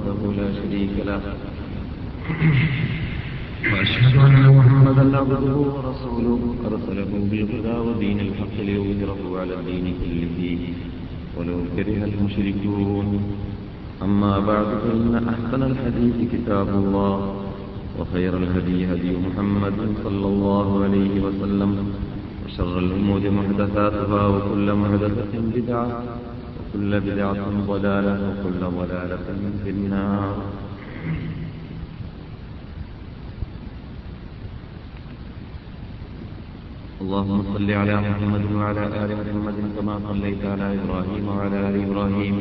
وحده لا شريك له. وأشهد أن محمدا عبده ورسوله. أرسله بالهدى ودين الحق ليظهره على الدين كله ولو كره المشركون. أما بعد فإن أحسن الحديث كتاب الله وخير الهدي هدي محمد صلى الله عليه وسلم وشر الأمور محدثاتها وكل محدثة بدعة وكل بدعة ضلالة وكل ضلالة في النار. اللهم صل على محمد وعلى آل محمد كما صليت على إبراهيم وعلى آل إبراهيم.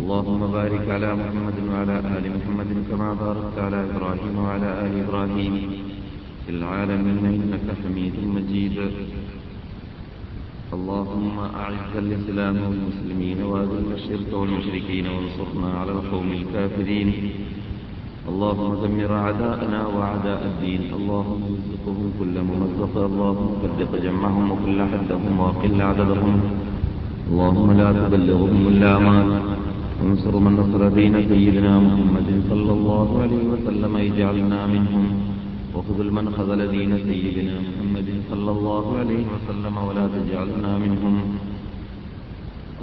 اللهم بارك على محمد وعلى آل محمد كما باركت على إبراهيم وعلى آل إبراهيم. في العالمين إنك حميد مجيد. اللهم أعز الإسلام والمسلمين وأذل الشرك والمشركين وانصرنا على القوم الكافرين. اللهم دمر أعداءنا وأعداء الدين. اللهم ارزقهم كل ممزق. اللهم فرق جمعهم وكل حدهم وقل عددهم. اللهم لا تبلغهم إلا ما وانصر من نصر دين سيدنا محمد صلى الله عليه وسلم. اجعلنا منهم. وخذل من خذل دين سيدنا محمد صلى الله عليه وسلم ولا تجعلنا منهم.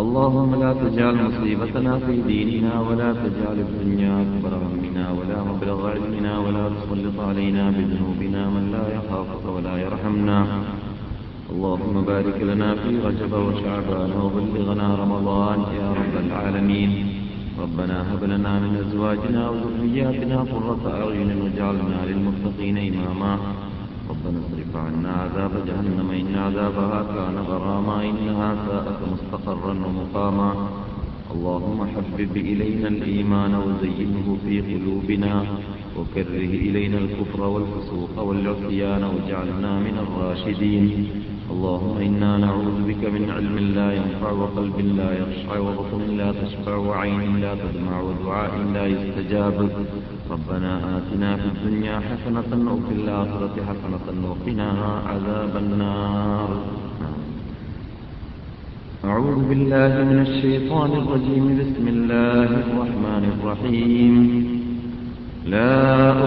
اللهم لا تجعل مصيبتنا في ديننا ولا تجعل الدنيا أكبر همنا ولا مبلغ علمنا ولا تسلط علينا بذنوبنا من لا يخافك ولا يرحمنا. اللهم بارك لنا في رجب وشعبان وبلغنا رمضان يا رب العالمين. ربنا هب لنا من أزواجنا وذرياتنا قرة أعين واجعلنا للمتقين إماما. ربنا اصرف عنا عذاب جهنم إن عذابها كان غراما إنها ساءت مستقرا ومقاما. اللهم حبب إلينا الإيمان وزينه في قلوبنا وكره إلينا الكفر والفسوق والعصيان واجعلنا من الراشدين. اللهم إنا نعوذ بك من علم لا ينفع وقلب لا يخشع وبطن لا تشبع وعين لا تدمع ودعاء لا يستجاب. ربنا آتنا في الدنيا حسنة وفي الآخرة حسنة وقنا عذاب النار. أعوذ بالله من الشيطان الرجيم. بسم الله الرحمن الرحيم. لا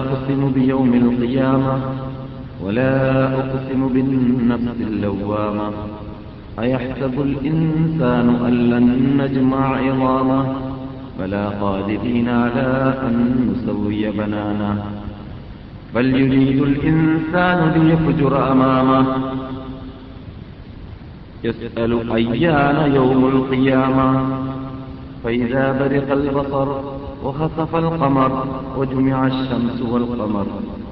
أقسم بيوم القيامة ولا أقسم بالنفس اللوامة. أيحسب الإنسان أن لن نجمع عظامه؟ فلا قادرين على أن نسوي بنانه. بل يريد الإنسان ليفجر أمامه. يسأل أيان يوم القيامة. فإذا برق البصر وخسف القمر وجمع الشمس والقمر.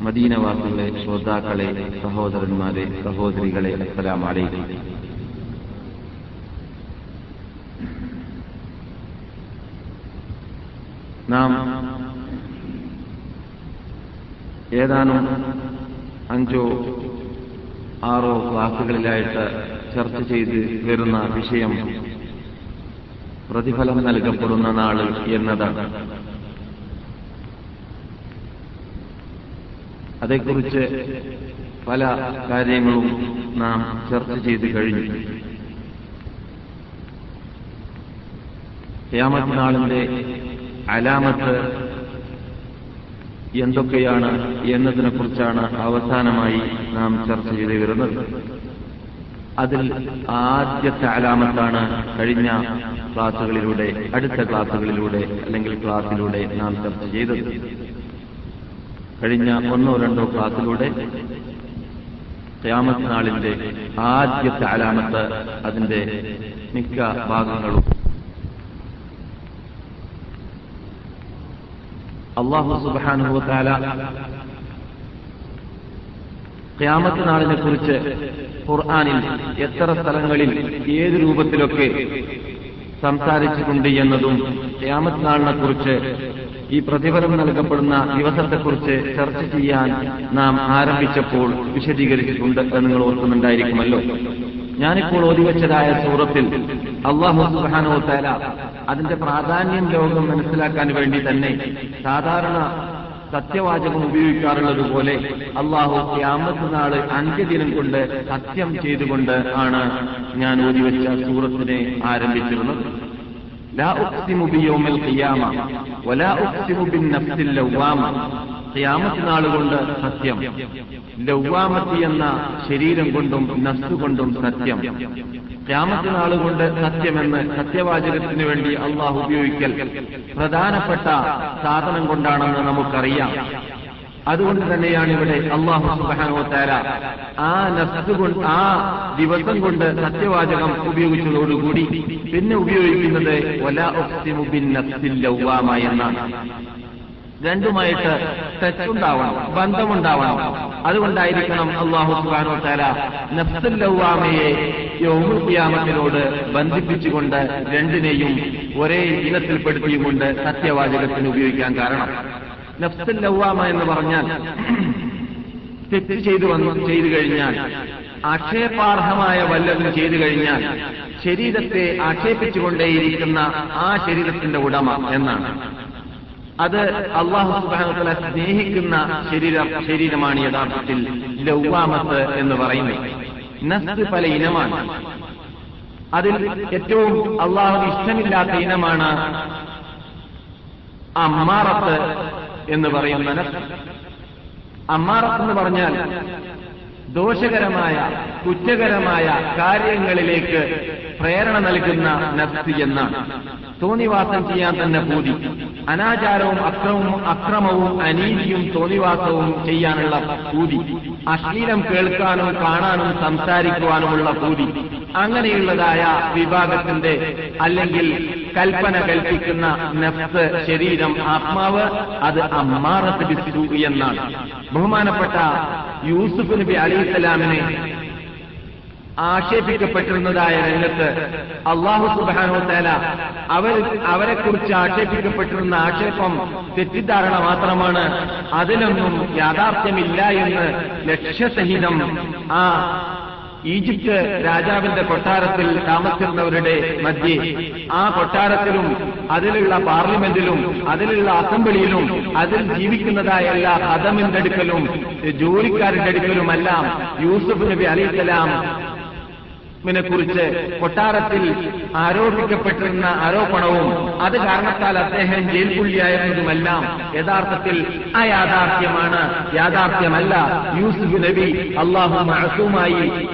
മദീനവാസികളെ ശ്രോതാക്കളെ സഹോദരന്മാരെ സഹോദരികളെ അസ്സലാം അലൈക്കും. നാം ഏതാനും അഞ്ചോ ആറോ ക്ലാസുകളിലായിട്ട് ചർച്ച ചെയ്ത് വരുന്ന വിഷയം പ്രതിഫലം നൽകപ്പെടുന്ന നാൾ എന്നതാണ്. അതേക്കുറിച്ച് പല കാര്യങ്ങളും നാം ചർച്ച ചെയ്ത് കഴിഞ്ഞു. യാമത്ത് നാളിന്റെ അലാമത്ത് എന്തൊക്കെയാണ് എന്നതിനെക്കുറിച്ചാണ് അവസാനമായി നാം ചർച്ച ചെയ്ത് വരുന്നത്. അതിൽ ആദ്യത്തെ അലാമത്താണ് കഴിഞ്ഞ ക്ലാസുകളിലൂടെ അടുത്ത ക്ലാസുകളിലൂടെ അല്ലെങ്കിൽ ക്ലാസ്സിലൂടെ നാം ചർച്ച ചെയ്തത്. കഴിഞ്ഞ ഒന്നോ രണ്ടോ ക്ലാസ്സിലൂടെ ക്യാമത്ത് നാളിന്റെ ആദ്യത്തെ അലാമത്ത് അതിന്റെ മിക്ക ഭാഗങ്ങളും അള്ളാഹു സുബാനുഭവത്താല ക്യാമത്ത് നാളിനെ കുറിച്ച് ഖുർആാനിൽ എത്ര സ്ഥലങ്ങളിൽ ഏത് രൂപത്തിലൊക്കെ സംസാരിച്ചിട്ടുണ്ട് എന്നതും ക്യാമത്ത് നാളിനെ കുറിച്ച് ഈ പ്രതിഫലം നൽകപ്പെടുന്ന ദിവസത്തെക്കുറിച്ച് ചർച്ച ചെയ്യാൻ നാം ആരംഭിച്ചപ്പോൾ വിശദീകരിച്ചിട്ടുണ്ട് എന്ന് നിങ്ങൾ ഓർക്കുന്നുണ്ടായിരിക്കുമല്ലോ. ഞാനിപ്പോൾ ഓതിവെച്ചതായ സൂറത്തിൽ അള്ളാഹു സുബാനോത്താല അതിന്റെ പ്രാധാന്യം ലോകം മനസ്സിലാക്കാൻ വേണ്ടി തന്നെ സാധാരണ സത്യവാചകം ഉപയോഗിക്കാറുള്ളത് പോലെ അള്ളാഹു ക്യാമത്ത് നാൾ അന്ത്യദിനം കൊണ്ട് സത്യം ചെയ്തുകൊണ്ട് ആണ് ഞാൻ ഓതിവെച്ച സൂറത്തിനെ ആരംഭിച്ചിരുന്നത്. لا أقسم بيوم القيامة ولا أقسم بالنفس اللوامة ഖിയാമത്ത് നാളുകൊണ്ട് സത്യം ലൗവാമത്തി എന്ന ശരീരം കൊണ്ടും നഫ്സ് കൊണ്ടും സത്യം ഖിയാമത്ത് നാളുകൊണ്ട് സത്യമെന്ന് സത്യവാചകത്തിന് വേണ്ടി അള്ളാഹു ഉപയോഗിക്കൽ പ്രധാനപ്പെട്ട സാധനം കൊണ്ടാണെന്ന് നമുക്കറിയാം അതുകൊണ്ട് തന്നെയാണ് ഇവിടെ അള്ളാഹു സുബാനോത്താര ആ നഫ്സ് കൊണ്ട് ആ ദിവസം കൊണ്ട് സത്യവാചകം ഉപയോഗിച്ചതോടുകൂടി പിന്നെ ഉപയോഗിക്കുന്നത് എന്നാണ്. രണ്ടുമായിട്ട് തെറ്റുണ്ടാവണം ബന്ധമുണ്ടാവണം. അതുകൊണ്ടായിരിക്കണം അള്ളാഹു സുബാനോ താല നസ്തുല്ലവ്വാമയെ യൗമുഖ്യാമത്തിനോട് ബന്ധിപ്പിച്ചുകൊണ്ട് രണ്ടിനെയും ഒരേ ഇനത്തിൽപ്പെടുത്തിയുകൊണ്ട് സത്യവാചകത്തിന് ഉപയോഗിക്കാൻ കാരണം. നഫ്സുൽ ലവാമ എന്ന് പറഞ്ഞാൽ തെറ്റ് ചെയ്തു വന്ന് ചെയ്തു കഴിഞ്ഞാൽ ആക്ഷേപാർഹമായ വല്ലതും ചെയ്തു കഴിഞ്ഞാൽ ശരീരത്തെ ആക്ഷേപിച്ചുകൊണ്ടേയിരിക്കുന്ന ആ ശരീരത്തിന്റെ ഉടമ എന്നാണ്. അത് അള്ളാഹു സുബാനത്തല സ്നേഹിക്കുന്ന ശരീരം ശരീരമാണ് യഥാർത്ഥത്തിൽ ലൗവാമത്ത് എന്ന് പറയുന്നത്. നസ് പല ഇനമാണ്. അതിൽ ഏറ്റവും അള്ളാഹു ഇഷ്ടമില്ലാത്ത ഇനമാണ് അമ്മാറത്ത് എന്ന് പറയുന്ന നസ് അമ്മാറത്ത് എന്ന് പറഞ്ഞാൽ ദോഷകരമായ കുറ്റകരമായ കാര്യങ്ങളിലേക്ക് പ്രേരണ നൽകുന്ന നഫ്സ് എന്നാണ്. തോന്നിവാസം ചെയ്യാൻ തന്നെ പൂതി. അനാചാരവും അക്രമവും അക്രമവും അനീതിയും തോന്നിവാസവും ചെയ്യാനുള്ള പൂതി. അശ്ലീലം കേൾക്കാനും കാണാനും സംസാരിക്കുവാനുമുള്ള പൂതി. അങ്ങനെയുള്ളതായ വിഭാഗത്തിന്റെ അല്ലെങ്കിൽ കൽപ്പന കൽപ്പിക്കുന്ന നെഫ്സ് ശരീരം ആത്മാവ് അത് അമ്മാറത്ത് എന്നാണ് ബഹുമാനപ്പെട്ട യൂസുഫ് നബി അലിസ്ലാമിനെ ആക്ഷേപിക്കപ്പെട്ടിരുന്നതായ രംഗത്ത് അള്ളാഹു സുബാനോ തേല അവർ അവരെക്കുറിച്ച് ആക്ഷേപിക്കപ്പെട്ടിരുന്ന ആക്ഷേപം തെറ്റിദ്ധാരണ മാത്രമാണ്. അതിനൊന്നും യാഥാർത്ഥ്യമില്ല എന്ന് ലക്ഷ്യസഹിതം ആ ഈജിപ്ത് രാജാവിന്റെ കൊട്ടാരത്തിൽ താമസിക്കുന്നവരുടെ മധ്യേ ആ കൊട്ടാരത്തിലും അതിലുള്ള പാർലമെന്റിലും അതിലുള്ള അസംബ്ലിയിലും അതിൽ ജീവിക്കുന്നതായ എല്ലാ ഹതമിന്റെ അടുക്കലും ജോലിക്കാരുടെ അടുക്കലുമെല്ലാം യൂസുഫ് നബി അലിസ്ലാം ിനെ കുറിച്ച് കൊട്ടാരത്തിൽ ആരോപിക്കപ്പെട്ടിരുന്ന ആരോപണവും അത് കാരണത്താൽ അദ്ദേഹം ജയിൽ പുള്ളിയായിരുന്നതുമെല്ലാം യഥാർത്ഥത്തിൽ അയാഥാർത്ഥ്യമാണ്. യാഥാർത്ഥ്യമല്ല. യൂസുഫ് നബി അള്ളാഹു മഴസുമായി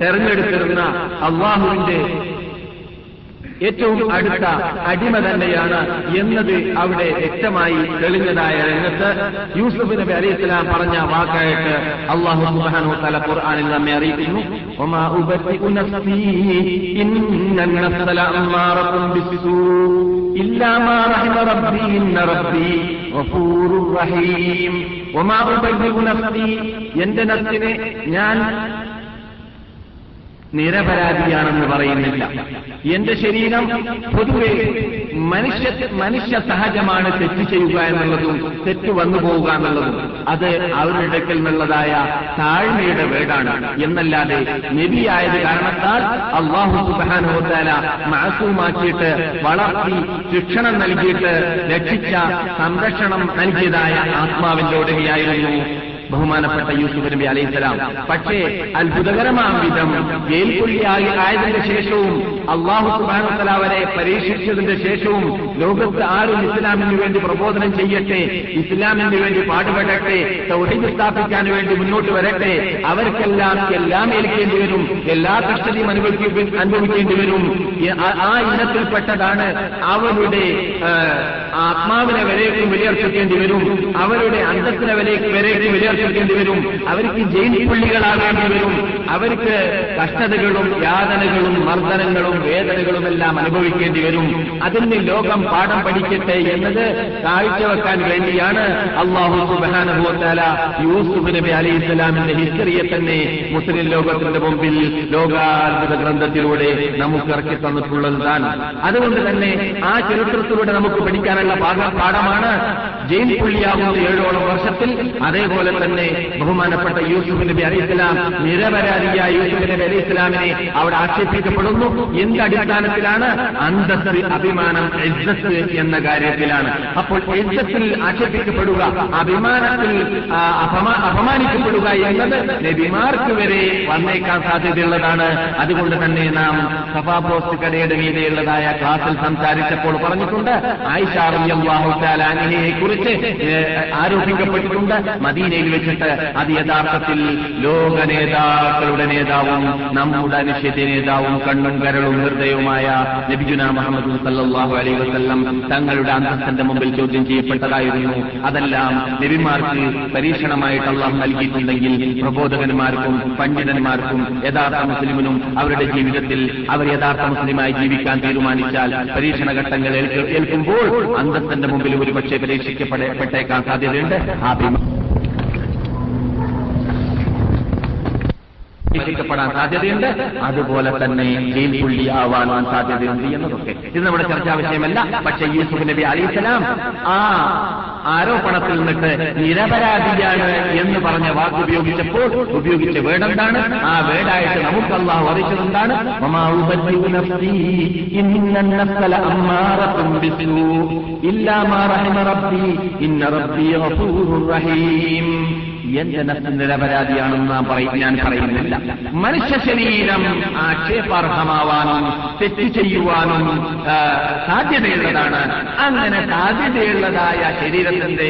തെരഞ്ഞെടുത്തിരുന്ന അള്ളാഹുവിന്റെ ഏറ്റവും അടുത്ത അടിമ തന്നെയാണ് എന്നത് അവിടെ വ്യക്തമായി തെളിഞ്ഞതായ രംഗത്ത് യൂസുഫ് നബി അലി ഇസ്ലാം പറഞ്ഞ വാക്കായിട്ട് അള്ളാഹു സുബാനു തല ഖുർആാനിൽ നമ്മെ അറിയിക്കുന്നു. എന്റെ നത്തിനെ ഞാൻ നിരപരാധിയാണെന്ന് പറയുന്നില്ല. എന്റെ ശരീരം പൊതുവെ മനുഷ്യ മനുഷ്യ സഹജമാണ് തെറ്റ് ചെയ്യുക എന്നുള്ളതും തെറ്റ് വന്നു പോവുക എന്നുള്ളതും. അത് അവരുടെ ഇടയ്ക്കൽ നിന്നുള്ളതായ താഴ്മയുടെ വേടാണ്. എന്നല്ലാതെ നബിയായത് കാരണത്താൽ അള്ളാഹു സുബാനുഹോത്താല മാസൂമാക്കിയിട്ട് വളർത്തി ശിക്ഷണം നൽകിയിട്ട് രക്ഷിച്ച സംരക്ഷണം നൽകിയതായ ആത്മാവിന്റെ ഉടമയായിരുന്നു ബഹുമാനപ്പെട്ട യൂസുഫ് നബി അലൈഹിസ്സലാം പക്ഷേ അത്ഭുതകരമാം വിധം ആയതിന്റെ ശേഷവും അള്ളാഹു സുബാനുത്തല അവരെ പരീക്ഷിച്ചതിന്റെ ശേഷവും ലോകത്ത് ആരും ഇസ്ലാമിന് വേണ്ടി പ്രബോധനം ചെയ്യട്ടെ ഇസ്ലാമിന് വേണ്ടി പാടുപെടട്ടെ സൗഹൃദ സ്ഥാപിക്കാൻ വേണ്ടി മുന്നോട്ട് വരട്ടെ അവർക്കെല്ലാം എല്ലാം ഏൽക്കേണ്ടി വരും എല്ലാ കഷ്ടതയും അനുഭവിക്ക അനുഭവിക്കേണ്ടി വരും. ആ ഇനത്തിൽപ്പെട്ടതാണ് അവരുടെ ആത്മാവിനെ വരേക്കും വിലയർപ്പിക്കേണ്ടി വരും അവരുടെ അന്തസ്സിനെ വരെ വരേക്കും വിലയർപ്പിക്കേണ്ടി വരും അവർക്ക് ജയിൽ പുള്ളികളാകേണ്ടി വരും അവർക്ക് കഷ്ടതകളും യാതനകളും മർദ്ദനങ്ങളും വേദനകളും എല്ലാം അനുഭവിക്കേണ്ടി വരും. അതിന് ലോകം പാഠം പഠിക്കട്ടെ എന്നത് കാഴ്ചവെക്കാൻ വേണ്ടിയാണ് അള്ളാഹു സുബാനുഭവത്താല യൂസുഫ് നബി അലി ഇസ്ലാമിന്റെ ഹിസ്റ്ററിയെ തന്നെ മുസ്ലിം ലോകത്തിന്റെ മുമ്പിൽ ലോകാത്ഭുത ഗ്രന്ഥത്തിലൂടെ നമുക്ക് ഇറക്കി തന്നിട്ടുള്ളതാണ്. അതുകൊണ്ട് തന്നെ ആ ചരിത്രത്തിലൂടെ നമുക്ക് പഠിക്കാനുള്ള പാഠ- പാഠമാണ് ജയിൽ പുള്ളിയാവുന്ന ഏഴോളം വർഷത്തിൽ അതേപോലെ തന്നെ ബഹുമാനപ്പെട്ട യൂസുഫ് നബി അലി ഇസ്ലാം നിരപരാധിയായ യൂസുഫ് നബി അലി ഇസ്ലാമിനെ അവിടെ ആക്ഷേപിക്കപ്പെടുന്നു. എന്ത് അടിസ്ഥാനത്തിലാണ് അഭിമാനം എജ്ജസ് എന്ന കാര്യത്തിലാണ്. അപ്പോൾ എജ്ജത്തിൽ ആക്ഷേപിക്കപ്പെടുക അഭിമാനത്തിൽ അപമാനിക്കപ്പെടുക എന്നത് നബിമാർക്ക് വരെ വന്നേക്കാൻ സാധ്യതയുള്ളതാണ്. അതുകൊണ്ട് തന്നെ നാം സഭാപോസ്റ്റ് കടയുടെ മീതെയുള്ളതായ ക്ലാസിൽ സംസാരിച്ചപ്പോൾ പറഞ്ഞിട്ടുണ്ട് ആയിഷാറിയെ കുറിച്ച് ആരോപിക്കപ്പെട്ടിട്ടുണ്ട്. മദീനയിൽ വെച്ചിട്ട് അത് യഥാർത്ഥത്തിൽ ലോക നേതാക്കളുടെ നേതാവും നമ്മുടെ അനുഷ്യത്തെ നേതാവും കണ്ണും കരളും ഹൃദയവുമായ നബിജുന മുഹമ്മദ് സല്ലാഹു അലൈ വസ്ല്ലം തങ്ങളുടെ അന്തസ്സന്റെ മുമ്പിൽ ചോദ്യം ചെയ്യപ്പെട്ടതായിരുന്നു. അതെല്ലാം നബിമാർക്ക് പരീക്ഷണമായിട്ട് അള്ളാഹു നൽകിയിട്ടുണ്ടെങ്കിൽ പ്രബോധകന്മാർക്കും പണ്ഡിതന്മാർക്കും യഥാർത്ഥ മുസ്ലിമിനും അവരുടെ ജീവിതത്തിൽ അവർ യഥാർത്ഥ മുസ്ലിമായി ജീവിക്കാൻ തീരുമാനിച്ചാൽ പരീക്ഷണ ഘട്ടങ്ങൾ ഏൽക്കുമ്പോൾ അന്തസ്സന്റെ മുമ്പിൽ ഒരുപക്ഷെ പരീക്ഷിക്കപ്പെട്ടേക്കാൻ സാധ്യതയുണ്ട്. ആ പരീക്ഷിക്കപ്പെടാൻ സാധ്യതയുണ്ട്. അതുപോലെ തന്നെ ജയിൽ ആവാനാൻ സാധ്യതയുണ്ട് എന്നതൊക്കെ. ഇത് നമ്മുടെ ചർച്ചാ വിഷയമല്ല. പക്ഷെ യൂസുഫ് നബി അലിസ്ലാം ആ ആരോപണത്തിൽ നിന്നിട്ട് നിരപരാധിയാണ് എന്ന് പറഞ്ഞ വാക്ക് ഉപയോഗിച്ചപ്പോൾ ഉപയോഗിച്ച വേർഡ് എന്താണ് ആ വേർഡായിട്ട് നമുക്ക് അള്ളാഹു അറിയിച്ചതെന്താണ്? വമാ എന്റെ നഫ്സ് നിരപരാധിയാണെന്ന് നാം പറയും ഞാൻ പറയുന്നില്ല. മനുഷ്യ ശരീരം ആക്ഷേപാർഹമാവാനും തെറ്റ് ചെയ്യുവാനും സാധ്യതയുള്ളതാണ്. അങ്ങനെ സാധ്യതയുള്ളതായ ശരീരത്തിന്റെ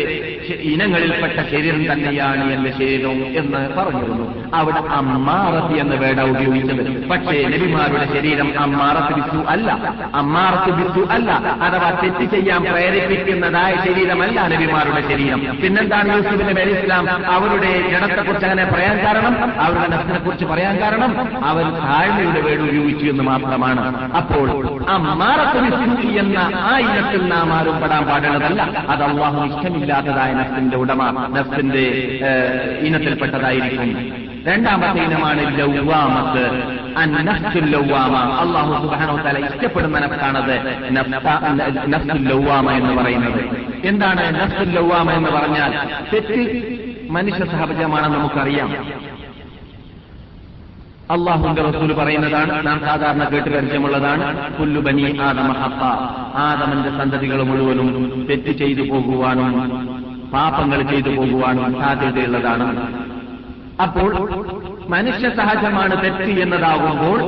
ഇനങ്ങളിൽപ്പെട്ട ശരീരം തന്നെയാണ് എന്റെ ശരീരം എന്ന് പറഞ്ഞിരുന്നു. അവിടെ അമ്മാറത്തി എന്ന് വേട ഉപയോഗിച്ചത്. പക്ഷേ നബിമാരുടെ ശരീരം അമ്മാറത്ത് ബിത്തു അല്ല. അമ്മാറത്ത് ബിത്തു അല്ല. അഥവാ തെറ്റ് ചെയ്യാൻ പ്രേരിപ്പിക്കുന്നതായ ശരീരമല്ല നബിമാരുടെ ശരീരം. പിന്നെന്താണ് യൂസുഫിന്റെ മേലിസ്ലാം അവർ അവരുടെ ജഡത്തെക്കുറിച്ച് അങ്ങനെ പറയാൻ കാരണം അവരുടെ നഫ്സിനെ കുറിച്ച് പറയാൻ കാരണം അവർ താഴ്മയുടെ വേട് ഉപയോഗിച്ചു എന്ന് മാത്രമാണ്. അപ്പോൾ ആ ബിസു എന്ന ആ ഇനത്തിൽ നാം ആരും പെടാൻ പാടുള്ളതല്ല. അത് അള്ളാഹു ഇഷ്ടമില്ലാത്തതായ നഫ്സിന്റെ ഉടമ നഫ്സിന്റെ ഇനത്തിൽപ്പെട്ടതായിരിക്കും. രണ്ടാമത്തെ ഇനമാണ് ലൗവാമത്ത്. അള്ളാഹു തആല ഇഷ്ടപ്പെടുന്ന നഫ്സാണത്. നഫ്സ- നഫ്സുൽ ലൗവാമ എന്ന് പറയുന്നത്. എന്താണ് നഫ്സുൽ ലൗവാമ എന്ന് പറഞ്ഞാൽ തെറ്റ് മനുഷ്യ സഹജമാണെന്ന് നമുക്കറിയാം. അള്ളാഹുന്റെ റസൂൽ പറയുന്നതാണ് നാം സാധാരണ കേട്ട് പരിചയമുള്ളതാണ് പുല്ലുബനി ആദമ ഹത്ത ആദമന്റെ സന്തതികൾ മുഴുവനും തെറ്റ് ചെയ്തു പോകുവാനും പാപങ്ങൾ ചെയ്തു പോകുവാനും സാധ്യതയുള്ളതാണ്. അപ്പോൾ മനുഷ്യ സഹജമാണ് തെറ്റ് എന്നതാകുമ്പോൾ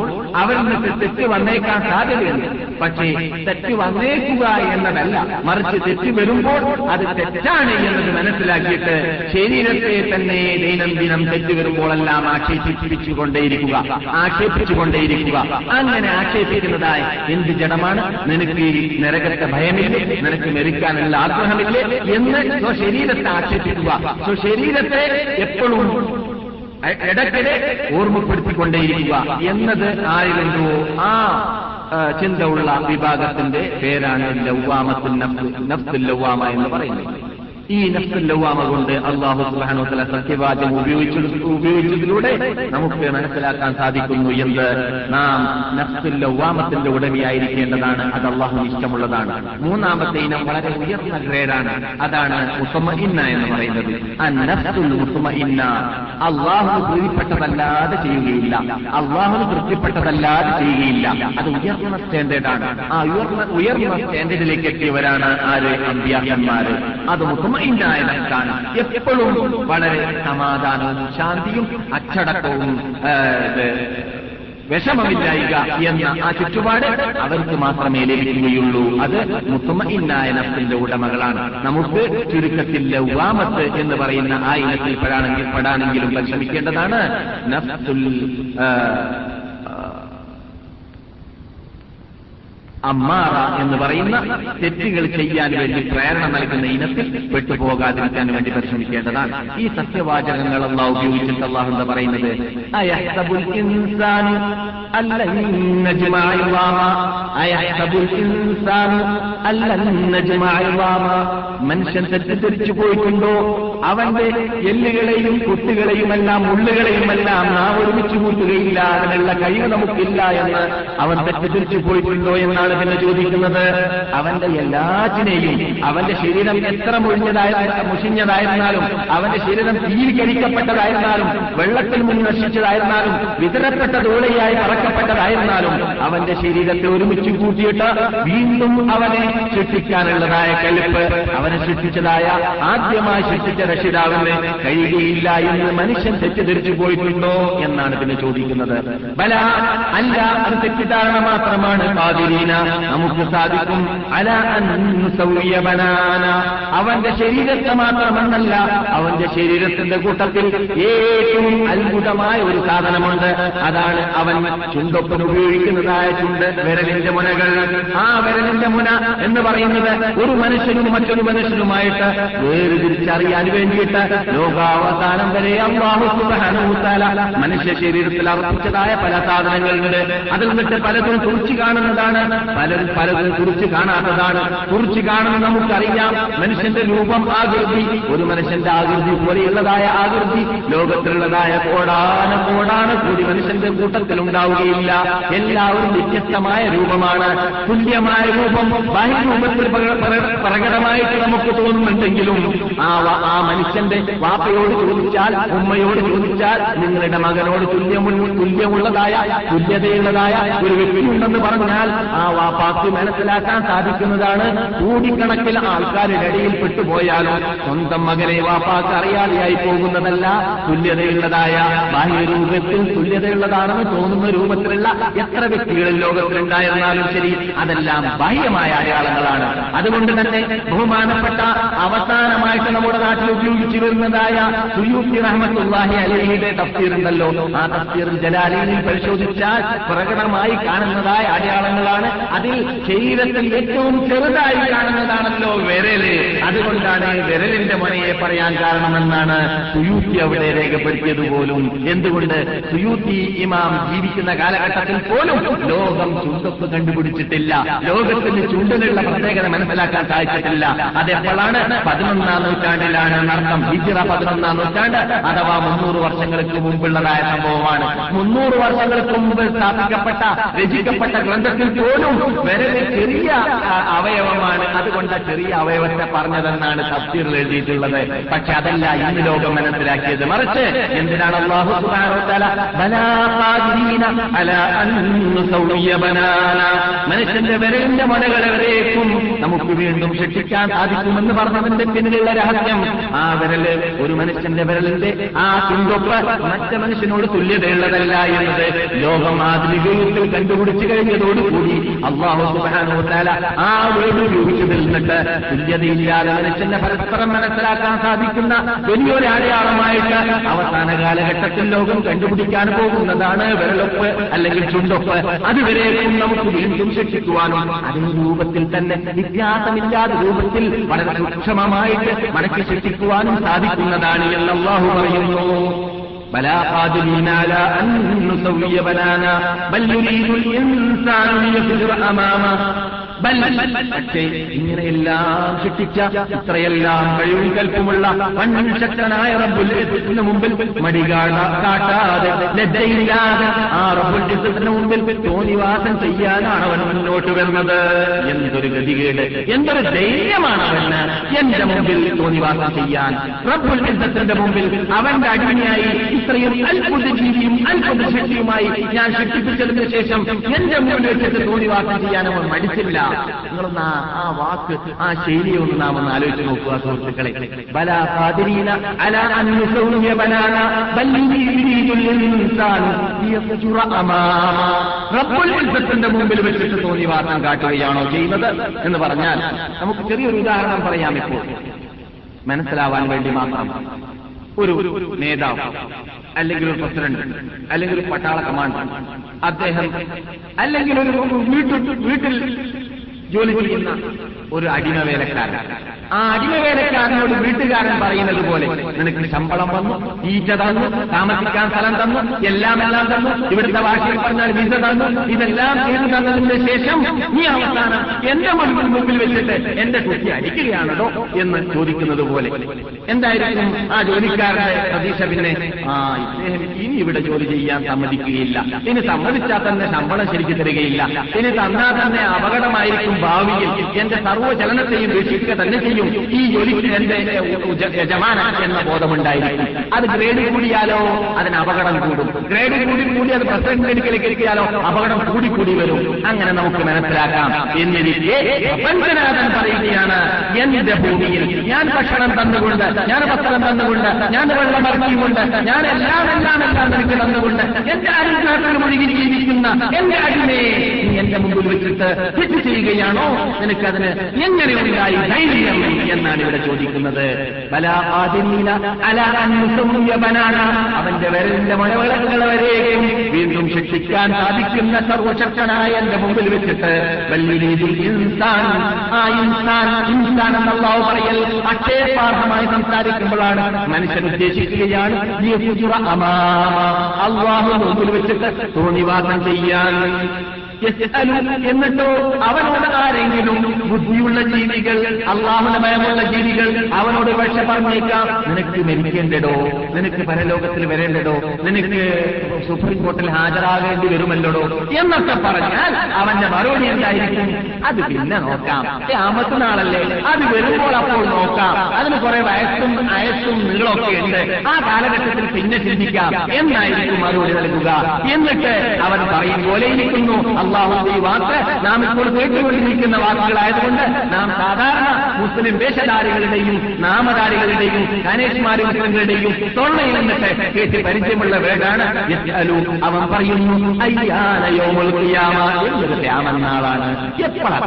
നിന്ന് തെറ്റ് വന്നേക്കാൻ സാധ്യതയുണ്ട്. പക്ഷേ തെറ്റ് വന്നേക്കുക എന്നതല്ല മറിച്ച് തെറ്റ് വരുമ്പോൾ അത് തെറ്റാണ് എന്നത് മനസ്സിലാക്കിയിട്ട് ശരീരത്തെ തന്നെ ദൈനംദിനം തെറ്റ് വരുമ്പോഴെല്ലാം ആക്ഷേപിപ്പിച്ചുകൊണ്ടേയിരിക്കുക ആക്ഷേപിച്ചുകൊണ്ടേയിരിക്കുക. അങ്ങനെ ആക്ഷേപിക്കുന്നതായി എന്ത് ജഡമാണ്? നിനക്ക് നിരകത്തെ ഭയമില്ലേ? നിനക്ക് മരിക്കാനുള്ള ആഗ്രഹമില്ലേ? എന്ന് സ്വശരീരത്തെ ആക്ഷേപിക്കുക. സ്വശരീരത്തെ എപ്പോഴും ഇടയ്ക്കിടെ ഓർമ്മപ്പെടുത്തിക്കൊണ്ടേയിരിക്കുക. എന്നത് ആയിരുന്നു ആ ചിന്ത ഉള്ള വിഭാഗത്തിന്റെ പേരാണ് ലൗവാമത്തുൽ നഫ്സ്. ലൗവാമ എന്ന് പറയുന്നത്. ഈ നഫ്സുൽ കൊണ്ട് അള്ളാഹു സുബ്ഹാനഹു വ തആല സത്യവാചകം ഉപയോഗിച്ചത് ഉപയോഗിച്ചതിലൂടെ നമുക്ക് മനസ്സിലാക്കാൻ സാധിക്കുന്നു എന്ത്? നാം നഫ്സുൽ ലവാമത്തിന്റെ ഉടമയായിരിക്കേണ്ടതാണ്. അത് അള്ളാഹു ഇഷ്ടമുള്ളതാണ്. മൂന്നാമത്തെ ഇനം വളരെ ഉയർന്ന ഗ്രേഡാണ്. അതാണ് മുത്തമഇന്ന എന്ന് പറയുന്നത്. ഉത്തമ ഇന്ന അള്ളാഹു പ്രീതിപ്പെട്ടതല്ലാതെ ചെയ്യുകയില്ല. അള്ളാഹു തൃപ്തിപ്പെട്ടതല്ലാതെ ചെയ്യുകയില്ല. അത് ഉയർന്ന സ്റ്റാൻഡേർഡാണ് ആ ഉയർന്ന ഉയർന്ന സ്റ്റാൻഡേർഡിലേക്ക് എത്തിയവരാണ് ആര്? അഭ്യാസന്മാര് അത് മുത്തമഇന്നായ നഫ്സാണ് എപ്പോഴും വളരെ സമാധാനവും ശാന്തിയും അച്ചടക്കവും വിഷമമില്ലായിക എന്ന ആ ചുറ്റുപാട് അവർക്ക് മാത്രമേ ലഭിക്കുകയുള്ളൂ. അത് മുത്തമഇന്നായ നഫ്സിന്റെ ഉടമകളാണ്. നമുക്ക് ചുരുക്കത്തിൽ ലവാമത്ത് എന്ന് പറയുന്ന ആ ഇനത്തിൽ പെടാണെങ്കിൽ പെടാണെങ്കിലും പരിശ്രമിക്കേണ്ടതാണ്. നഫ്സുൽ ആ, ആ, അമ്മാറ എന്ന് പറയുന്ന തെറ്റുകൾ ചെയ്യാൻ വേണ്ടി പ്രേരണ നൽകുന്ന ഇനത്തിൽ പെട്ടുപോകാതിരിക്കാൻ വേണ്ടി പരിശ്രമിക്കേണ്ടതാണ്. ഈ സത്യവാചകങ്ങൾ അള്ളാഹ് ഉപയോഗിച്ചിട്ട് അള്ളാഹു എന്ന് പറയുന്നത്? മനുഷ്യൻ തെറ്റിദ്ധരിച്ചു പോയിട്ടുണ്ടോ? അവന്റെ എല്ലുകളെയും കുത്തുകളെയുമെല്ലാം ഉള്ളുകളെയുമെല്ലാം നാം ഒരുമിച്ച് കൂട്ടുകയില്ല. അതിനുള്ള കഴിവ് നമുക്കില്ല എന്ന് അവൻ തെറ്റിദ്ധരിച്ചു പോയിട്ടുണ്ടോ എന്നാണ് പിന്നെ ചോദിക്കുന്നത്? അവന്റെ എല്ലാറ്റിനെയും അവന്റെ ശരീരം എത്ര മുഴിഞ്ഞതായ മുഷിഞ്ഞതായിരുന്നാലും അവന്റെ ശരീരം തീയിൽ കരിക്കപ്പെട്ടതായിരുന്നാലും വെള്ളത്തിൽ മുന്നിൽ നശിച്ചതായിരുന്നാലും വിതരപ്പെട്ട ദൂളയായി പറക്കപ്പെട്ടതായിരുന്നാലും അവന്റെ ശരീരത്തെ ഒരുമിച്ച് കൂട്ടിയിട്ട് വീണ്ടും അവനെ ശിക്ഷിക്കാനുള്ളതായ കലിപ്പ് അവനെ ശിക്ഷിച്ചതായ ആദ്യമായി ശിക്ഷിച്ച രക്ഷിതാവിന് കഴിയുകയില്ല എന്ന് മനുഷ്യൻ തെറ്റിദ്ധരിച്ചു പോയിട്ടുണ്ടോ എന്നാണ് പിന്നെ ചോദിക്കുന്നത്. ബല അല്ല അത് തെറ്റിദ്ധാരണ മാത്രമാണ് പാതിരീന നമുക്ക് സാധിക്കും. അല ബനാന. അവന്റെ ശരീരത്തെ മാത്രമെന്നല്ല അവന്റെ ശരീരത്തിന്റെ കൂട്ടത്തിൽ ഏറ്റവും അത്ഭുതമായ ഒരു സാധനമുണ്ട്. അതാണ് അവൻ ചുണ്ടൊപ്പൻ ഉപയോഗിക്കുന്നതായ ചുണ്ട് വിരലിന്റെ മുനകൾ. ആ വിരലിന്റെ മുന എന്ന് പറയുന്നത് ഒരു മനുഷ്യനും മറ്റൊരു മനുഷ്യനുമായിട്ട് വേർതിരിച്ചറിയാൻ വേണ്ടിയിട്ട് ലോകാവസാനം വരെ അള്ളാഹു സുബ്ഹാനഹുവതആല മനുഷ്യ ശരീരത്തിൽ അർപ്പിച്ചതായ പല സാധനങ്ങളുണ്ട്. അതിൽ നിന്നിട്ട് പലതും കുറിച്ച് കാണുന്നതാണ് പലരും പലതും കുറിച്ച് കാണാത്തതാണ്. കുറിച്ച് കാണുന്നത് നമുക്കറിയാം. മനുഷ്യന്റെ രൂപം ആകൃതി. ഒരു മനുഷ്യന്റെ ആകൃതി പോലെയുള്ളതായ ആകൃതി. ലോകത്തിലുള്ളതായ കോടാന കോടാന കൂടി മനുഷ്യന്റെ കൂട്ടത്തിൽ ഉണ്ടാവുകയില്ല എല്ലാവരും വ്യത്യസ്തമായ രൂപമാണ്. തുല്യമായ രൂപം ബാഹ്യരൂപത്തിൽ രൂപത്തിൽ പ്രക- പ്രകടമായിട്ട് നമുക്ക് തോന്നുന്നുണ്ടെങ്കിലും ആ ആ മനുഷ്യന്റെ വാപ്പയോട് ചോദിച്ചാൽ ഉമ്മയോട് ചോദിച്ചാൽ നിങ്ങളുടെ മകനോട് തുല്യമുള്ള തുല്യമുള്ളതായ തുല്യതയുള്ളതായ ഒരു വ്യക്തിയുണ്ടെന്ന് പറഞ്ഞാൽ ആ വാപ്പാക്ക് മനസ്സിലാക്കാൻ സാധിക്കുന്നതാണ്. കൂടിക്കണക്കിൽ ആൾക്കാരുടെ ഇടയിൽ പെട്ടുപോയാലും സ്വന്തം മകനെ വാപ്പാക്ക് അറിയാതെയായി പോകുന്നതല്ല തുല്യതയുള്ളതായ ബാഹ്യരൂപത്തിൽ തുല്യതയുള്ളതാണെന്ന് തോന്നുന്ന രൂപത്തിലുള്ള എത്ര വ്യക്തികളിൽ ലോകത്തിലുണ്ടായിരുന്നാലും ശരി അതെല്ലാം ബാഹ്യമായ അടയാളങ്ങളാണ്. അതുകൊണ്ട് തന്നെ ബഹുമാനപ്പെട്ട അവസാനമായിട്ട് നമ്മുടെ നാട്ടിൽ ഉപയോഗിച്ചു വരുന്നതായ സുയൂത്തി റഹ്മത്തുല്ലാഹി അലഹിയുടെ തഫ്സീർ ഉണ്ടല്ലോ. ആ തഫ്തീർ ജലാലിയിൽ പരിശോധിച്ചാൽ പ്രകടമായി കാണുന്നതായ അടയാളങ്ങളാണ് അതിൽ ശരീരത്തിൽ ഏറ്റവും ചെറുതായി കാണുന്നതാണല്ലോ വിരൽ അതുകൊണ്ടാണ് വിരലിന്റെ മുനയെ പറയാൻ കാരണമെന്നാണ് സുയൂത്തി അവിടെ രേഖപ്പെടുത്തിയത് പോലും. എന്തുകൊണ്ട് സുയൂത്തി ഇമാം ജീവിക്കുന്ന കാലഘട്ടത്തിൽ പോലും ലോകം ചുണ്ടപ്പ് കണ്ടുപിടിച്ചിട്ടില്ല. ലോകത്തിന് ചുണ്ടിനുള്ള പ്രത്യേകത മനസ്സിലാക്കാൻ സാധിച്ചിട്ടില്ല. അതെപ്പോഴാണ്? പതിനൊന്നാം നൂറ്റാണ്ടിലാണ് നടത്തം ഹിജിറ പതിനൊന്നാം നൂറ്റാണ്ട് അഥവാ മുന്നൂറ് വർഷങ്ങൾക്ക് മുമ്പുള്ളതായ സംഭവമാണ്. മുന്നൂറ് വർഷങ്ങൾക്ക് മുമ്പ് സ്ഥാപിക്കപ്പെട്ട രചിക്കപ്പെട്ട ഗ്രന്ഥത്തിൽ പോലും വിരൽ ചെറിയ അവയവമാണ്. അതുകൊണ്ട് ചെറിയ അവയവത്തെ പറഞ്ഞതെന്നാണ് തഫ്സീറിൽ എഴുതിയിട്ടുള്ളത്. പക്ഷെ അതല്ല ഇന്ന് ലോകം മനസ്സിലാക്കിയത്. മറിച്ച് എന്തിനാണ് അള്ളാഹു മനുഷ്യന്റെ വിരലിന്റെ മുനകളെവരേക്കും നമുക്ക് വീണ്ടും ശിക്ഷിക്കാൻ സാധിക്കുമെന്ന് പറഞ്ഞതിന്റെ പിന്നിലുള്ള രഹസ്യം ആ വിരൽ ഒരു മനുഷ്യന്റെ വിരലിന്റെ ആ തുണ്ടൊപ്പ് മറ്റു മനുഷ്യനോട് തുല്യതയുള്ളതല്ല എന്നത് ലോകം ആധുനിക യുഗത്തിൽ കണ്ടുപിടിച്ചു കഴിഞ്ഞതോടുകൂടി അള്ളാഹു വ ആ വീട് ഉപയോഗിച്ചതിൽ നിന്നിട്ട് തുല്യതയില്ലാതെ മനുഷ്യന്റെ പരസ്പരം മനസ്സിലാക്കാൻ സാധിക്കുന്ന വലിയൊരു അടയാളമായിട്ട് അവസാന കാലഘട്ടത്തിൽ ലോകം കണ്ടുപിടിക്കാൻ പോകുന്നതാണ് വിരലൊപ്പ് അല്ലെങ്കിൽ ചുണ്ടൊപ്പ്. അതുവരേക്കും നമുക്ക് വീണ്ടും ശിക്ഷിക്കുവാനും അതിന് രൂപത്തിൽ തന്നെ വ്യത്യാസമില്ലാത്ത രൂപത്തിൽ വളരെ സൂക്ഷ്മമായിട്ട് മനസ്സിൽ ശിക്ഷിക്കുവാനും സാധിക്കുന്നതാണ് എന്ന് അള്ളാഹു പറയുന്നു. بلا قادرين على أن نسوي بنانا بل يريد الإنسان ليفجر أمامه. പക്ഷേ ഇങ്ങനെയെല്ലാം ശിക്ഷിച്ച ഇത്രയെല്ലാം കഴിവും കൽപ്പുമുള്ള പൺശക്തനായ റബ്ബുൽ ഇസ്സത്തിന് മുമ്പിൽ മടി കാട്ടാതെ ആ റബ്ബുൽ മുമ്പിൽ തോന്നിവാസം ചെയ്യാനാണ് അവൻ മുന്നോട്ട് വരുന്നത്. എന്തൊരു ഗതികേട് എന്തൊരു ധൈര്യമാണ് അവന്. എന്റെ മുമ്പിൽ തോന്നിവാസം ചെയ്യാൻ റബ്ബുൽ ഇസ്സത്തിന്റെ മുമ്പിൽ അവന്റെ അടിമയായി ഇത്രയും അത്ഭുത ജീവിയും അത്ഭുത ശക്തിയുമായി ഞാൻ ശിക്ഷിപ്പിച്ചതിന് ശേഷം എന്റെ മുമ്പിൽ വെച്ചിട്ട് തോന്നിവാസം ചെയ്യാൻ അവൻ മടിച്ചില്ല. നിങ്ങളൊന്ന് ആ- വാക്ക് ആ ശൈലിയെ ഒന്ന് നാം ഒന്ന് ആലോചിച്ച് നോക്കുക സുഹൃത്തുക്കളെ. ബല ഖാദിരീന അലാ അൻ നുസവ്വിയ ബനാന അമാമ റബ്ബുൽ മുമ്പിൽ വെച്ചിട്ട് തോന്നിവാസം കാട്ടുകയാണോ ചെയ്യുന്നത് എന്ന് പറഞ്ഞാൽ നമുക്ക് ചെറിയൊരു ഉദാഹരണം പറയാം ഇപ്പോൾ. മനസ്സിലാവാൻ വേണ്ടി മാത്രം ഒരു നേതാവ് അല്ലെങ്കിൽ ഒരു പ്രസിഡന്റ് അല്ലെങ്കിൽ ഒരു പട്ടാള കമാൻഡർ അദ്ദേഹം അല്ലെങ്കിൽ ഒരു വീട്ടിൽ ജോലി ചെയ്യുന്ന ഒരു അടിമ വേലക്കാരൻ ആ അടിമ വേലക്കാരനോട് വീട്ടുകാരൻ പറയുന്നത് പോലെ നിനക്ക് ശമ്പളം വന്നു ഈച്ച തന്നു താമസിക്കാൻ സ്ഥലം തന്നു എല്ലാം എല്ലാം തന്നു ഇവിടുത്തെ ഭാഷയിൽ പറഞ്ഞാൽ വിസ തന്നു ഇതെല്ലാം ചെയ്തു തന്നതിന് ശേഷം നീ അവസാനം എന്റെ മുൻപിൽ മുമ്പിൽ വെച്ചിട്ട് എന്റെ കുട്ടി അടിക്കുകയാണല്ലോ എന്ന് ചോദിക്കുന്നത് പോലെ. എന്തായിരിക്കും ആ ജോലിക്കാരന്റെ പ്രതീക്ഷ പിന്നെ? ആ ഇദ്ദേഹം ഇനി ഇവിടെ ജോലി ചെയ്യാൻ സമ്മതിക്കുകയില്ല. ഇനി സമ്മതിച്ചാൽ തന്നെ ശമ്പളം ശരിക്ക് തരികയില്ല. ഇനി തന്നാൽ തന്നെ അപകടമായിരിക്കും ഭാവിയിൽ എന്റെ സർവചലനത്തെയും വീക്ഷിക്കുക തന്നെ ചെയ്യും. ഈ ജോലിക്ക് എന്റെ യജമാന എന്ന ബോധമുണ്ടായിരിക്കും. അത് ഗ്രേഡ് കൂടിയാലോ അതിന് അപകടം കൂടും. ഗ്രേഡ് കൂടി കൂടി അത് പ്രസിഡന്റ് അപകടം കൂടി കൂടി വരും. അങ്ങനെ നമുക്ക് മനസ്സിലാക്കാം. എന്നിരിക്കെ പ്രപഞ്ചനാഥൻ പറയുകയാണ് എന്റെ ഭൂമിയിൽ ഞാൻ ഭക്ഷണം തന്നുകൊണ്ട് ഞാൻ വസ്ത്രം തന്നുകൊണ്ട് ഞാൻ വെള്ളം ഇറക്കിക്കൊണ്ട് ഞാൻ എല്ലാം എല്ലാം എല്ലാം നിനക്ക് തന്നുകൊണ്ട് എന്റെ അരിക്കാട്ടിൽ മുഴുകി ജീവിക്കുന്ന എന്റെ അടിമയെ എന്റെ മുമ്പിൽ വെച്ചിട്ട് തെറ്റ് ചെയ്യുകയാണോ നിനക്കതിന് എങ്ങനെ ഉണ്ടായി ധൈര്യം എന്നാണ് ഇവിടെ ചോദിക്കുന്നത്. അവന്റെ വരലിന്റെ മഴവിളക്കുകൾ വരെയും വീണ്ടും ശിക്ഷിക്കാൻ സാധിക്കുന്ന സർവശക്തനായ എന്റെ മുമ്പിൽ വെച്ചിട്ട് വല്ലിരീതിൽ ഇൻസാൻ ആ ഇൻസാൻ ഇൻസാൻ എന്നല്ലാഹു പറയൽ അക്ഷയപാർഹമായി സംസാരിക്കുമ്പോഴാണ് മനുഷ്യൻ ഉദ്ദേശിക്കുകയാണ് അമാമ. അള്ളാഹു മുമ്പിൽ വെച്ചിട്ട് തോന്നിവാസം ചെയ്യാൻ എന്നിട്ടോ അവനോട് ആരെങ്കിലും ബുദ്ധിയുള്ള ജീവികൾ അള്ളാഹുന ഭയമുള്ള ജീവികൾ അവനോട് പക്ഷ പറഞ്ഞേക്കാം. നിനക്ക് മരിക്കേണ്ടടോ നിനക്ക് പരലോകത്തിൽ വരേണ്ടടോ നിനക്ക് സുപ്രീം കോർട്ടിൽ ഹാജരാകേണ്ടി വരുമല്ലോടോ? എന്നൊക്കെ പറഞ്ഞാൽ അവന്റെ മറുപടി എന്തായിരിക്കും? അത് പിന്നെ നോക്കാം. ആമത്ത് നാളല്ലേ? അത് വരുമ്പോൾ അപ്പോൾ നോക്കാം. അതിന് കുറെ വയസ്സും അയസ്സും നീളമൊക്കെ ഉണ്ട്. ആ കാലഘട്ടത്തിൽ പിന്നെ ചിന്തിക്കാം. എന്നായിരിക്കും മറുപടി നൽകുക. എന്നിട്ട് അവൻ പറയും പോലെ ഇരിക്കുന്നു. അള്ളാഹുന്റെ ഈ വാക്ക് നാം ഇപ്പോൾ കേട്ടുകൊണ്ടിരിക്കുന്ന വാക്കുകളായതുകൊണ്ട് നാം സാധാരണ മുസ്ലിം വേഷധാരികളുടെയും നാമധാരികളുടെയും ഗണേഷ്മാരി മുസ്ലിങ്ങളുടെയും തൊള്ളയിൽ നിന്നിട്ട് കേട്ട് പരിചയമുള്ള വേടാണ് അവൻ പറയുന്നു എന്നൊരു ത്യാമന്നാളാണ് എപ്പോഴാ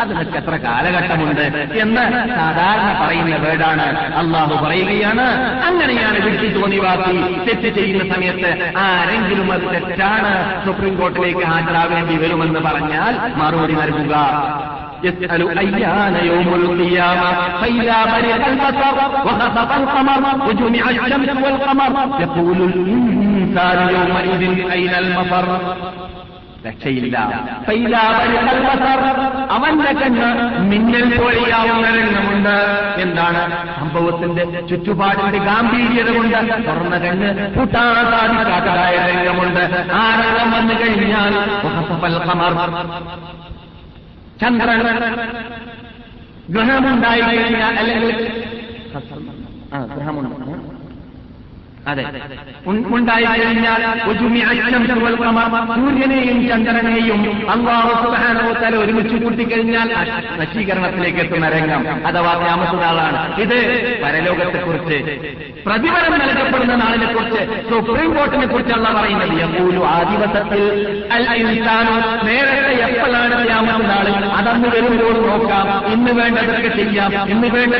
അതിനൊക്കെ എത്ര കാലഘട്ടമുണ്ട് എന്ന് സാധാരണ പറയുന്ന വേടാണ്. അള്ളാഹു പറയുകയാണ് അങ്ങനെയാണ് വിട്ടി തോന്നിവാസി. തെറ്റ് ചെയ്യുന്ന സമയത്ത് ആരെങ്കിലും അത് തെറ്റാണ്. സുപ്രീം കോർട്ടിലേക്ക് ഹാജരാകേണ്ടി വരുമെന്ന് പറഞ്ഞാൽ മറുപടി നൽകുക يسأل أيان يوم القيامة فإذا برق البصر وخسف القمر وجمع الشمس والقمر يقول الإنسان يومئذ أين المفر രക്ഷയില്ല. അവന്റെ കണ്ണ് മിന്നൽ പോലെയാവുന്ന രംഗമുണ്ട് എന്താണ് സംഭവത്തിന്റെ ചുറ്റുപാടിന്റെ ഗാംഭീര്യത കൊണ്ട് തുറന്ന കണ്ണ് കൂട്ടാൻ രംഗമുണ്ട് ആ രംഗം വന്നു കഴിഞ്ഞാൽ ചന്ദ്ര ഗ്രഹമുണ്ടായി കഴിഞ്ഞാൽ അല്ലെങ്കിൽ ആ ഗ്രഹമുണ്ട്. അതെ. സൂര്യനെയും ചന്ദ്രനെയും അള്ളാഹു ഒരുമിച്ച് കൂട്ടിക്കഴിഞ്ഞാൽ നശീകരണത്തിലേക്ക് എത്തുന്ന രംഗം അഥവാ താമസനാളാണ് ഇത് പരലോകത്തെക്കുറിച്ച് പ്രതിഫലം നൽകപ്പെടുന്ന നാളിനെ കുറിച്ച് സുപ്രീം കോർട്ടിനെ കുറിച്ചല്ല പറയുന്നത് യഖൂലു ആ ദിവസത്തിൽ നേരത്തെ എപ്പോഴാണ് നാൾ അതന്ന് വരുമ്പോൾ നോക്കാം. ഇന്ന് വേണ്ടതൊക്കെ ചെയ്യാം. ഇന്ന് വേണ്ട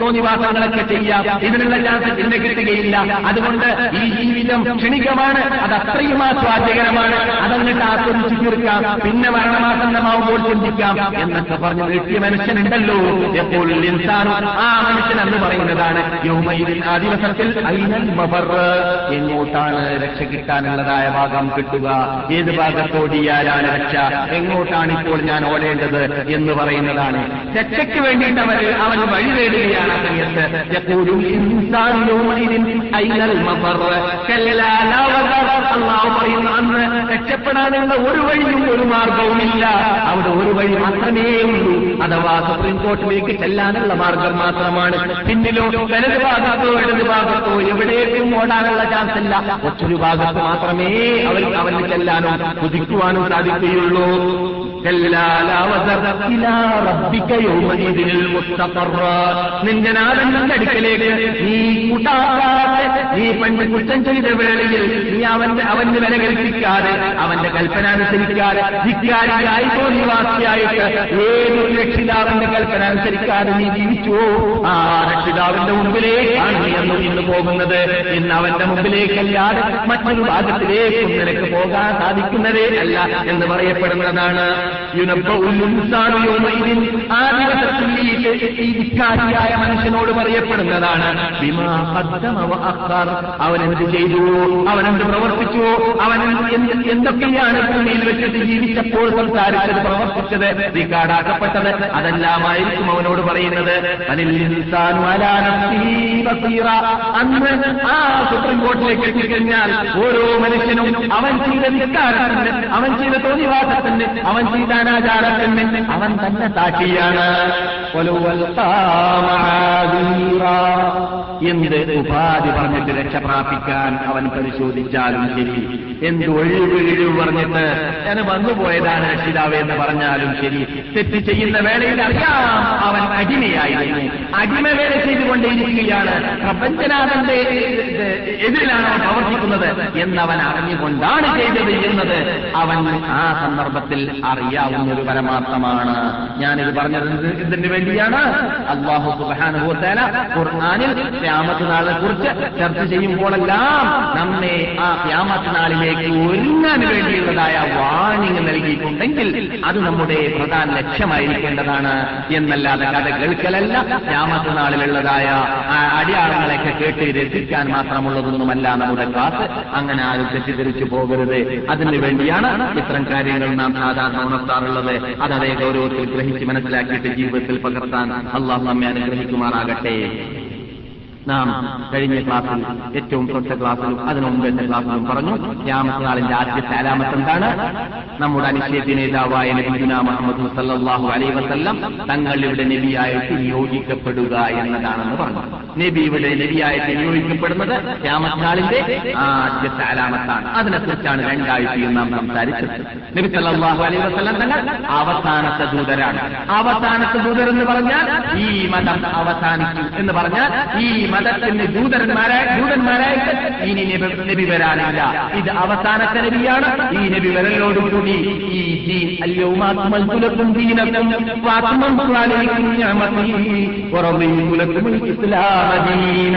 തോന്നിവാസങ്ങളൊക്കെ ചെയ്യാം. ഇതിനുള്ള ചാൻസ് പിന്നെ കിട്ടുകയില്ല. അതുകൊണ്ട് ഈ ജീവിതം ക്ഷണികമാണ്. അത് അത്രയും ആസ്വാദ്യകരമാണ്. അതന്നിട്ട് ആസ്വദിച്ചു തീർക്കാം. പിന്നെ മരണമാസന്നമാവുമ്പോൾ ചിന്തിക്കാം. എന്നൊക്കെ പറഞ്ഞ് വീട്ടിയ മനുഷ്യനുണ്ടല്ലോ. എപ്പോൾ ഇൻസാൻ ആ മനുഷ്യൻ എന്ന് പറയുന്നതാണ് ആ ദിവസത്തിൽ എങ്ങോട്ടാണ് രക്ഷ കിട്ടാനുള്ളതായ ഭാഗം കിട്ടുക? ഏത് ഭാഗത്തോടിയാലാണ് രക്ഷ? എങ്ങോട്ടാണ് ഇപ്പോൾ ഞാൻ ഓടേണ്ടത് എന്ന് പറയുന്നതാണ്. രക്ഷയ്ക്ക് വേണ്ടിയിട്ട് അവർ അവൻ വഴി തേടുകയാണ് ആ സമയത്ത്. യഖൂലുൽ ഇൻസാനു പറയുന്നു അന്ന് രക്ഷപ്പെടാനുള്ള ഒരു വഴിയും ഒരു മാർഗവുമില്ല. അവിടെ ഒരു വഴി മാത്രമേ ഉള്ളൂ അഥവാ സുപ്രീം കോർട്ടിലേക്ക് ചെല്ലാനുള്ള മാർഗം മാത്രമാണ്. പിന്നിലോ വലത് ഭാഗത്തോ ഇടത് ഭാഗത്തോ എവിടേക്കും ഓടാനുള്ള ചാൻസ് ഇല്ല ഒറ്റൊരു ഭാഗത്ത് മാത്രമേ അവർ അവന് ചെല്ലാനോ കുതിക്കുവാനോ സാധിക്കുകയുള്ളൂ. നിന്റെ നാടൻ അടുക്കലേക്ക് നീ കൂട്ടാകാതെ നീ പണ്ട് കുറ്റം ചെയ്ത വേളയിൽ നീ അവന്റെ അവന്റെ വില കൽപ്പിക്കാതെ അവന്റെ കൽപ്പന അനുസരിക്കാതെ ധിക്കാരിയായി തോന്നിവാസിയായിട്ട് ഏതൊരു രക്ഷിതാവിന്റെ കൽപ്പന അനുസരിക്കാതെ നീ ജീവിച്ചോ. ആ രക്ഷിതാവിന്റെ മുമ്പിലേക്കാണ് നീ അന്ന് നിന്ന് പോകുന്നത്. ഇന്ന് അവന്റെ മുമ്പിലേക്കല്ലാതെ മറ്റൊരു ഭാഗത്തിലേക്കും നിനക്ക് പോകാൻ സാധിക്കുന്നതേ അല്ല എന്ന് പറയപ്പെടുന്നതാണ്. ധിക്കാരിയായ മനുഷ്യനോട് പറയപ്പെടുന്നതാണ് അവൻ ചെയ്തു? അവൻ പ്രവർത്തിച്ചു? അവൻ എന്തൊക്കെയാണ് ഭൂമിയിൽ വെച്ചിട്ട് ജീവിച്ചപ്പോൾ സംസാരിച്ചത് പ്രവർത്തിച്ചത് റിക്കാർഡാക്കപ്പെട്ടത് അതെല്ലാമായിരിക്കും അവനോട് പറയുന്നത്. അന്ന് ആ സുപ്രീം കോർട്ടിലേക്ക് എത്തിക്കഴിഞ്ഞാൽ ഓരോ മനുഷ്യനും അവൻ ചെയ്ത നിസ്കാരത്തിന് അവൻ ചെയ്ത തോന്നിവാസത്തിന് അവൻ ചെയ്ത അനാചാരത്തിന് അവൻ തന്നെ സാക്ഷിയാണ്. എന്ത് ഉപാധി പറഞ്ഞിട്ട് രക്ഷ പ്രാപിക്കാൻ അവൻ പരിശോധിച്ചാലും ശരി. എന്ത് ഒഴിവിഴിവ് പറഞ്ഞിട്ട് ഞാൻ വന്നുപോയതാണ് രക്ഷിതാവ് എന്ന് പറഞ്ഞാലും ശരി. തെറ്റ് ചെയ്യുന്ന വേളയിൽ അറിയാം അവൻ അടിമയായിരുന്നു. അടിമ വേല ചെയ്തുകൊണ്ടേയിരിക്കുകയാണ്. പ്രപഞ്ചനാഥന്റെ എതിരിലാണ് അവൻ പ്രവർത്തിക്കുന്നത് എന്നവൻ അറിഞ്ഞുകൊണ്ടാണ് ചെയ്തത് എന്നത് അവൻ ആ സന്ദർഭത്തിൽ അറിയാവുന്ന ഒരു പരമാർത്ഥമാണ്. ഞാനിത് പറഞ്ഞത് എന്ത്? ഇതിന് വേണ്ടിയാണ്? അള്ളാഹു സുബാനുഭവത്തേന ഖുർആാനിൽ ക്യാമത്ത് നാളിനെ കുറിച്ച് ചർച്ച ചെയ്യുമ്പോഴെല്ലാം നമ്മെ ആ ക്യാമത്ത് നാളിലേക്ക് ഒരുങ്ങാൻ വേണ്ടിയുള്ളതായ വാണിംഗ് നൽകിയിട്ടുണ്ടെങ്കിൽ അത് നമ്മുടെ പ്രധാന ലക്ഷ്യമായിരിക്കേണ്ടതാണ്. എന്നല്ലാതെ കഥ കേൾക്കലല്ല. ക്യാമത്ത് നാളിലുള്ളതായ അടിയാളങ്ങളെയൊക്കെ കേട്ട് രസിക്കാൻ മാത്രമുള്ളതൊന്നുമല്ല നമ്മുടെ ക്ലാസ്. അങ്ങനെ ആരും തെറ്റിദ്ധരിച്ചു പോകരുത്. അതിനു വേണ്ടിയാണ് ഇത്തരം കാര്യങ്ങൾ നാം സാധാരണ ഉണർത്താറുള്ളത് അത് അതേ ഗൗരവത്തിൽ ഗ്രഹിച്ച് മനസ്സിലാക്കിയിട്ട് ജീവിതത്തിൽ പകർത്താൻ അള്ളാഹു നമ്മെ അനുഗ്രഹിക്കുമാറാകട്ടെ. നാം കഴിഞ്ഞ ക്ലാസ്സിൽ ഏറ്റവും തൊട്ട ക്ലാസ്സിലും അതിനു മുമ്പത്തെ ക്ലാസ്സിലും പറഞ്ഞു ക്യാമത്തിനാളിന്റെ ആദ്യത്തെ അലാമത്ത് എന്താണ് നമ്മുടെ അനിശ്ചയത്തി നേതാവായ നബിഗുന മുഹമ്മദ് സല്ലാഹു അലൈ വസല്ലം തങ്ങൾ ഇവിടെ നബിയായിട്ട് നിയോഗിക്കപ്പെടുക എന്നതാണെന്ന് പറഞ്ഞു. നബി ഇവിടെ നബിയായിട്ട് നിയോഗിക്കപ്പെടുന്നത് ക്യാമത്തിനാളിന്റെ ആദ്യത്തെ അലാമത്താണ്. അതിനെക്കുറിച്ചാണ് രണ്ടാഴ്ചയും നാം സംസാരിച്ചത്. നബി സല്ലാഹു അലൈ വസല്ലം തങ്ങൾ അവസാനത്തെ ദൂതരാണ്. അവസാനത്തെ ദൂതർ എന്ന് പറഞ്ഞാൽ ഈ മതം അവസാനിക്കും എന്ന് പറഞ്ഞാൽ ഈ മതത്തിന് ദൂതന്മാരായ ദൂതന്മാരായിട്ട് ഇനി നബി വരാനില്ല. ഇത് അവസാനത്തെ നബിയാണ്. ഈ നബി വരലോടുകൂടി ഈ ലക്കുമുൽ ഇസ്ലാമ ദീന.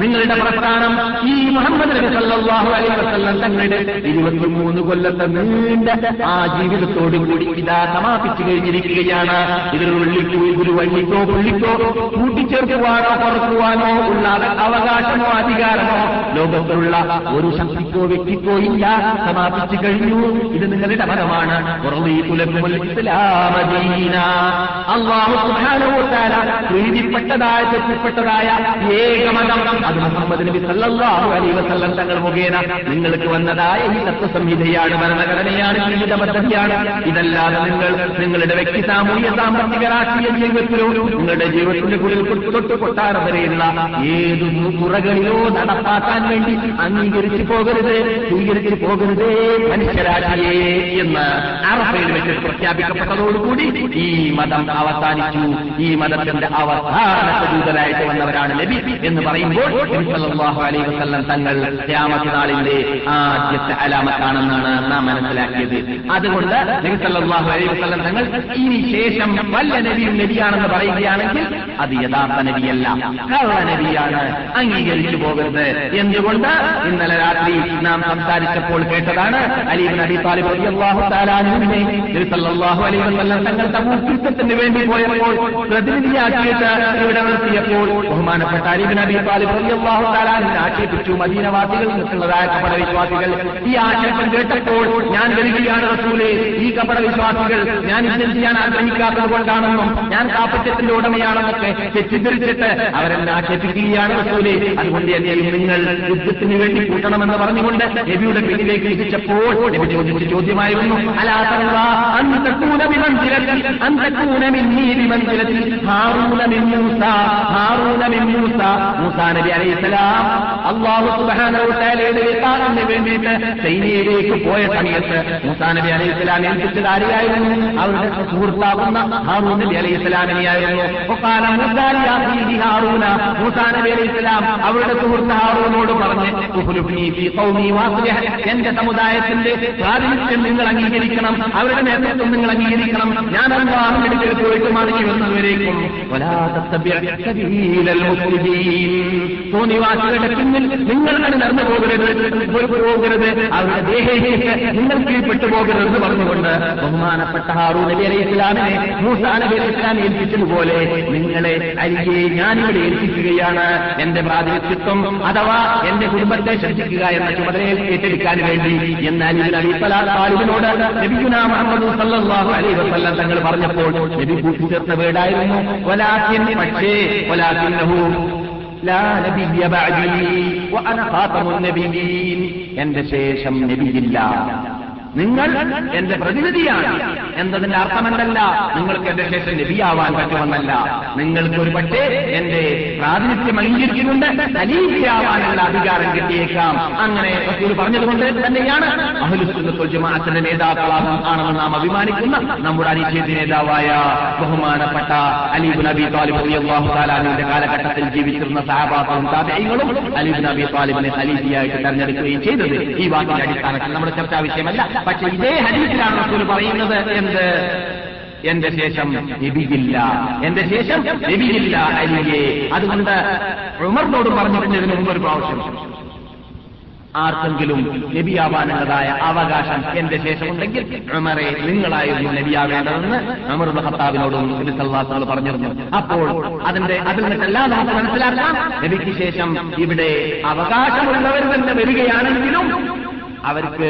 നിങ്ങളുടെ പ്രസ്ഥാനം ഈ മുഹമ്മദ് നബി അലൈഹി വസല്ലം തങ്ങളുടെ ഇരുപത്തിമൂന്ന് കൊല്ലത്തെ നീണ്ട ആ ജീവിതത്തോടു കൂടി ഇതാ സമാപിച്ചു കഴിഞ്ഞിരിക്കുകയാണ്. ഇതിൽ ഉള്ളിക്കോ ഇതിൽ വള്ളിക്കോ പുള്ളിക്കോ കൂട്ടിച്ചേർക്കുവാനോ കുറക്കുവാനോ ഉള്ള അവകാശമോ അധികാരമോ ലോകത്തിലുള്ള ഒരു ശക്തിക്കോ വ്യക്തിക്കോ ഇല്ല. സമാപിച്ചു കഴിഞ്ഞു. ഇത് നിങ്ങളുടെ സുബ്ഹാനഹുവതആല പ്രീതിപ്പെട്ടതായ തെറ്റിപ്പെട്ടതായ ഏകമതം അത് മുഹമ്മദ് നബി സല്ലാഹു അലൈ വസല്ലം തങ്ങൾ മുഖേന നിങ്ങൾക്ക് വന്നതായ ഈ തത്വസംഹിതയാണ് ഭരണഘടനയാണ് ജീവിത പദ്ധതിയാണ്. ഇതല്ലാതെ നിങ്ങൾ നിങ്ങളുടെ വ്യക്തി സാമൂഹ്യ സാമ്പത്തിക രാഷ്ട്രീയ ജീവിതത്തിലോ നിങ്ങളുടെ ജീവിതത്തിന്റെ കുടിൽ തൊട്ട് കൊട്ടാരം വരെയുള്ള ഏത് മുറകളിലോ നടപ്പാക്കാൻ വേണ്ടി അംഗീകരിച്ചു പോകരുത് സ്വീകരിച്ചു പോകരുത് മനുഷ്യരാശിയെ എന്ന് അറഫയിൽ വെച്ച് പ്രഖ്യാപിക്കപ്പെട്ടതോടുകൂടി ഈ മതം അവസാനിച്ചു. ഈ മതത്തിന്റെ അവസാനത്തെ ദൂതനായിട്ട് വന്നവരാണ് നബി എന്ന് പറയുമ്പോൾ അലൈഹി വസല്ലം തങ്ങൾ രാമത്തിനാളിന്റെ നാളിന്റെ ആദ്യത്തെ അലാമത്താണെന്നാണ് നാം മനസ്സിലാക്കിയത്. അതുകൊണ്ട് നബി സല്ലല്ലാഹു അലൈഹി വസല്ലം തങ്ങൾ ഇനി ശേഷം വല്ല നബിയും നബിയാണെന്ന് പറയുകയാണെങ്കിൽ അത് യഥാർത്ഥ നബിയല്ല. നബിയാണ് അംഗീകരിച്ചു പോകരുത്. എന്തുകൊണ്ട്? ഇന്നലെ രാത്രി നാം സംസാരിച്ചപ്പോൾ കേട്ടതാണ് അലീബ് നബി താലിബ് അൻഹുവിനെ നബി സല്ലല്ലാഹു അലൈഹി വസല്ലം തങ്ങളുടെ തബൂക്ക് വേണ്ടി പോയപ്പോൾ പ്രതിനിധിയാക്കിയിട്ട് ഇവിടെ നിർത്തിയപ്പോൾ ബഹുമാനപ്പെട്ട അലീബ് നബി താലിബ് തആല അൻഹുവിനെ ആക്ഷേപിച്ചു. മദീനവാസികൾ നിൽക്കുന്നതായ കപട വിശ്വാസികൾ ഈ ആക്ഷേപം കേട്ടപ്പോൾ ഞാൻ വരികയാണ് റസൂലെ ഈ കപട വിശ്വാസികൾ ഞാൻ ഇന്ന് ചെയ്യാൻ ആഗ്രഹിക്കാത്തത് കൊണ്ടാണെന്നും ഞാൻ കാപ്പറ്റത്തിന്റെ ഉടമയാണെന്നൊക്കെ തെറ്റിദ്ധരിച്ചിട്ട് അവരെന്നെ നശിപ്പിക്കുകയാണ് റസൂലെ. അതുകൊണ്ട് തന്നെ നിങ്ങൾ യുദ്ധത്തിന് വേണ്ടി കൂട്ടണമെന്ന് പറഞ്ഞുകൊണ്ട് നബിയുടെ പിന്നിലേക്ക് ലഭിച്ചപ്പോൾ ചോദ്യമായിരുന്നു അള്ളാഹു പോയ സമയത്ത് മൂസാ നബി അലൈഹി സ്വലാം ഏൽപ്പിച്ചത് ആരെയായിരുന്നു? അവരുടെ സുഹൃത്താകുന്ന ഹാറൂൻ നബി അലൈഹി ഇസ്ലാമിനെയായിരുന്നു മൂസാനബി അവരുടെ സുഹൃത്ത് ഹാറൂനോട് പറഞ്ഞ് എന്റെ സമുദായത്തിന്റെ പ്രാതിനിധ്യം നിങ്ങൾ അംഗീകരിക്കണം അവരുടെ നേതൃത്വം നിങ്ങൾ അംഗീകരിക്കണം. ഞാൻ അല്ലാഹുവിന്റെ പോയിട്ട് മടങ്ങി വരുന്നവരേക്കും തോന്നിവാസികളുടെ പിന്നിൽ നിങ്ങൾ തന്നെ നടന്നു പോകരുത് പോകരുത്. അവരുടെ ദേഹേഹിക്ക് നിങ്ങൾ കീഴ്പ്പെട്ടു പോകരുതെന്ന് പറഞ്ഞുകൊണ്ട് ബഹുമാനപ്പെട്ട ഹാറൂ നബി അലി ഇസ്ലാമിനെ മൂസാ അലി ഇസ്ലാം ഏൽപ്പിച്ചതുപോലെ നിങ്ങളെ അരികെ ഞാനിവിടെ ഏൽപ്പിക്കുക ഏൽപ്പിക്കുകയാണ് എന്റെ പ്രാതിനിധ്യത്വം അഥവാ എന്റെ കുടുംബത്തെ ശ്രദ്ധിക്കുക എന്ന ചുമതലയിൽ ഏറ്റെടുക്കാൻ വേണ്ടി എന്നാൽ വസല്ലം തങ്ങൾ പറഞ്ഞപ്പോൾ കൂട്ടിച്ചേർത്ത വീടായിരുന്നു പക്ഷേ ലാ നബിയീൻ. എന്റെ ശേഷം നബിയില്ല. നിങ്ങൾ എന്റെ പ്രതിനിധിയാണ്. എന്നതിന്റെ അർത്ഥമെന്തല്ല? നിങ്ങൾക്ക് എന്റെ ശേഷം ലഭിയാവാൻ പറ്റുമെന്നല്ല. നിങ്ങൾക്ക് ഒരു പക്ഷേ എന്റെ പ്രാതിനിധ്യം അംഗീകരിച്ചുകൊണ്ട് ഖലീഫയാവാനുള്ള അധികാരം കിട്ടിയേക്കാം. അങ്ങനെ റസൂൽ പറഞ്ഞതുകൊണ്ട് തന്നെയാണ് അഹ്ലുസുന്നത്തുൽ ജമാഅത്തിന്റെ നേതാക്കളാകും ആണെന്ന് നാം അഭിമാനിക്കുന്ന നമ്മുടെ അനിശ്ചിത നേതാവായ ബഹുമാനപ്പെട്ട അലീബ് നബി താലിബ് തആലാന്റെ കാലഘട്ടത്തിൽ ജീവിച്ചിരുന്ന സഹാബാക്കളും താതയങ്ങളും അലീബ് നബി താലിബിനെ ഖലീഫയായിട്ട് തെരഞ്ഞെടുക്കുകയും ചെയ്തത് ഈ വാക്കിന്റെ അടിസ്ഥാനത്തിൽ. നമ്മുടെ ചർച്ചാ വിഷയമല്ല. പക്ഷേ ഇതേ ഹദീസിലാണ് റസൂൽ പറയുന്നത് എന്ത്? എന്റെ ശേഷം നബിയില്ല. എന്റെ ശേഷം നബിയില്ല അലിയെ. അതുകൊണ്ട് ഉമറിനോട് പറഞ്ഞിരുന്നതിന് മുമ്പ് ഒരു പ്രാവശ്യം. ആർക്കെങ്കിലും നബിയാവാനുള്ളതായ അവകാശം എന്റെ ശേഷമുണ്ടെങ്കിൽ ഉമറെ നിങ്ങളായിരുന്നു നബിയാവേണ്ടതെന്ന് ഉമർ ഖത്താബിനോടും നബി സല്ലാസുകൾ പറഞ്ഞിരുന്നു. അപ്പോൾ അതിന്റെ അതിൽ നിന്നെല്ലാം നമുക്ക് മനസ്സിലാക്കാം. നബിക്ക് ശേഷം ഇവിടെ അവകാശമുള്ളവർ തന്നെ വരികയാണെങ്കിലും അവർക്ക്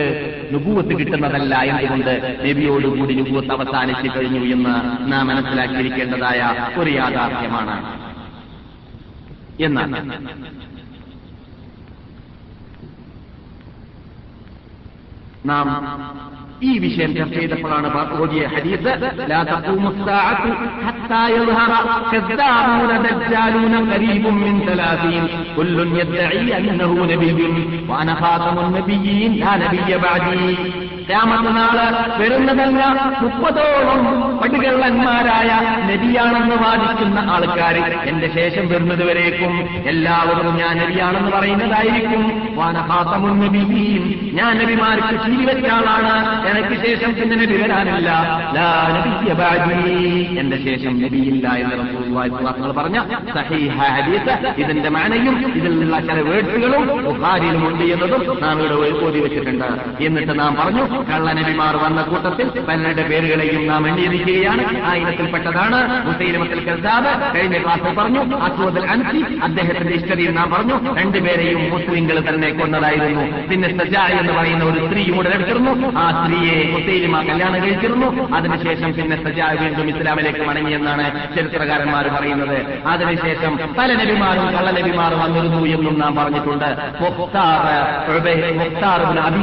നുപൂവത്ത് കിട്ടുന്നതല്ല എന്തുകൊണ്ട് നബിയോടുകൂടി നുപൂവത്ത് അവസാനിച്ചു കഴിഞ്ഞു എന്ന് നാം മനസ്സിലാക്കിയിരിക്കേണ്ടതായ ഒരു യാഥാർത്ഥ്യമാണ്. എന്നാണ് നാം ഈ വിഷയം ചർച്ച ചെയ്തപ്പോഴാണ് ഓതിയ ഹദീസ് രാമനാൾ വരുന്നതല്ല മുപ്പതോളം പടികള്ളന്മാരായ നബിയാണെന്ന് വാദിക്കുന്ന ആൾക്കാർ എന്റെ ശേഷം വരുന്നത് വരേക്കും എല്ലാവരും ഞാൻ നബിയാണെന്ന് പറയുന്നതായിരിക്കും. വാനഹാസമുൻ നബിയും ഞാൻ നബിമാർക്ക് ജീവിച്ച ആളാണ്. എനിക്ക് ശേഷം പിന്നെ നബി വരാനില്ല. എന്റെ ശേഷം നബിയില്ല എന്ന് പറഞ്ഞ ഹദീസ് ഇതിന്റെ മാനയും ഇതിൽ നിന്നുള്ള ചില വേർഡുകളും ഉണ്ട് എന്നതും നാം ഇവിടെ ഓതി വെച്ചിട്ടുണ്ട്. എന്നിട്ട് നാം പറഞ്ഞു കള്ളനബിമാർ വന്ന കൂട്ടത്തിൽ പലരുടെ പേരുകളെയും നാം എണ്ണിയിരിക്കുകയാണ്. ആ ഇനത്തിൽപ്പെട്ടതാണ് മുസൈലമത്തിൽ കസാബ് കഴിഞ്ഞ ക്ലാസ്സിൽ പറഞ്ഞു അസ്വദൽ അൻസി അദ്ദേഹത്തിന്റെ ഇഷ്ടതയിൽ നാം പറഞ്ഞു രണ്ടുപേരെയും മുസ്ലിങ്ങൾ തന്നെ കൊന്നതായിരുന്നു. പിന്നെ സജാ എന്ന് പറയുന്ന ഒരു സ്ത്രീ ഉടലെടുത്തിരുന്നു ആ സ്ത്രീയെ മുസൈലിമ കല്യാണം കഴിച്ചിരുന്നു. അതിനുശേഷം പിന്നെ സജാ വീണ്ടും ഇസ്ലാമിലേക്ക് മടങ്ങിയെന്നാണ് ചരിത്രകാരന്മാർ പറയുന്നത്. അതിനുശേഷം പല നബിമാരും കള്ളനബിമാരും വന്നിരുന്നു എന്നും നാം പറഞ്ഞിട്ടുണ്ട്. മുഖ്താർ മുഖ്താർ അബീ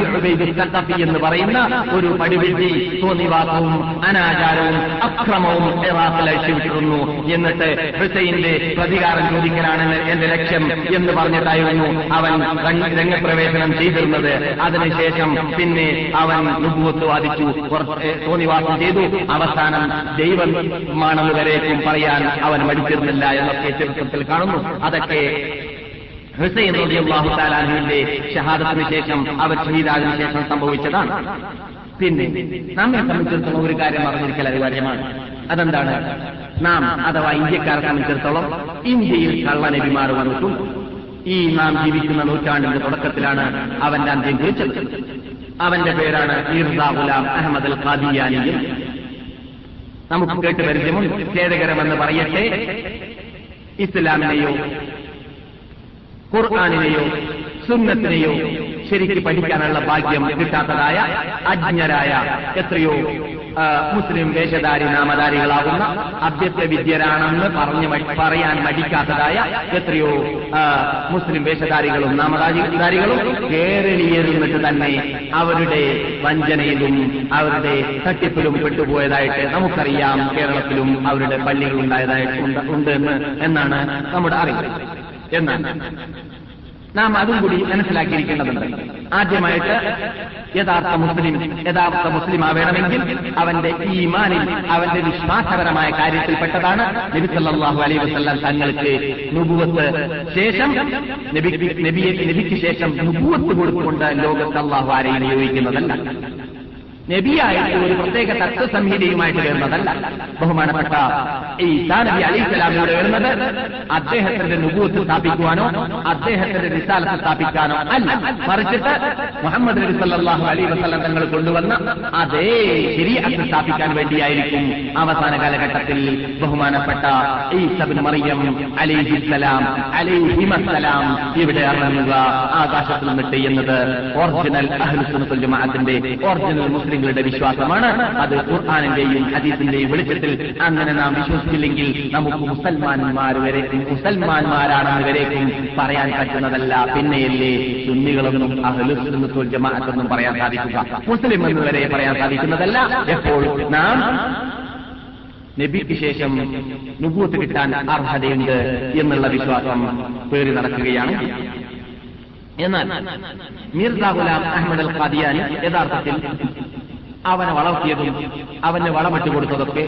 എന്ന് പറയുന്ന ഒരു പടിവിധി തോന്നിവാക്കവും അനാചാരവും അക്രമവും ഇറാഖിൽ അഴിച്ചുവിട്ടിരുന്നു. എന്നിട്ട് ഹുസൈന്റെ പ്രതികാരം ചോദിക്കലാണ് എന്റെ ലക്ഷ്യം എന്ന് പറഞ്ഞിട്ടായിരുന്നു അവൻ രംഗ- രംഗപ്രവേശനം ചെയ്തിരുന്നത്. അതിനുശേഷം പിന്നെ അവൻ നുപൂത്ത് വാദിച്ചു. തോന്നിവാസം ചെയ്തു. അവസാനം ദൈവമാണെന്ന് വരേക്കും പറയാൻ അവൻ മടിച്ചിരുന്നില്ല എന്നൊക്കെ ചരിത്രത്തിൽ കാണുന്നു. അതൊക്കെ ഹുസൈൻ താലാഹുവിന്റെ ഷഹാദത്തിന് ശേഷം അവർ ഷഹീദാതിന് ശേഷം സംഭവിച്ചതാണ്. പിന്നെ നമ്മെ സംബന്ധിച്ചിടത്തോളം ഒരു കാര്യം അറിഞ്ഞിരിക്കൽ അനിവാര്യമാണ്. അതെന്താണ്? നാം അഥവാ ഇന്ത്യക്കാരെ സംബന്ധിച്ചിടത്തോളം ഇന്ത്യയിൽ കള്ളനബിമാർ വന്നിട്ടുണ്ട് ഈ നാം ജീവിക്കുന്ന നൂറ്റാണ്ടിന്റെ തുടക്കത്തിലാണ് അവന്റെ അന്ത്യം കുറിച്ചത് അവന്റെ പേരാണ് ഗുലാം അഹമ്മദ് അൽ ഖാദിയാനിയും നമുക്ക് കേട്ട് പരിചയമുണ്ട്. ഖേദകരമെന്ന് പറയട്ടെ? ഇസ്ലാമിനെയോ ഖുർആാനിനെയോ സുന്നത്തിനെയോ ശരിക്ക് പഠിക്കാനുള്ള ഭാഗ്യം കിട്ടാത്തതായ അജ്ഞരായ എത്രയോ മുസ്ലിം വേഷധാരി നാമധാരികളാകുന്ന അഭ്യസ്ത വിദ്യരാണെന്ന് പറഞ്ഞ് പറയാൻ മടിക്കാത്തതായ എത്രയോ മുസ്ലിം വേഷധാരികളും നാമധാരികളും കേരളീയരുന്നിട്ട് തന്നെ അവരുടെ വഞ്ചനയിലും അവരുടെ തട്ടിപ്പിലും പെട്ടുപോയതായിട്ട് നമുക്കറിയാം. കേരളത്തിലും അവരുടെ പള്ളികൾ ഉണ്ടായതായിട്ട് ഉണ്ട് എന്ന് എന്നാണ് നമ്മുടെ അറിവ്. എന്നാണ്. നാം അതും കൂടി മനസ്സിലാക്കിയിരിക്കേണ്ടതുണ്ട്. ആദ്യമായിട്ട് യഥാർത്ഥ മുസ്ലിം യഥാർത്ഥ മുസ്ലിം ആവേണമെങ്കിൽ അവന്റെ ഈ ഈമാനിൽ അവന്റെ വിശ്വാസപരമായ കാര്യത്തിൽപ്പെട്ടതാണ് നബി സല്ലാഹു അലൈ വസല്ലം തങ്ങൾക്ക് നുപുവത്ത് ശേഷം നബിക്ക് നബിക്ക് ശേഷം നുപുവത്ത് കൊടുത്തുകൊണ്ട് ലോകത്ത് അള്ളാഹു ആരെയും നിയോഗിക്കുന്നതല്ല. നബിയായിട്ട് ഒരു പ്രത്യേക തത്വസംഹിതയുമായിട്ട് വരുന്നതല്ല. ബഹുമാനപ്പെട്ട ഈ നബി അലൈഹി സ്വലാമിലൂടെ വരുന്നത് അദ്ദേഹത്തിന്റെ നുപൂത്ത് സ്ഥാപിക്കുവാനോ അദ്ദേഹത്തിന്റെ വിശാലത്ത് സ്ഥാപിക്കാനോ അല്ല. മറിച്ചിട്ട് മുഹമ്മദ് നബി സല്ലാഹു അലൈഹി വസ്ലം തങ്ങൾ കൊണ്ടുവന്ന അതേ ശരീഅത്ത് സ്ഥാപിക്കാൻ വേണ്ടിയായിരിക്കും അവസാന കാലഘട്ടത്തിൽ ബഹുമാനപ്പെട്ട ഈസബിൻ മറിയം അലൈഹിസ്സലാം അലൈഹിമസ്സലാം ഇവിടെ ഇറങ്ങുക ആകാശത്തിൽ നിന്നിട്ട് എന്നത് ഒറിജിനൽ അഹ്ലുസ് ജമാഅത്തിന്റെ ഒറിജിനൽ മുസ്ലിങ്ങളുടെ വിശ്വാസമാണ്. അത് ഖുർആാനിന്റെയും ഹദീസിന്റെയും വെളിച്ചത്തിൽ അങ്ങനെ നാം വിശ്വസിച്ചില്ലെങ്കിൽ നമുക്ക് മുസൽമാന്മാർ വരെ മുസൽമാന്മാരാണെന്ന് വരേക്കും പറയാൻ പറ്റുന്നതല്ല. പിന്നെയല്ലേ സുന്നികളൊന്നും അഹ്ലുസുന്നത്തുൽ ജമാഅത്തൊന്നും പറയാൻ സാധിക്കുക. മുസ്ലിം എന്ന് വരെ പറയാൻ സാധിക്കുന്നതല്ല. എപ്പോൾ നാം നബിക്ക് ശേഷം നുപൂത്ത് കിട്ടാൻ അർഹതയുണ്ട് എന്നുള്ള വിശ്വാസം പേറി നടക്കുകയാണ് എന്നാൽ മീർ ഗുലാം അഹമ്മദ് അൽ ഖാദിയാനി യഥാർത്ഥത്തിൽ അവനെ വളർത്തിയതും അവന് വളമിട്ട് കൊടുത്തതൊക്കെ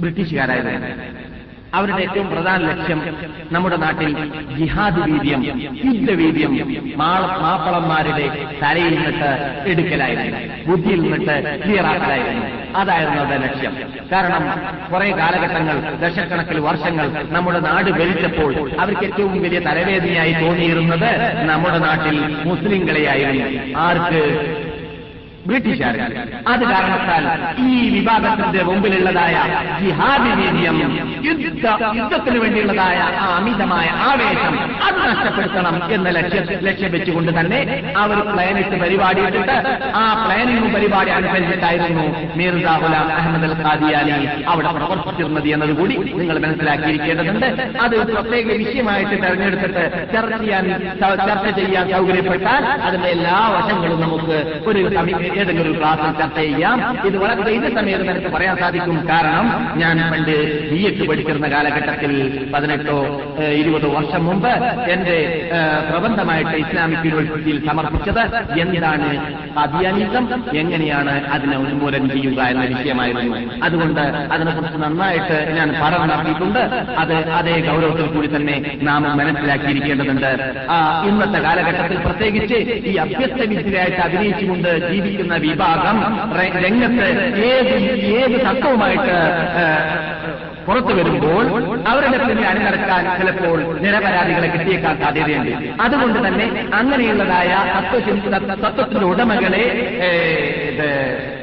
ബ്രിട്ടീഷുകാരായിരുന്നു. അവരുടെ ഏറ്റവും പ്രധാന ലക്ഷ്യം നമ്മുടെ നാട്ടിൽ ജിഹാദ് വീര്യം യുദ്ധവീര്യം മാപ്പളന്മാരുടെ തലയിൽ നിന്നിട്ട് എടുക്കലായിരുന്നു ബുദ്ധിയിൽ നിന്നിട്ട് ക്ലിയറാക്കലായിരുന്നു. അതായിരുന്നു അവരുടെ ലക്ഷ്യം. കാരണം കുറെ കാലഘട്ടങ്ങൾ ദശക്കണക്കിൽ വർഷങ്ങൾ നമ്മുടെ നാട് ഭരിച്ചപ്പോൾ അവർക്ക് ഏറ്റവും വലിയ തലവേദനയായി തോന്നിയിരുന്നത് നമ്മുടെ നാട്ടിൽ മുസ്ലിങ്ങളെയായിരുന്നു ആർക്ക്? ബ്രിട്ടീഷുകാർ അത് കാരണത്താൽ ഈ വിഭാഗത്തിന്റെ മുമ്പിലുള്ളതായ ജിഹാദി വീര്യം യുദ്ധ യുദ്ധത്തിന് വേണ്ടിയുള്ളതായ ആ അമിതമായ ആവേശം അത് നഷ്ടപ്പെടുത്തണം എന്ന ലക്ഷ്യ ലക്ഷ്യം വെച്ചുകൊണ്ട് തന്നെ അവർ പ്ലാനിട്ട് പരിപാടി ഇട്ടിട്ട് ആ പ്ലാനിംഗ് പരിപാടി അനുസരിച്ചിട്ടായിരുന്നു മീർസ ഗുലാം അഹമ്മദ് അൽ ഖാദിയാനി അവിടെ പ്രവർത്തിച്ചിരുന്നത് എന്നതുകൂടി നിങ്ങൾ മനസ്സിലാക്കിയിരിക്കേണ്ടതുണ്ട്. അത് പ്രത്യേക വിഷയമായിട്ട് തെരഞ്ഞെടുത്തിട്ട് ചർച്ച ചെയ്യാൻ ചർച്ച ചെയ്യാൻ സൗകര്യപ്പെട്ടാൽ അതിന്റെ എല്ലാ വശങ്ങളും നമുക്ക് ഒരു ഏതെങ്കിലും ഒരു ക്ലാസ്സിൽ ചർച്ച ചെയ്യാം. ഇത് വളരെ ചെയ്ത സമയത്ത് നിനക്ക് പറയാൻ സാധിക്കും. കാരണം ഞാൻ പണ്ട് ബി എക്ക് പഠിച്ചിരുന്ന കാലഘട്ടത്തിൽ പതിനെട്ടോ ഇരുപതോ വർഷം മുമ്പ് എന്റെ പ്രബന്ധമായിട്ട് ഇസ്ലാമിക് യൂണിവേഴ്സിറ്റിയിൽ സമർപ്പിച്ചത് എന്താണ് അധിയാനിസം എങ്ങനെയാണ് അതിനെ ഉന്മൂലനം ചെയ്യുക എന്ന വിഷയമായിരുന്നു. അതുകൊണ്ട് അതിനെക്കുറിച്ച് നന്നായിട്ട് ഞാൻ പഠനം നടത്തിയിട്ടുണ്ട്. അത് അതേ ഗൗരവത്തിൽ കൂടി തന്നെ നാം മനസ്സിലാക്കിയിരിക്കേണ്ടതുണ്ട്. ഇന്നത്തെ കാലഘട്ടത്തിൽ പ്രത്യേകിച്ച് ഈ അഭ്യസ്ത വിദ്യയായിട്ട് അഭിനയിച്ചുകൊണ്ട് ജീവിക്കുന്ന വിഭാഗം ര- രംഗത്ത് ഏത് ഏത് തത്വവുമായിട്ട് പുറത്തു വരുമ്പോൾ അവരുടെ പിന്നിൽ അണിനടക്കാൻ ചിലപ്പോൾ നിരപരാധികളെ കിട്ടിയേക്കാൻ സാധ്യതയുണ്ട്. അതുകൊണ്ട് തന്നെ അങ്ങനെയുള്ളതായ തത്വത്തിന്റെ ഉടമകളെ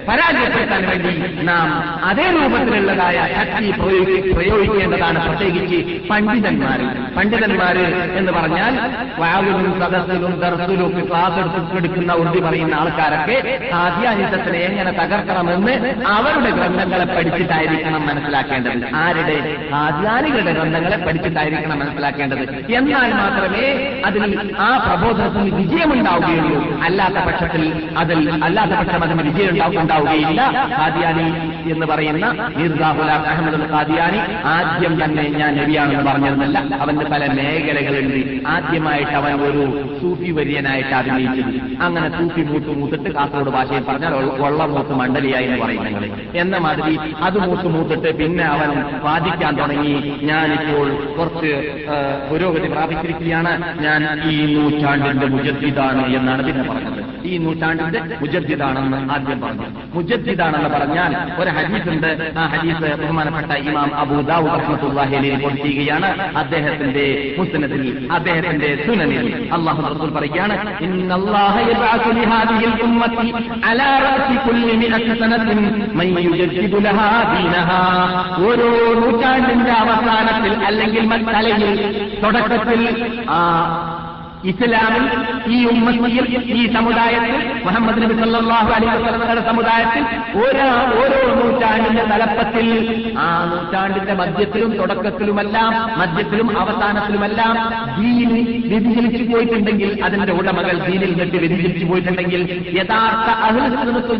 പരാജയപ്പെടുത്താൻ വേണ്ടി നാം അതേ രൂപത്തിലുള്ളതായ ശക്തി പ്രയോഗി പ്രയോഗിക്കേണ്ടതാണ് പ്രത്യേകിച്ച് പണ്ഡിതന്മാര് പണ്ഡിതന്മാര് എന്ന് പറഞ്ഞാൽ വാവിലും സദസ്സിലും ദർസിലും ക്ലാസ് എടുക്കുന്ന ഉണ്ടി പറയുന്ന ആൾക്കാരൊക്കെ ആദ്യാനിത്തത്തിനെ എങ്ങനെ തകർക്കണമെന്ന് അവരുടെ ഗ്രന്ഥങ്ങളെ പഠിച്ചിട്ടായിരിക്കണം മനസ്സിലാക്കേണ്ടത്. ആരുടെ? ആദ്യാനികളുടെ ഗ്രന്ഥങ്ങളെ പഠിച്ചിട്ടായിരിക്കണം മനസ്സിലാക്കേണ്ടത്. എന്നാൽ മാത്രമേ അതിൽ ആ പ്രബോധനത്തിന് വിജയമുണ്ടാവുകയുള്ളൂ. അല്ലാത്ത പക്ഷത്തിൽ അതിൽ അല്ലാത്ത പക്ഷം അതിന് വിജയം ഉണ്ടാവും- ഉണ്ടാവുകയില്ല. ഖാദിയാനി എന്ന് പറയുന്ന മിർദാഹുൽ അഹമ്മദ് ഖാദിയാനി ആദ്യം തന്നെ ഞാൻ നബിയാണെന്ന് പറഞ്ഞിരുന്നില്ല അവന്റെ പല മേഖലകളുണ്ട്. ആദ്യമായിട്ട് അവൻ ഒരു സൂഫി വര്യനായിട്ട് അഭിനയിച്ചത്. അങ്ങനെ സൂഫി മൂത്ത് മൂത്തിട്ട് കാസർഗോഡ് ഭാഷയിൽ പറഞ്ഞാൽ കൊള്ള മൂത്ത് മണ്ഡലിയായി എന്ന് പറയുന്നത് എന്ന മാതിരി അത് മൂത്ത് മൂത്തിട്ട് പിന്നെ അവൻ വാദിക്കാൻ തുടങ്ങി. ഞാനിപ്പോൾ കുറച്ച് പുരോഗതി പ്രാപിച്ചിരിക്കുകയാണ്. ഞാൻ ഈ നൂറ്റാണ്ടിന്റെ മുജദ്ദിദാണ് എന്നാണ് പിന്നെ പറഞ്ഞത്. ഈ നൂറ്റാണ്ടിന്റെ മുജദ്ദിദാണെന്ന് ആദ്യം പറഞ്ഞു മുജദ്ദിദാണെന്ന് പറഞ്ഞാൽ ഒരു ഹദീസ് ഉണ്ട് ആ ഹദീസ് ബഹുമാനപ്പെട്ട ഇമാം അബൂദാവു റഹ്മത്തുള്ളാഹി അലൈഹി റിപ്പോർട്ട് ചെയ്യുകയാണ് അദ്ദേഹത്തിന്റെ മുസ്നദിൽ അദ്ദേഹത്തിന്റെ സുനനിൽ അല്ലാഹു റസൂൽ പറയുകയാണ് അലാ ഓരോ നൂറ്റാണ്ടിന്റെ അവസാനത്തിൽ അല്ലെങ്കിൽ തലയിൽ തുടക്കത്തിൽ ആ ഇസ്ലാമിൽ ഈ ഉമ്മത്തിയിൽ ഈ സമുദായത്തിൽ മുഹമ്മദ് നബി സല്ലാഹു അലൈഹി സമുദായത്തിൽ ഓരോ ഓരോ നൂറ്റാണ്ടിന്റെ തലപ്പത്തിൽ ആ നൂറ്റാണ്ടിന്റെ മധ്യത്തിലും തുടക്കത്തിലുമെല്ലാം മധ്യത്തിലും അവസാനത്തിലുമെല്ലാം ദീന് വ്യതിചലിച്ചു പോയിട്ടുണ്ടെങ്കിൽ അതിന്റെ ഉടമകൾ ദീനിൽ നിന്നിട്ട് വ്യതിചലിച്ചു പോയിട്ടുണ്ടെങ്കിൽ യഥാർത്ഥ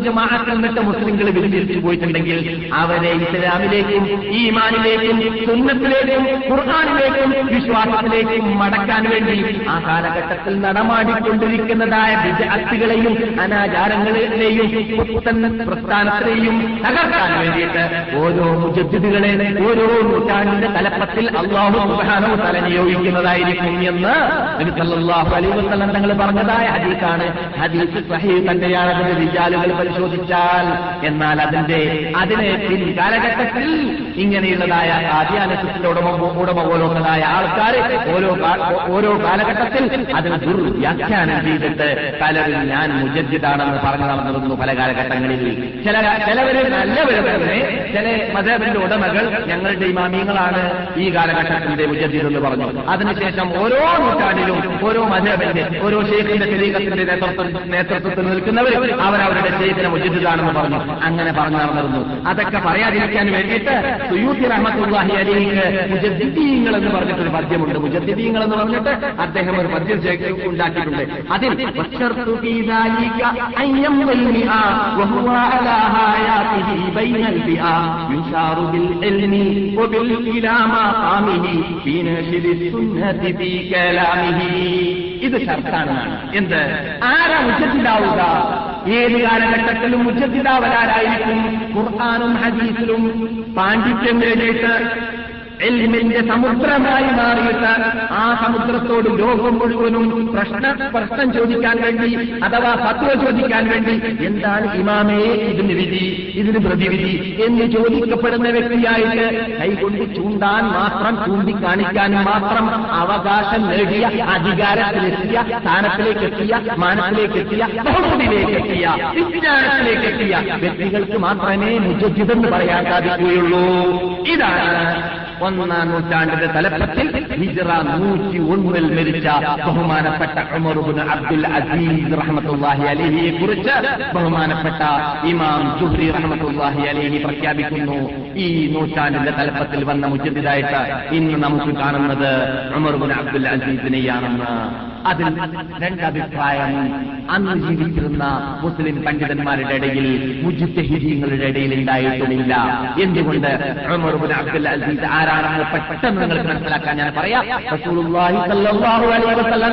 ജമാഅത്തിൽ നിന്നിട്ട് മുസ്ലിങ്ങൾ വ്യതിചലിച്ചു പോയിട്ടുണ്ടെങ്കിൽ അവരെ ഇസ്ലാമിലേക്കും ഈമാനിലേക്കും സുന്നത്തിലേക്കും ഖുർആാനിലേക്കും വിശ്വാസത്തിലേക്കും മടക്കാൻ വേണ്ടി ആ കാലഘട്ടത്തിൽ നടമാടിക്കൊണ്ടിരിക്കുന്നതായ വിദ്യാർത്ഥികളെയും അനാചാരങ്ങളെയും പുത്തൻ പ്രസ്ഥാനത്തെയും തകർക്കാൻ വേണ്ടിയിട്ട് ഓരോ മുജദ്ദിദുകളെ ഓരോ നൂറ്റാണ്ടിന്റെ തലപ്പത്തിൽ അള്ളാഹു സുബ്ഹാനഹു തല നിയോഗിക്കുന്നതായിരിക്കും എന്ന് നബി സല്ലല്ലാഹു അലൈഹി വസല്ലം തങ്ങൾ പറഞ്ഞതായ ഹദീസാണ്. ഹദീസ് സഹീ തന്നെയാണ് അതിന്റെ വിചാലുകൾ പരിശോധിച്ചാൽ എന്നാൽ അതിന്റെ അതിനെ പിൻകാലഘട്ടത്തിൽ ഇങ്ങനെയുള്ളതായ ആദ്യാനസത്തിന്റെ ഉടമ ഉടമ പോലുള്ളതായ ആൾക്കാർ ഓരോ ഓരോ കാലഘട്ടത്തിൽ അതിന് വ്യാഖ്യാനം ചെയ്തിട്ട് പലരും ഞാൻ മുജജിതാണെന്ന് പറഞ്ഞു നടന്നിരുന്നു പല കാലഘട്ടങ്ങളിൽ. ചില ചിലവര് നല്ലവര് ചില മതേബിന്റെ ഉടമകൾ ഞങ്ങളുടെ ഇമാമിയങ്ങളാണ് ഈ കാലഘട്ടത്തിന്റെ മുജദ്ദിദ് എന്ന് പറഞ്ഞു. അതിനുശേഷം ഓരോ നൂറ്റാണ്ടിലും ഓരോ മതേബിന്റെ ഓരോ ഷെയ്ഖിന്റെ ശരീരത്തിന്റെ നേതൃത്വം നേതൃത്വത്തിൽ നിൽക്കുന്നവർ അവരവരുടെ ഷെയ്ഖിനെ മുജദ്ദിദാണെന്ന് പറഞ്ഞു. അങ്ങനെ പറഞ്ഞു നടന്നിരുന്നു. അതൊക്കെ പറയാതിരിക്കാൻ വേണ്ടിയിട്ട് സുയൂത്തി റഹ്മത്തുള്ളാഹി അലിക്ക് മുജദ്ദീങ്ങൾ എന്ന് പറഞ്ഞിട്ടൊരു പദ്യമുണ്ട്. മുജദ്ദീങ്ങൾ എന്ന് പറഞ്ഞിട്ട് അദ്ദേഹം ഒരു ഉണ്ടാക്കിയിട്ടുണ്ട്. ഇത് ഷർത്താണെന്നാണ് എന്ത്? ആരാ ഉച്ചത്തിലാവുക ഏത് കാലഘട്ടത്തിലും ഉച്ചത്തിലാവരാരായിരിക്കും ഖുർആാനും ഹജീസിലും പാണ്ഡിത്യം നേടിയിട്ട് എൽമിന്റെ സമുദ്രമായി മാറിയിട്ട് ആ സമുദ്രത്തോട് ലോകം മുഴുവനും പ്രശ്ന പ്രശ്നം ചോദിക്കാൻ വേണ്ടി അഥവാ തത്വ ചോദിക്കാൻ വേണ്ടി എന്താണ് ഇമാമേ ഇതിന് വിധി ഇതിന് പ്രതിവിധി എന്ന് ചോദിക്കപ്പെടുന്ന വ്യക്തിയായിട്ട് കൈകൊണ്ട് ചൂണ്ടാൻ മാത്രം ചൂണ്ടിക്കാണിക്കാൻ മാത്രം അവകാശം നേടിയ അധികാരത്തിലെത്തിയ സ്ഥാനത്തിലേക്ക് എത്തിയ മാനത്തിലേക്ക് എത്തിയ ബഹുമതിയിലേക്ക് എത്തിയ വിജ്ഞാനത്തിലേക്ക് എത്തിയ വ്യക്തികൾക്ക് മാത്രമേ നിജജിതെന്ന് പറയാൻ സാധിക്കുകയുള്ളൂ. ഇതാണ് ഒന്നാം നൂറ്റാണ്ടിന്റെ തലപ്പത്തിൽ ഹിജറ നൂറ്റി ഒന്നിൽ മരിച്ച ബഹുമാനപ്പെട്ട ഉമർബുൻ അബ്ദുൽ അസീസ് റഹ്മത്തുല്ലാഹി അലിഹിയെ കുറിച്ച് ബഹുമാനപ്പെട്ട ഇമാം ജുഹ്രി റഹ്മത്തുല്ലാഹി അലിഹി പ്രഖ്യാപിക്കുന്നു. ഈ നൂറ്റാണ്ടിന്റെ തലപ്പത്തിൽ വന്ന മുജദ്ദിദായിട്ട് ഇന്ന് നമുക്ക് കാണുന്നത് ഉമർബുൻ അബ്ദുൽ അസീസിനെയാണെന്ന്. അതിൽ രണ്ടഭിപ്രായം അന്ന് ജീവിച്ചിരുന്ന മുസ്ലിം പണ്ഡിതന്മാരുടെ ഇടയിൽ മുജിത്തഹിദീങ്ങളുടെ ഇടയിൽ ഉണ്ടായിട്ടുമില്ല എന്തുകൊണ്ട്? അബ്ദുൽ അസീസ് ആരാണെന്ന് പെട്ടെന്ന് നിങ്ങൾക്ക് മനസ്സിലാക്കാൻ ഞാൻ പറയാം.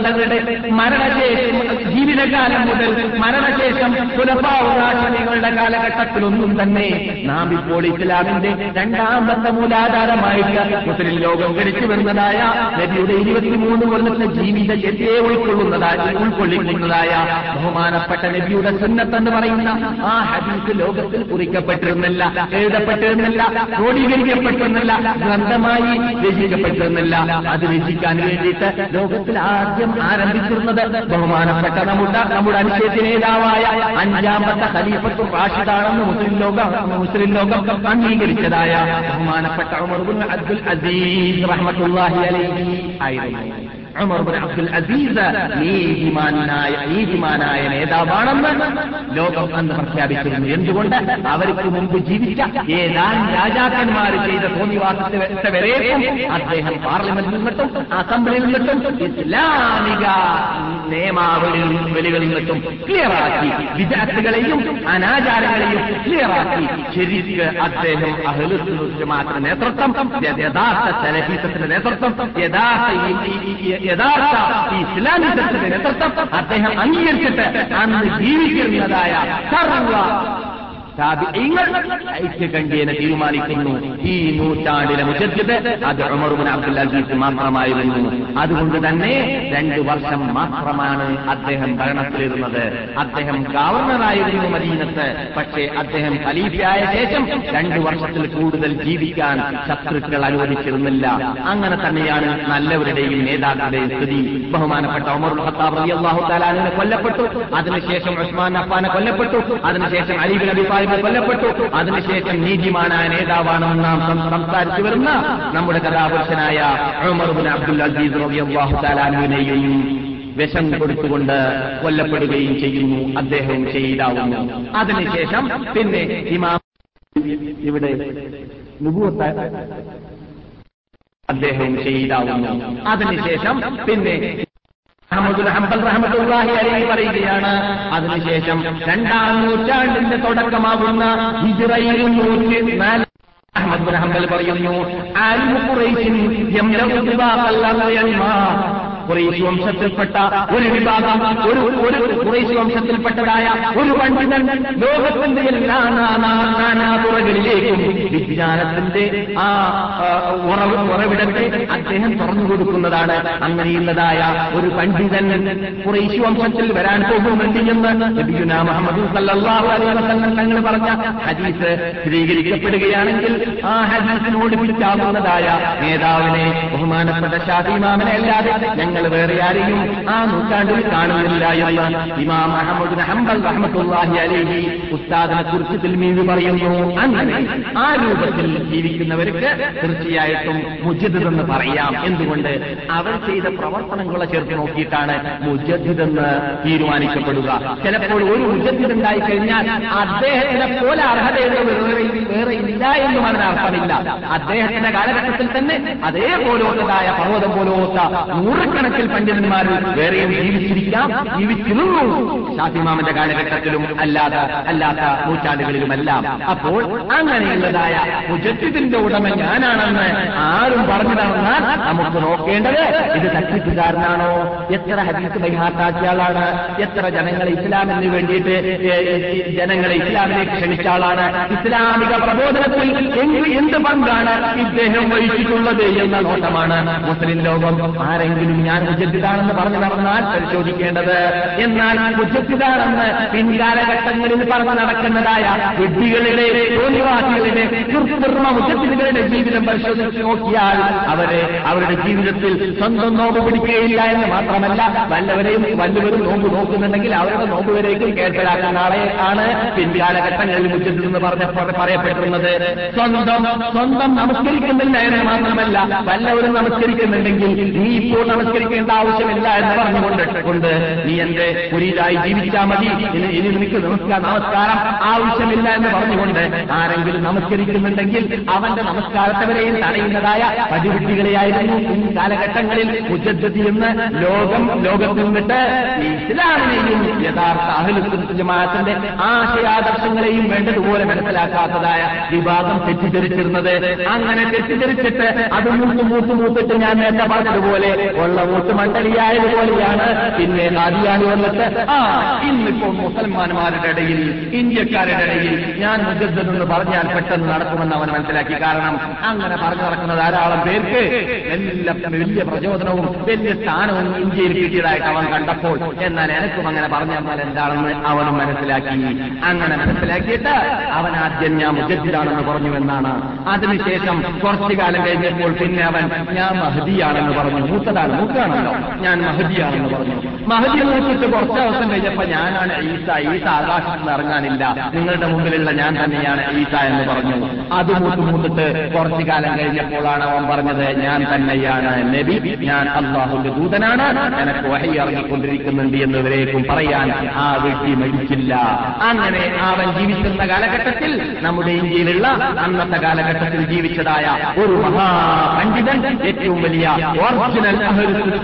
തങ്ങളുടെ മരണശേഷം ജീവിതകാലം മുതൽ മരണശേഷം പുലഭാവകാശികളുടെ കാലഘട്ടത്തിലൊന്നും തന്നെ നാം ഇപ്പോൾ ഇസ്ലാമിന്റെ രണ്ടാമത്തെ മൂലാധാരമായിട്ട് മുസ്ലിം ലോകം കഴിച്ചു വരുന്നതായ നബിയുടെ ഇരുപത്തിമൂന്ന് കൊല്ലത്തെ ജീവിത ചര്യയെ ഉൾക്കൊള്ളുന്നതായ ഉൾക്കൊള്ളിക്കുന്നതായ ബഹുമാനപ്പെട്ട നബിയുടെ സുന്നത്ത് എന്ന് പറയുന്ന ആ ഹദീസ് ലോകത്തിൽ കുറിക്കപ്പെട്ടിരുന്നില്ല എഴുതപ്പെട്ടിരുന്നില്ല ക്രോഡീകരിക്കപ്പെട്ടിരുന്നില്ല ഗ്രന്ഥമായി രചിക്കപ്പെട്ടിരുന്നില്ല. അത് രചിക്കാൻ വേണ്ടിയിട്ട് ലോകത്തിൽ ആദ്യം ആരംഭിച്ചിരുന്നത് ബഹുമാനപ്പെട്ട നമ്മുടെ നമ്മുടെ അനുശേഷ നേതാവായ അഞ്ചാമത്തെ ഖലീഫത്തു റാഷിദാണെന്ന് മുസ്ലിം ലോകം മുസ്ലിം ലോകം അംഗീകരിച്ചതായ ബഹുമാനപ്പെട്ട ഉമർബുൻ അബ്ദുൽ അസീസ് റഹ്മത്തുള്ളാഹി അലൈഹി ആയിരുന്നു. ഉമർ നീതിമാനായ നേതാവാണെന്ന് ലോകം അന്ന് പ്രഖ്യാപിച്ചിരുന്നു. എന്തുകൊണ്ട്? അവർക്ക് മുമ്പ് ജീവിച്ച ഏതാനും രാജാക്കന്മാർ ചെയ്ത തോന്നിവാസത്തെ അദ്ദേഹം പാർലമെന്റിൽ നിന്നിട്ടും അസംബ്ലിയിൽ നിന്നിട്ടും ഇസ്ലാമിക നിയമാവലികളിൽ നിന്നിട്ടും ക്ലിയറാക്കി. വിദ്യാർത്ഥികളെയും അനാചാരങ്ങളെയും ക്ലിയറാക്കി. ശരിക്ക് അദ്ദേഹം അഹലുമാത്ര നേതൃത്വം യഥാർത്ഥ സലഫീസത്തിന്റെ നേതൃത്വം യഥാർത്ഥ ഈ- ഈ- ഈ- യഥാർത്ഥ ഈ ഇസ്ലാമിസത്തിന്റെ നേതൃത്വം അദ്ദേഹം അംഗീകരിച്ചിട്ട് അന്ന് ജീവിക്കുന്നതായ സർവ ഐക്യകണ്ഠ്യേന തീരുമാനിക്കുന്നു. ഈ നൂറ്റാണ്ടിലെ മുജദ്ദിദ് അത് ഉമറുബിൻ അബ്ദുൽ അസീസ് മാത്രമായിരുന്നു. അതുകൊണ്ട് തന്നെ രണ്ടു വർഷം മാത്രമാണ് അദ്ദേഹം ഭരണത്തിലിരുന്നത്. അദ്ദേഹം ഗവർണറായിരുന്നു മദീനത്ത്. പക്ഷേ അദ്ദേഹം ഖലീഫയായ ശേഷം രണ്ടു വർഷത്തിൽ കൂടുതൽ ജീവിക്കാൻ ശത്രുക്കൾ അനുവദിച്ചിരുന്നില്ല. അങ്ങനെ തന്നെയാണ് നല്ലവരുടെയും നേതാക്കളുടെയും സ്ഥിതി. ബഹുമാനപ്പെട്ട ഉമർ ഖത്താബ് റളിയല്ലാഹു തആലാനെ കൊല്ലപ്പെട്ടു. അതിനുശേഷം ഉസ്മാൻ അഫ്ഫാനെ കൊല്ലപ്പെട്ടു. അതിനുശേഷം അലി ബിൻ താലിബ് കൊല്ലപ്പെട്ടു. അതിനുശേഷം നീതിമാനായ നേതാവാണെന്ന് നാം സംസാരിച്ചു വരുന്ന നമ്മുടെ കഥാപുരുഷനായ ഉമർ ബിൻ അബ്ദുൽ അസീസ് റളിയല്ലാഹു തആലാനെയും വിഷം കൊടുത്തുകൊണ്ട് കൊല്ലപ്പെടുകയും ചെയ്യുന്നു. അദ്ദേഹവും ചെയ്താവുന്നു അതിനുശേഷം പിന്നെ ഇമാം ഇവിടെ അദ്ദേഹവും ചെയ്താവുന്നു അതിനുശേഷം പിന്നെ അലൈഹി പറയുകയാണ്. അതിനുശേഷം രണ്ടാം നൂറ്റാണ്ടിന്റെ തുടക്കമാകുന്ന ഹിജ്റ നൂറ്റി നാല് അഹമ്മദ് ഹംബൽ പറയുന്നു ഖുറൈശ് വംശത്തിൽപ്പെട്ട ഒരു വിഭാഗം ഒരു ഒരു കുറേശ് വംശത്തിൽപ്പെട്ടതായ ഒരു പണ്ഡിതൻ ലോകത്തിന്റെ എല്ലാ നാനാ നാനാതുറകളിലേക്കും വിജ്ഞാനത്തിന്റെ ആ ഉറവ് ഉറവിടത്തെ അദ്ദേഹം തുറന്നു കൊടുക്കുന്നതാണ്. അങ്ങനെയുള്ളതായ ഒരു പണ്ഡിതൻ കുറേശ് വംശത്തിൽ വരാൻ പോകുന്നുണ്ട് എന്ന് ലഭിക്കുന്ന മുഹമ്മദ് അലൈഹി വസല്ലം തങ്ങൾ പറഞ്ഞ ഹദീസ് സ്ഥിരീകരിക്കപ്പെടുകയാണെങ്കിൽ ആ ഹദീസിനോട് പിടിക്കാവുന്നതായ നേതാവിനെ ബഹുമാനപ്പെട്ട ഷാഫിമാമനെ അല്ലാതെ ഞങ്ങൾ വേറെ ആരെയും ആ നൂറ്റാണ്ടിൽ കാണുന്നില്ല എന്ന് ഇമാം അഹമ്മദ് ഹംബൽ റഹ്മത്തുള്ളാഹി അലൈഹി ഉസ്താദിനെ കുറിച്ച് തിൽമീവ് പറയുന്നു. അങ്ങനെ ആ രൂപത്തിൽ ജീവിക്കുന്നവർക്ക് തീർച്ചയായിട്ടും മുജദ്ദിദ് എന്ന് പറയാം. എന്തുകൊണ്ട്? അവർ ചെയ്ത പ്രവർത്തനങ്ങളെ ചേർത്ത് നോക്കിയിട്ടാണ് മുജദ്ദിദ് എന്ന് തീരുമാനിക്കപ്പെടുക. ചിലപ്പോൾ ഒരു മുജദ്ദിദുണ്ടായി കഴിഞ്ഞാൽ അദ്ദേഹത്തിനെ പോലെ അർഹതയുള്ള വേറെ ഇല്ല എന്ന് അതിന് അർത്ഥമില്ല. അദ്ദേഹത്തിന്റെ കാലഘട്ടത്തിൽ തന്നെ അതേപോലത്തതായ പർവതം പോലോത്ത നൂറുകണക്കിൽ പണ്ഡിതന്മാർ വേറെയും ജീവിച്ചിരിക്കാം ജീവിച്ചിരുന്നു. ഷാഫിമാമന്റെ കാലഘട്ടത്തിലും അല്ലാതെ അല്ലാത്ത നൂറ്റാണ്ടുകളിലുമെല്ലാം. അപ്പോൾ അങ്ങനെയുള്ളതായ മുജത്തിന്റെ ഉടമ ഞാനാണെന്ന് ആരും പറഞ്ഞു നടന്നാൽ നമുക്ക് നോക്കേണ്ടത് ഇത് തട്ടിപ്പുകാരനാണോ? എത്ര ഹദീസ് ബൈഹാത്താക്കിയ ആളാണ് എത്ര ജനങ്ങളെ ഇസ്ലാമിന് വേണ്ടിയിട്ട് ജനങ്ങളെ ഇസ്ലാമിലേക്ക് ക്ഷണിച്ച ആളാണ്? ഇസ്ലാമിക പ്രബോധനത്തിൽ എന്ത് പങ്കാണ് ഇദ്ദേഹം വഹിച്ചിട്ടുള്ളത് എന്ന നോട്ടമാണ് മുസ്ലിം ലോകം ആരെങ്കിലും ഞാൻ മുജദ്ദിദാണെന്ന് പറഞ്ഞു നടന്നാൽ പരിശോധിക്കേണ്ടത്. എന്നാൽ മുജദ്ദിദാണെന്ന് പിൻകാലഘട്ടങ്ങളിൽ പറഞ്ഞു നടക്കുന്നതായ വിഡ്ഢികളിലെ തോന്നിവാസികളിലെ കൃത്രിമ മുജദ്ദിദുകളുടെ ജീവിതം പരിശോധിച്ച് നോക്കിയാൽ അവരെ അവരുടെ ജീവിതത്തിൽ സ്വന്തം നോമ്പ് പിടിക്കുകയില്ല എന്ന് മാത്രമല്ല വല്ലവരെയും വല്ലവരും നോമ്പ് നോക്കുന്നുണ്ടെങ്കിൽ അവരുടെ നോമ്പ് വരേക്കും കേൾക്കലാക്കുന്ന ആളെ ആണ് പിൻകാലഘട്ടങ്ങളിൽ മുജദ്ദിദ് എന്ന് പറഞ്ഞ പറയപ്പെട്ടിരുന്നത്. സ്വന്തം സ്വന്തം നമസ്കരിക്കുന്നില്ല എന്ന് മാത്രമല്ല വല്ലവരും നമസ്കരിക്കുന്നുണ്ടെങ്കിൽ നീ ഇപ്പോൾ നമസ്കരിക്കേണ്ട ആവശ്യമില്ല എന്ന് പറഞ്ഞുകൊണ്ട് കൊണ്ട് നീ എന്റെ പുരിതായി ജീവിച്ചാൽ മതി. ഇനി നിനക്ക് നമസ്കാരം നമസ്കാരം ആവശ്യമില്ല എന്ന് പറഞ്ഞുകൊണ്ട് ആരെങ്കിലും നമസ്കരിക്കുന്നുണ്ടെങ്കിൽ അവന്റെ നമസ്കാരത്തവരെയും തടയുന്നതായ പടിവിട്ടികളെയായിരുന്നു ഈ കാലഘട്ടങ്ങളിൽ മുജദ്ദി നിന്ന് ലോകം ലോകത്തിൽ നിന്നിട്ട് ഇസ്ലാമിനെയും യഥാർത്ഥ അഹലുസുന്നത്ത് ജമാഅത്തിന്റെ ആശയാദർശങ്ങളെയും വേണ്ടതുപോലെ മനസ്സിലാക്കാത്തതായ വിവാദം തെറ്റിദ്ധരിച്ചിരുന്നത്. അങ്ങനെ തെറ്റിദ്ധരിച്ചിട്ട് അത് മൂത്ത് മൂത്ത് മൂത്തിട്ട് ഞാൻ നേരത്തെ പറഞ്ഞതുപോലെ ഉള്ള മൂത്ത് മണ്ഡലിയായതുപോലെയാണ് പിന്നെ ആദിയാണി വന്നിട്ട് ആ ഇന്നിപ്പോ മുസൽമാന്മാരുടെ ഇടയിൽ ഇന്ത്യക്കാരുടെ ഇടയിൽ ഞാൻ മുജദ്ദ് എന്ന് പറഞ്ഞാൽ പെട്ടെന്ന് നടക്കുമെന്ന് അവൻ മനസ്സിലാക്കി. കാരണം അങ്ങനെ പറഞ്ഞു നടക്കുന്ന ധാരാളം പേർക്ക് എല്ലാ വലിയ പ്രചോദനവും വലിയ സ്ഥാനവും ഇന്ത്യയിൽ കിട്ടിയതായിട്ട് അവൻ കണ്ടപ്പോൾ എന്നാൽ എനക്കും അങ്ങനെ പറഞ്ഞു തന്നാൽ എന്താണെന്ന് അവനും മനസ്സിലാക്കി. അങ്ങനെ മനസ്സിലാക്കിയിട്ട് അവൻ ആദ്യം ഞാൻ മുജദ്ദിദാണെന്ന് പറഞ്ഞു എന്നാണ്. അതിനുശേഷം കുറച്ചു കാലം കഴിഞ്ഞപ്പോൾ പിന്നെ അവൻ ഞാൻ മഹദിയാണെന്ന് പറഞ്ഞു. മൂത്തതാണ് മൂത്താണല്ലോ ഞാൻ മഹദിയാണെന്ന് പറഞ്ഞു. മഹദി മൂത്തിട്ട് കുറച്ച് ദിവസം കഴിഞ്ഞപ്പോ ഞാനാണ് ഈസ. ഈസ ആകാശത്ത് ഇറങ്ങാനില്ല. നിങ്ങളുടെ മുമ്പിലുള്ള ഞാൻ തന്നെയാണ് ഈസ എന്ന് പറഞ്ഞു. അത് മൂത്ത് മൂത്തിട്ട് കുറച്ചു കാലം കഴിഞ്ഞപ്പോഴാണ് അവൻ പറഞ്ഞത് ഞാൻ തന്നെയാണ് നബി. ഞാൻ അള്ളാഹുന്റെ ദൂതനാണ്. എനക്ക് വഹി ഇറങ്ങിക്കൊണ്ടിരിക്കുന്നുണ്ട് എന്നവരേക്കും പറയാൻ ആ വ്യക്തി മരിച്ചില്ല അങ്ങനെ അവൻ ജീവിച്ചിരുന്ന കാലഘട്ടത്തിൽ നമ്മുടെ ഇന്ത്യയിലുള്ള അന്നത്തെ കാലഘട്ടത്തിൽ ജീവിച്ചതായ ഒരു മഹാ മഹാപണ്ഡിതൻ ഏറ്റവും വലിയ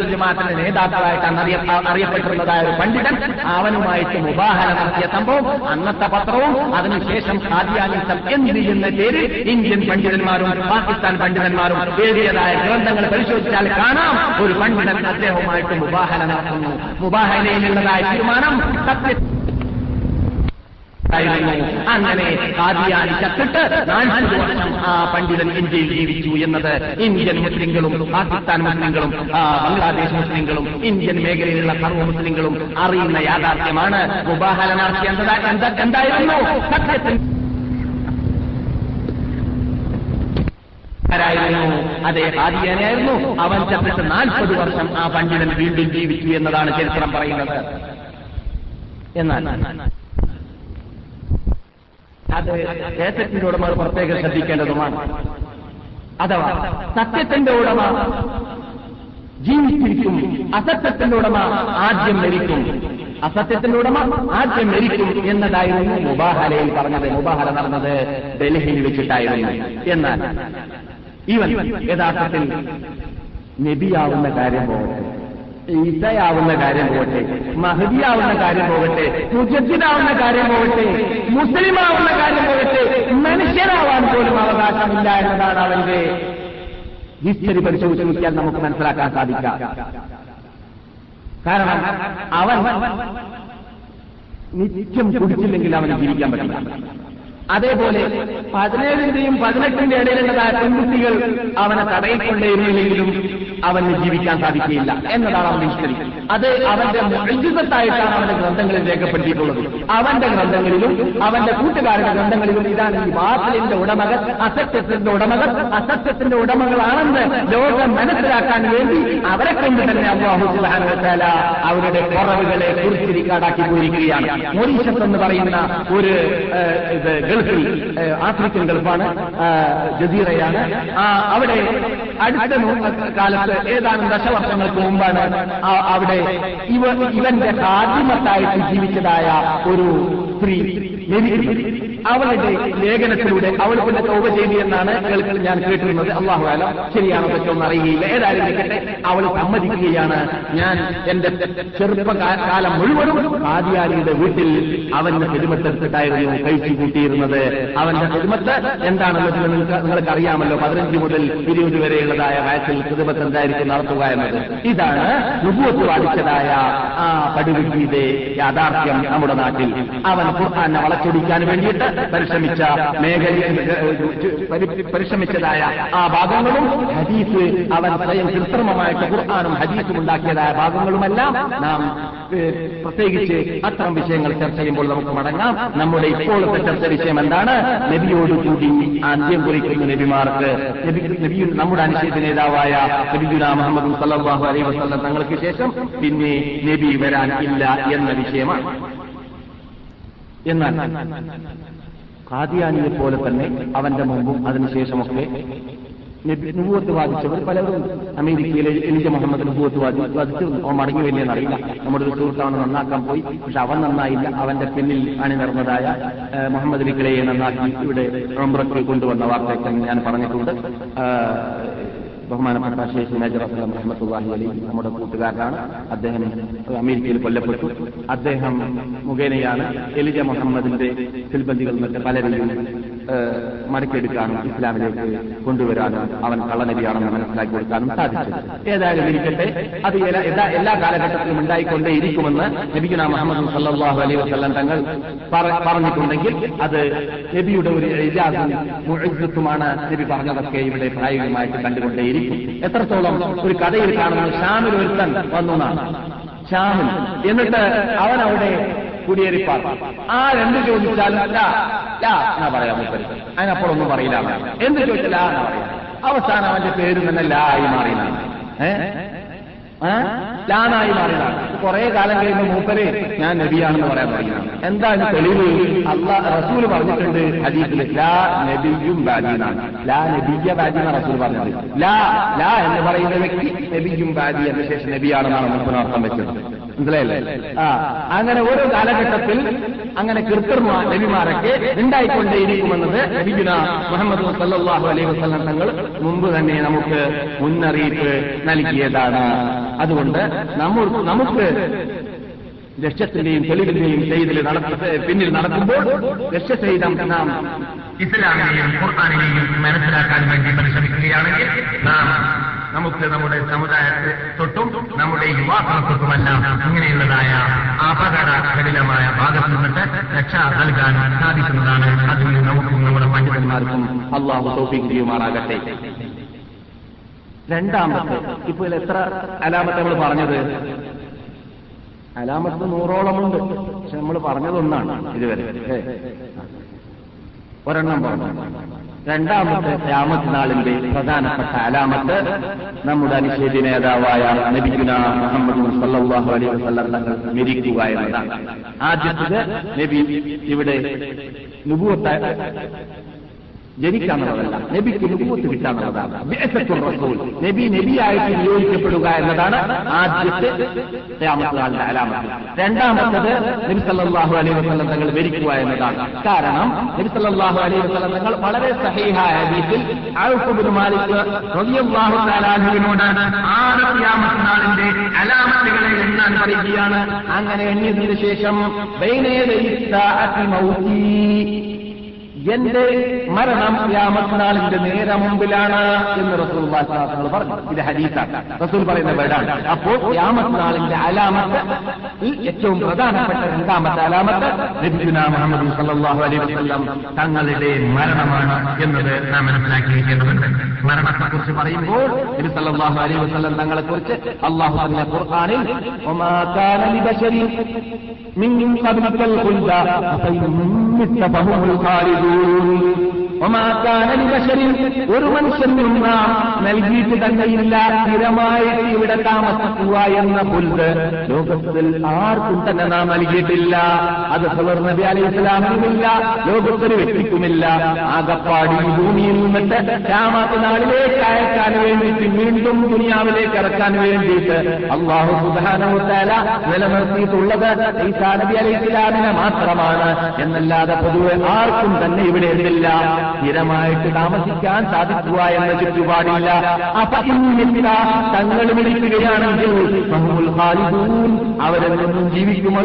ജമാഅത്തിന്റെ നേതാക്കളായിട്ടാണ് അറിയ അറിയപ്പെട്ടിരുന്നതായ ഒരു പണ്ഡിതൻ അവനുമായിട്ട് മുബാഹന നടത്തിയ സംഭവം അന്നത്തെ പത്രവും അതിനുശേഷം ഖാദിയാനിസം എന്ത് എന്ന പേര് ഇന്ത്യൻ പണ്ഡിതന്മാരും പാകിസ്ഥാൻ പണ്ഡിതന്മാരും എഴുതിയതായ ഗ്രന്ഥങ്ങൾ പരിശോധിച്ചാൽ കാണാം ഒരു പണ്ഡിതൻ അദ്ദേഹവുമായിട്ട് മുബാഹന നടത്തുന്നു. മുബാഹനയിലുള്ളതായ തീരുമാനം സത്യ ആയിരുന്നു അങ്ങനെ ഖാദിയാനി ചത്തിട്ട് നാൽപ്പത് വർഷം ആ പണ്ഡിതൻ ഇന്ത്യയിൽ ജീവിച്ചു എന്നത് ഇന്ത്യൻ മുസ്ലിങ്ങളും പാകിസ്ഥാൻ മുസ്ലിങ്ങളും ബംഗ്ലാദേശ് മുസ്ലിങ്ങളും ഇന്ത്യൻ മേഖലയിലുള്ള സർവ മുസ്ലിങ്ങളും അറിയുന്ന യാഥാർത്ഥ്യമാണ് ആരായിരുന്നു? അതേ ആദ്യനായിരുന്നു അവൻ ചത്തിട്ട് നാൽപ്പത് വർഷം ആ പണ്ഡിതൻ വീണ്ടും ജീവിച്ചു എന്നതാണ് ചരിത്രം പറയുന്നത്. എന്നാൽ അത് കേസറ്റിന്റെ ഉടമകൾ പ്രത്യേകം ശ്രദ്ധിക്കേണ്ടതുമാണ്. അഥവാ സത്യത്തിന്റെ ഉടമ ജീവിച്ചിരിക്കും അസത്യത്തിന്റെ ഉടമ ആദ്യം മരിക്കും. അസത്യത്തിന്റെ ഉടമ ആദ്യം മരിക്കും എന്നതായിരുന്നു മുബാഹലയിൽ പറഞ്ഞത്. മുബാഹല നടന്നത് ഡൽഹിയിൽ വെച്ചിട്ടായിരുന്നു. എന്നാൽ ഇവൻ യഥാർത്ഥത്തിൽ നബിയാവുന്ന കാര്യം ഈസയാവുന്ന കാര്യം പോകട്ടെ മഹദിയാവുന്ന കാര്യം പോകട്ടെ മുജദ്ദിദാവുന്ന കാര്യം പോകട്ടെ മുസ്ലിമാവുന്ന കാര്യം പോകട്ടെ മനുഷ്യരാവാൻ പോലും അവകാശമില്ല എന്നതാണ് അവന്റെ ഹിസ്റ്ററി പരിശോധിച്ച് നോക്കിയാൽ നമുക്ക് മനസ്സിലാക്കാൻ സാധിക്കാം കാരണം അവൻ നിത്യം കുടിച്ചില്ലെങ്കിൽ അവന് ജീവിക്കാൻ പറ്റില്ല. അതേപോലെ പതിനേഴിന്റെയും പതിനെട്ടിന്റെ ഇടയിലുള്ളതായ പെൺകുട്ടികൾ അവനെ തടയിൽ കൊണ്ടേയിരുന്നില്ലെങ്കിലും അവന് ജീവിക്കാൻ സാധിക്കുകയില്ല എന്നതാണ് അവൻ ഹിസ്റ്ററി. അത് അവന്റെ മൊഴിജിതത്തായിട്ടാണ് അവന്റെ ഗ്രന്ഥങ്ങളിൽ രേഖപ്പെടുത്തിയിട്ടുള്ളത്. അവന്റെ ഗ്രന്ഥങ്ങളിലും അവന്റെ കൂട്ടുകാരുടെ ഗ്രന്ഥങ്ങളിലും ഇതാണ് ഈ വാസലിന്റെ ഉടമകൾ അസത്യത്തിന്റെ ഉടമകൾ അസത്യത്തിന്റെ ഉടമകളാണെന്ന് ലോകം മനസ്സിലാക്കാൻ വേണ്ടി അവരെ കൊണ്ട് തന്നെ അള്ളാഹു സുബാനുവല അവരുടെ കുറവുകളെ കുറിച്ചിരിക്കാടാക്കി പോയിരിക്കുകയാണ്. മൊറീഷ്യസ് എന്ന് പറയുന്ന ഒരു ഇത് ഗൾഫിൽ ആഫ്രിക്കൻ ഗൾഫാണ് ജസീറയാണ്. അവിടെ അടുത്ത കാലത്ത് ഏതാനും ദശവർഷങ്ങൾക്ക് മുമ്പാണ് അവിടെ ഇവ ഇവന്റെ ഹാദിമത്തായിട്ട് ജീവിച്ചതായ ഒരു സ്ത്രീ അവളുടെ ലേഖനത്തിലൂടെ അവൾ പിന്നെ തോപ ചെയ്തു എന്നാണ് കേൾക്കൽ ഞാൻ കേട്ടിരുന്നത്. അള്ളാഹു അല. ശരിയാണോ എന്ന് അറിയുകയില്ല ഏതായാലും ഇരിക്കട്ടെ അവൾ സമ്മതിക്കുകയാണ്. ഞാൻ എന്റെ ചെറുപ്പകാലം മുഴുവനും ആദ്യാലിയുടെ വീട്ടിൽ അവന്റെ പെരുമത്തെടുത്തിട്ടായിരുന്നു കഴിച്ചു കൂട്ടിയിരുന്നത്. അവന്റെ പെരുമത്ത് എന്താണെന്ന് നിങ്ങൾക്ക് നിങ്ങൾക്ക് അറിയാമല്ലോ പതിനഞ്ച് മുതൽ ഇരുപത് വരെയുള്ളതായ വയസ്സിൽ ഹിദ്മത്ത് എന്തായിരിക്കും നടത്തുക എന്നത്. ഇതാണ് നുപൂത്ത് വാദിച്ചതായ ആ പടുവിദ്യയുടെ യാഥാർത്ഥ്യം നമ്മുടെ നാട്ടിൽ. അവൻ ഖുർആാനെ വളച്ചൊടിക്കാൻ വേണ്ടിയിട്ട് പരിശ്രമിച്ച മേഖല പരിശ്രമിച്ചതായ ആ ഭാഗങ്ങളും ഹദീസ് അവൻ സ്വയം കൃത്രിമമായിട്ട് ഖുർആാനും ഹദീസും ഉണ്ടാക്കിയതായ ഭാഗങ്ങളുമെല്ലാം നാം പ്രത്യേകിച്ച് അത്തരം വിഷയങ്ങൾ ചർച്ച ചെയ്യുമ്പോൾ നമുക്ക് മടങ്ങാം. നമ്മുടെ ഇപ്പോഴത്തെ ചർച്ച വിഷയം എന്താണ്? നബിയോട് കൂടി അന്ത്യം കുറിക്കുന്ന നബിമാർക്ക് നബി നബി നമ്മുടെ അനുശ്ചിത നേതാവായ നബിദുല മുഹമ്മദ് സല്ലാഹു അലൈ വസ്ലം തങ്ങൾക്ക് ശേഷം പിന്നെ നബി വരാൻ ഇല്ല എന്ന വിഷയമാണ്. എന്നാൽ ഖാദിയാനിയെ പോലെ തന്നെ അവന്റെ മുമ്പും അതിനുശേഷമൊക്കെ നുബുവത്ത് വാദിച്ചവർ പലരും അമേരിക്കയിലെ എനിക്ക് മുഹമ്മദ് നുബുവത്ത് വാദിച്ചു അവൻ മടങ്ങി വലിയെന്ന് അറിയില്ല. നമ്മുടെ ഒരു സുഹൃത്താണ് നന്നാക്കാൻ പോയി. പക്ഷെ അവൻ നന്നായില്ല. അവന്റെ പിന്നിൽ അണിനിർന്നതായ മുഹമ്മദ് അലിക്കളയെ നന്നാക്കി ഇവിടെ റംബ്രക്കിൽ കൊണ്ടുവന്ന വാർത്തയൊക്കെ ഞാൻ പറഞ്ഞിട്ടുണ്ട്. ബഹുമാനപ്പെട്ട ഷേഖ് മേജർ അസ്ലാം റഹ്മത്തുല്ലാഹി അലി നമ്മുടെ കൂട്ടുകാരനാണ്. അദ്ദേഹം അമേരിക്കയിൽ കൊല്ലപ്പെട്ടു. അദ്ദേഹം മുഖേനയാണ് എലിജ മുഹമ്മദിന്റെ സിൽബന്ധികൾ മറ്റ് പലരെയും മടക്കിയെടുക്കാനും ഇസ്ലാമിലേക്ക് കൊണ്ടുവരാനും അവൻ കള്ളനബിയാണെന്ന് മനസ്സിലാക്കി കൊടുക്കാനും സാധിച്ചു. ഏതായാലും ഇരിക്കട്ടെ അത് എല്ലാ- കാലഘട്ടത്തിലും ഉണ്ടായിക്കൊണ്ടേ ഇരിക്കുമെന്ന് നബിഗുന മുഹമ്മദ് സല്ലാഹു അലൈ വസ്ലം തങ്ങൾ പറഞ്ഞിട്ടുണ്ടെങ്കിൽ അത് നബിയുടെ ഒരു ഇജാസും മുഴുവത്തുമാണ് നബി പറഞ്ഞതൊക്കെ ഇവിടെ പ്രായോഗികമായിട്ട് കണ്ടുകൊണ്ടേയിരിക്കും. എത്രത്തോളം ഒരു കഥയിൽ കാണുന്ന ഷാമിൽ ഒരുത്തൻ വന്നു എന്നാണ്. ഷാമിൽ. എന്നിട്ട് അവൻ അവിടെ കുടിയേറിപ്പാർ. ആ രണ്ട് ചോദിച്ചാലും ലാ ലാ എന്നാ പറയാം മൂപ്പര്. അതിനപ്പുറം ഒന്നും പറയില്ല. എന്ത് ചോദിച്ചാൽ അവസാനം അവന്റെ പേര് തന്നെ ലായി മാറിയതാണ് ഏഹ്? ലാനായി മാറിയതാണ് കുറെ കാലം കഴിയുമ്പോൾ മൂപ്പര് ഞാൻ നബിയാണെന്ന് പറയാൻ തുടങ്ങി. എന്താണ് തെളിവ്? അള്ളാ റസൂൽ പറഞ്ഞിട്ടുണ്ട്. ഹദീസിൽ ലാ നബിയും ബാജിയാണ് ലാ നബിയ എന്ന റസൂൽ പറഞ്ഞത്. ലാ ലാ എന്ന് പറയുന്ന വ്യക്തി നബിയും ബാജി എന്ന ശേഷം നബിയാണെന്നാണ് മുൻപിന് അർത്ഥം വെച്ചത്. മനസ്സിലായില്ലേ? ആ അങ്ങനെ ഓരോ കാലഘട്ടത്തിൽ അങ്ങനെ കൃത്രിമ നബിമാരൊക്കെ ഉണ്ടായിക്കൊണ്ടേയിരിക്കുമെന്നത് നബിഗുന മുഹമ്മദ് സല്ലല്ലാഹു അലൈഹി വസല്ലം തങ്ങൾ മുമ്പ് തന്നെ നമുക്ക് മുന്നറിയിപ്പ് നൽകിയതാണ്. അതുകൊണ്ട് നമുക്ക് ലക്ഷ്യത്തിന്റെയും തെളിവിന്റെയും ചെയ്തിൽ പിന്നിൽ നടക്കുമ്പോൾ ലക്ഷ്യസഹിതം നാം ഇസ്ലാമിനെയും ഖുർആാനിനെയും മനസ്സിലാക്കാൻ വേണ്ടി പരിശ്രമിക്കുകയാണെങ്കിൽ നാം നമുക്ക് നമ്മുടെ സമുദായത്തെ തൊട്ടും നമ്മുടെ യുവാക്കളെ ഇങ്ങനെയുള്ളതായ അപകടകഠിനമായ ഭാഗത്തു നിന്നിട്ട് രക്ഷ നൽകാൻ സാധിക്കുന്നതാണ് അതിന് നമുക്കും നമ്മുടെ പണ്ഡിതന്മാർക്കും അള്ളാഹു തൗഫീഖ് രണ്ടാമത്തെ. ഇപ്പൊ എത്ര അലാമത്ത് നമ്മൾ പറഞ്ഞത്? അലാമത്ത് നൂറോളമുണ്ട്. പക്ഷെ നമ്മൾ പറഞ്ഞതൊന്നാണ് ഇതുവരെ. ഒരെണ്ണം പറഞ്ഞു. രണ്ടാമത്തെ ക്യാമത്ത് നാളിന്റെ പ്രധാനപ്പെട്ട അലാമത്ത് നമ്മുടെ അനുശേദ്യ നേതാവായ നബിഗുന മുഹമ്മദ് സല്ലാഹു അലൈഹി വസല്ലം തങ്ങൾ മരിക്കുക എന്നതാണ്. ആദ്യത്തത് നബി ഇവിടെ ജനിക്കാന്നുള്ളതല്ല നബിക്ക് നുപൂത്ത് റസൂൽ നബി നബിയായിട്ട് നിയോഗിക്കപ്പെടുക എന്നതാണ് ആദ്യത്തെ ഖിയാമത്തുകാലിന്റെ അലാമത്ത്. രണ്ടാമത്തത് നബിസല്ലാഹു അലൈഹി വസ്ലം തങ്ങൾ മരിക്കുക എന്നതാണ്. കാരണം നബിസല്ലാഹു അലൈഹി വസ്ലം തങ്ങൾ വളരെ സഹീഹായ രീതിയിൽ ഇബ്നു മാലിക് അൻഹുവിനോട് ആറ് ഖിയാമത്ത് നാളിന്റെ അലാമത്തുകളെ എണ്ണാൻ പറയുകയാണ്. അങ്ങനെ എണ്ണിയതിനു ശേഷം എന്റെ മരണം യാമത്തിനാളിന്റെ നേരെ മുമ്പിലാണ് എന്ന് റസൂൽ വാസാസങ്ങൾ പറഞ്ഞു. ഇത് ഹരീസാണ് റസൂൽ പറയുന്ന വേടാണ് അപ്പോൾ യാമത്തിനാളിന്റെ അലാമത്ത് ഏറ്റവും പ്രധാനപ്പെട്ട രണ്ടാമത്തെ അലാമത്ത് നബിഗുന മുഹമ്മദ് സല്ലല്ലാഹു അലൈഹി വസല്ലം തങ്ങളുടെ മരണമാണ് എന്നത് നാം മനസ്സിലാക്കിയിരിക്കേണ്ടതുണ്ട് മരണത്തെക്കുറിച്ച് പറയുമ്പോൾ നബി സല്ലല്ലാഹു അലൈഹി വസല്ലം തങ്ങളെ കുറിച്ച് അള്ളാഹു തന്നെ ഖുർആനിൽ മിൻ ഖാലിദൂൻ വമാ കാന ലിബശരിൻ ഒരു മനുഷ്യനും നാം നൽകിയിട്ട് തന്നെയില്ല സ്ഥിരമായിട്ട് ഇവിടെ താമസിക്കുക എന്ന പുല്ല് ലോകത്തിൽ ആർക്കും തന്നെ നാം നൽകിയിട്ടില്ല. അത് സലർ നബി അലൈഹി ഇസ്ലാമിനുമില്ല വ്യക്തിക്കുമില്ല. ആകപ്പാടി ഈ ഭൂമിയിൽ നിന്നിട്ട് രാമാത്ത നാളിലേക്ക് അയക്കാൻ വേണ്ടിയിട്ട് വീണ്ടും ദുനിയാവിലേക്ക് ഇറക്കാൻ വേണ്ടിയിട്ട് അള്ളാഹു സുധാനമുട്ടാല നിലനിർത്തിയിട്ടുള്ളത് ഈസാ നബി മാത്രമാണ്. എന്നല്ലാതെ പൊതുവെ ആർക്കും തന്നെ ഇവിടെ എന്തില്ല? സ്ഥിരമായിട്ട് താമസിക്കാൻ സാധിക്കുക എന്ന ചുറ്റുപാടില്ല. അപ്പൊ ഇന്നില്ല. തങ്ങൾ വിളിക്കുകയാണെങ്കിൽ അവരെന്തൊന്നും ജീവിക്കുമോ?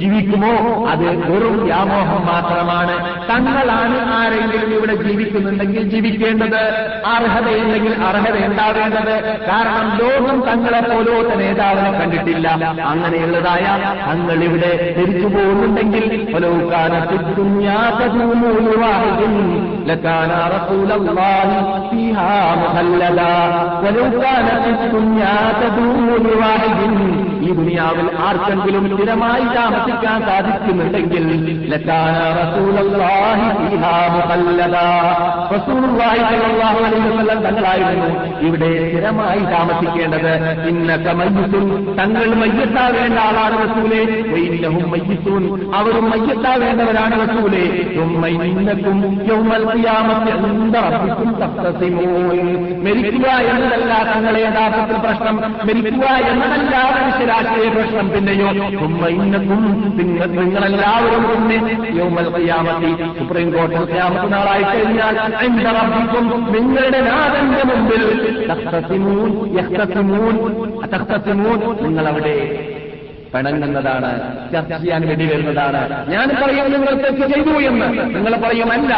ജീവിക്കുമോ? അത് വെറും വ്യാമോഹം മാത്രമാണ്. തങ്ങളാണ് ആരെങ്കിലും ഇവിടെ ജീവിക്കുന്നുണ്ടെങ്കിൽ ജീവിക്കേണ്ടത്. അർഹതയില്ലെങ്കിൽ അർഹത ഉണ്ടാവേണ്ടത്. കാരണം ലോകം തങ്ങളെ പോലോത്ത നേതാവിനെ കണ്ടിട്ടില്ല. അങ്ങനെയുള്ളതായ തങ്ങൾ ഇവിടെ തിരിച്ചു പോകുന്നുണ്ടെങ്കിൽ لكان رسول الله فيها مخلدا ولو كانت الدنيا تدوم لواحد ഈ ദുനിയാവിൽ ആർക്കെങ്കിലും സ്ഥിരമായി താമസിക്കാൻ സാധിക്കുന്നുണ്ടെങ്കിൽ ലക്കാന റസൂലല്ലാഹി ഫീഹാ മുഖല്ലദാ റസൂലുള്ളാഹി സ്വല്ലല്ലാഹു അലൈഹി വസല്ലം തങ്ങളായിരുന്നു ഇവിടെ സ്ഥിരമായി താമസിക്കേണ്ടത് ഇന്നക മയ്യിത്തുൻ തങ്ങൾ മയ്യത്താവേണ്ട ആളാണ് റസൂലേ വൈന്നഹും മയ്യിത്തുൻ അവരും മയ്യത്താവേണ്ടവരാണ് റസൂലേ ثم إنكم يوم القيامة عند ربكم تختصمون മരിക്കുക എന്നതല്ല തങ്ങളെ യഥാർത്ഥത്തിൽ പ്രശ്നം മരിക്കുക എന്നതല്ല മനുഷ്യരാശിയെ പ്രശ്നം പിന്നെയോ ثم إنكم നിങ്ങൾ നിങ്ങളെല്ലാവരും പിന്നെ യൗമൽ ഖിയാമത്തി സുപ്രീം കോടതി ഖിയാമത്ത് നാളായി കഴിഞ്ഞാൽ عند ربكم നിങ്ങളുടെ നാഥന്റെ മുമ്പിൽ തഖ്തസിമൂൻ യഖ്തസിമൂൻ തഖ്തസിമൂൻ നിങ്ങൾ അവിടെ പിണങ്ങുന്നതാണ് ചർച്ച ചെയ്യാൻ വേണ്ടി വരുന്നതാണ്. ഞാൻ പറയും നിങ്ങൾ തെറ്റ് ചെയ്തു എന്ന്. നിങ്ങൾ പറയും അല്ല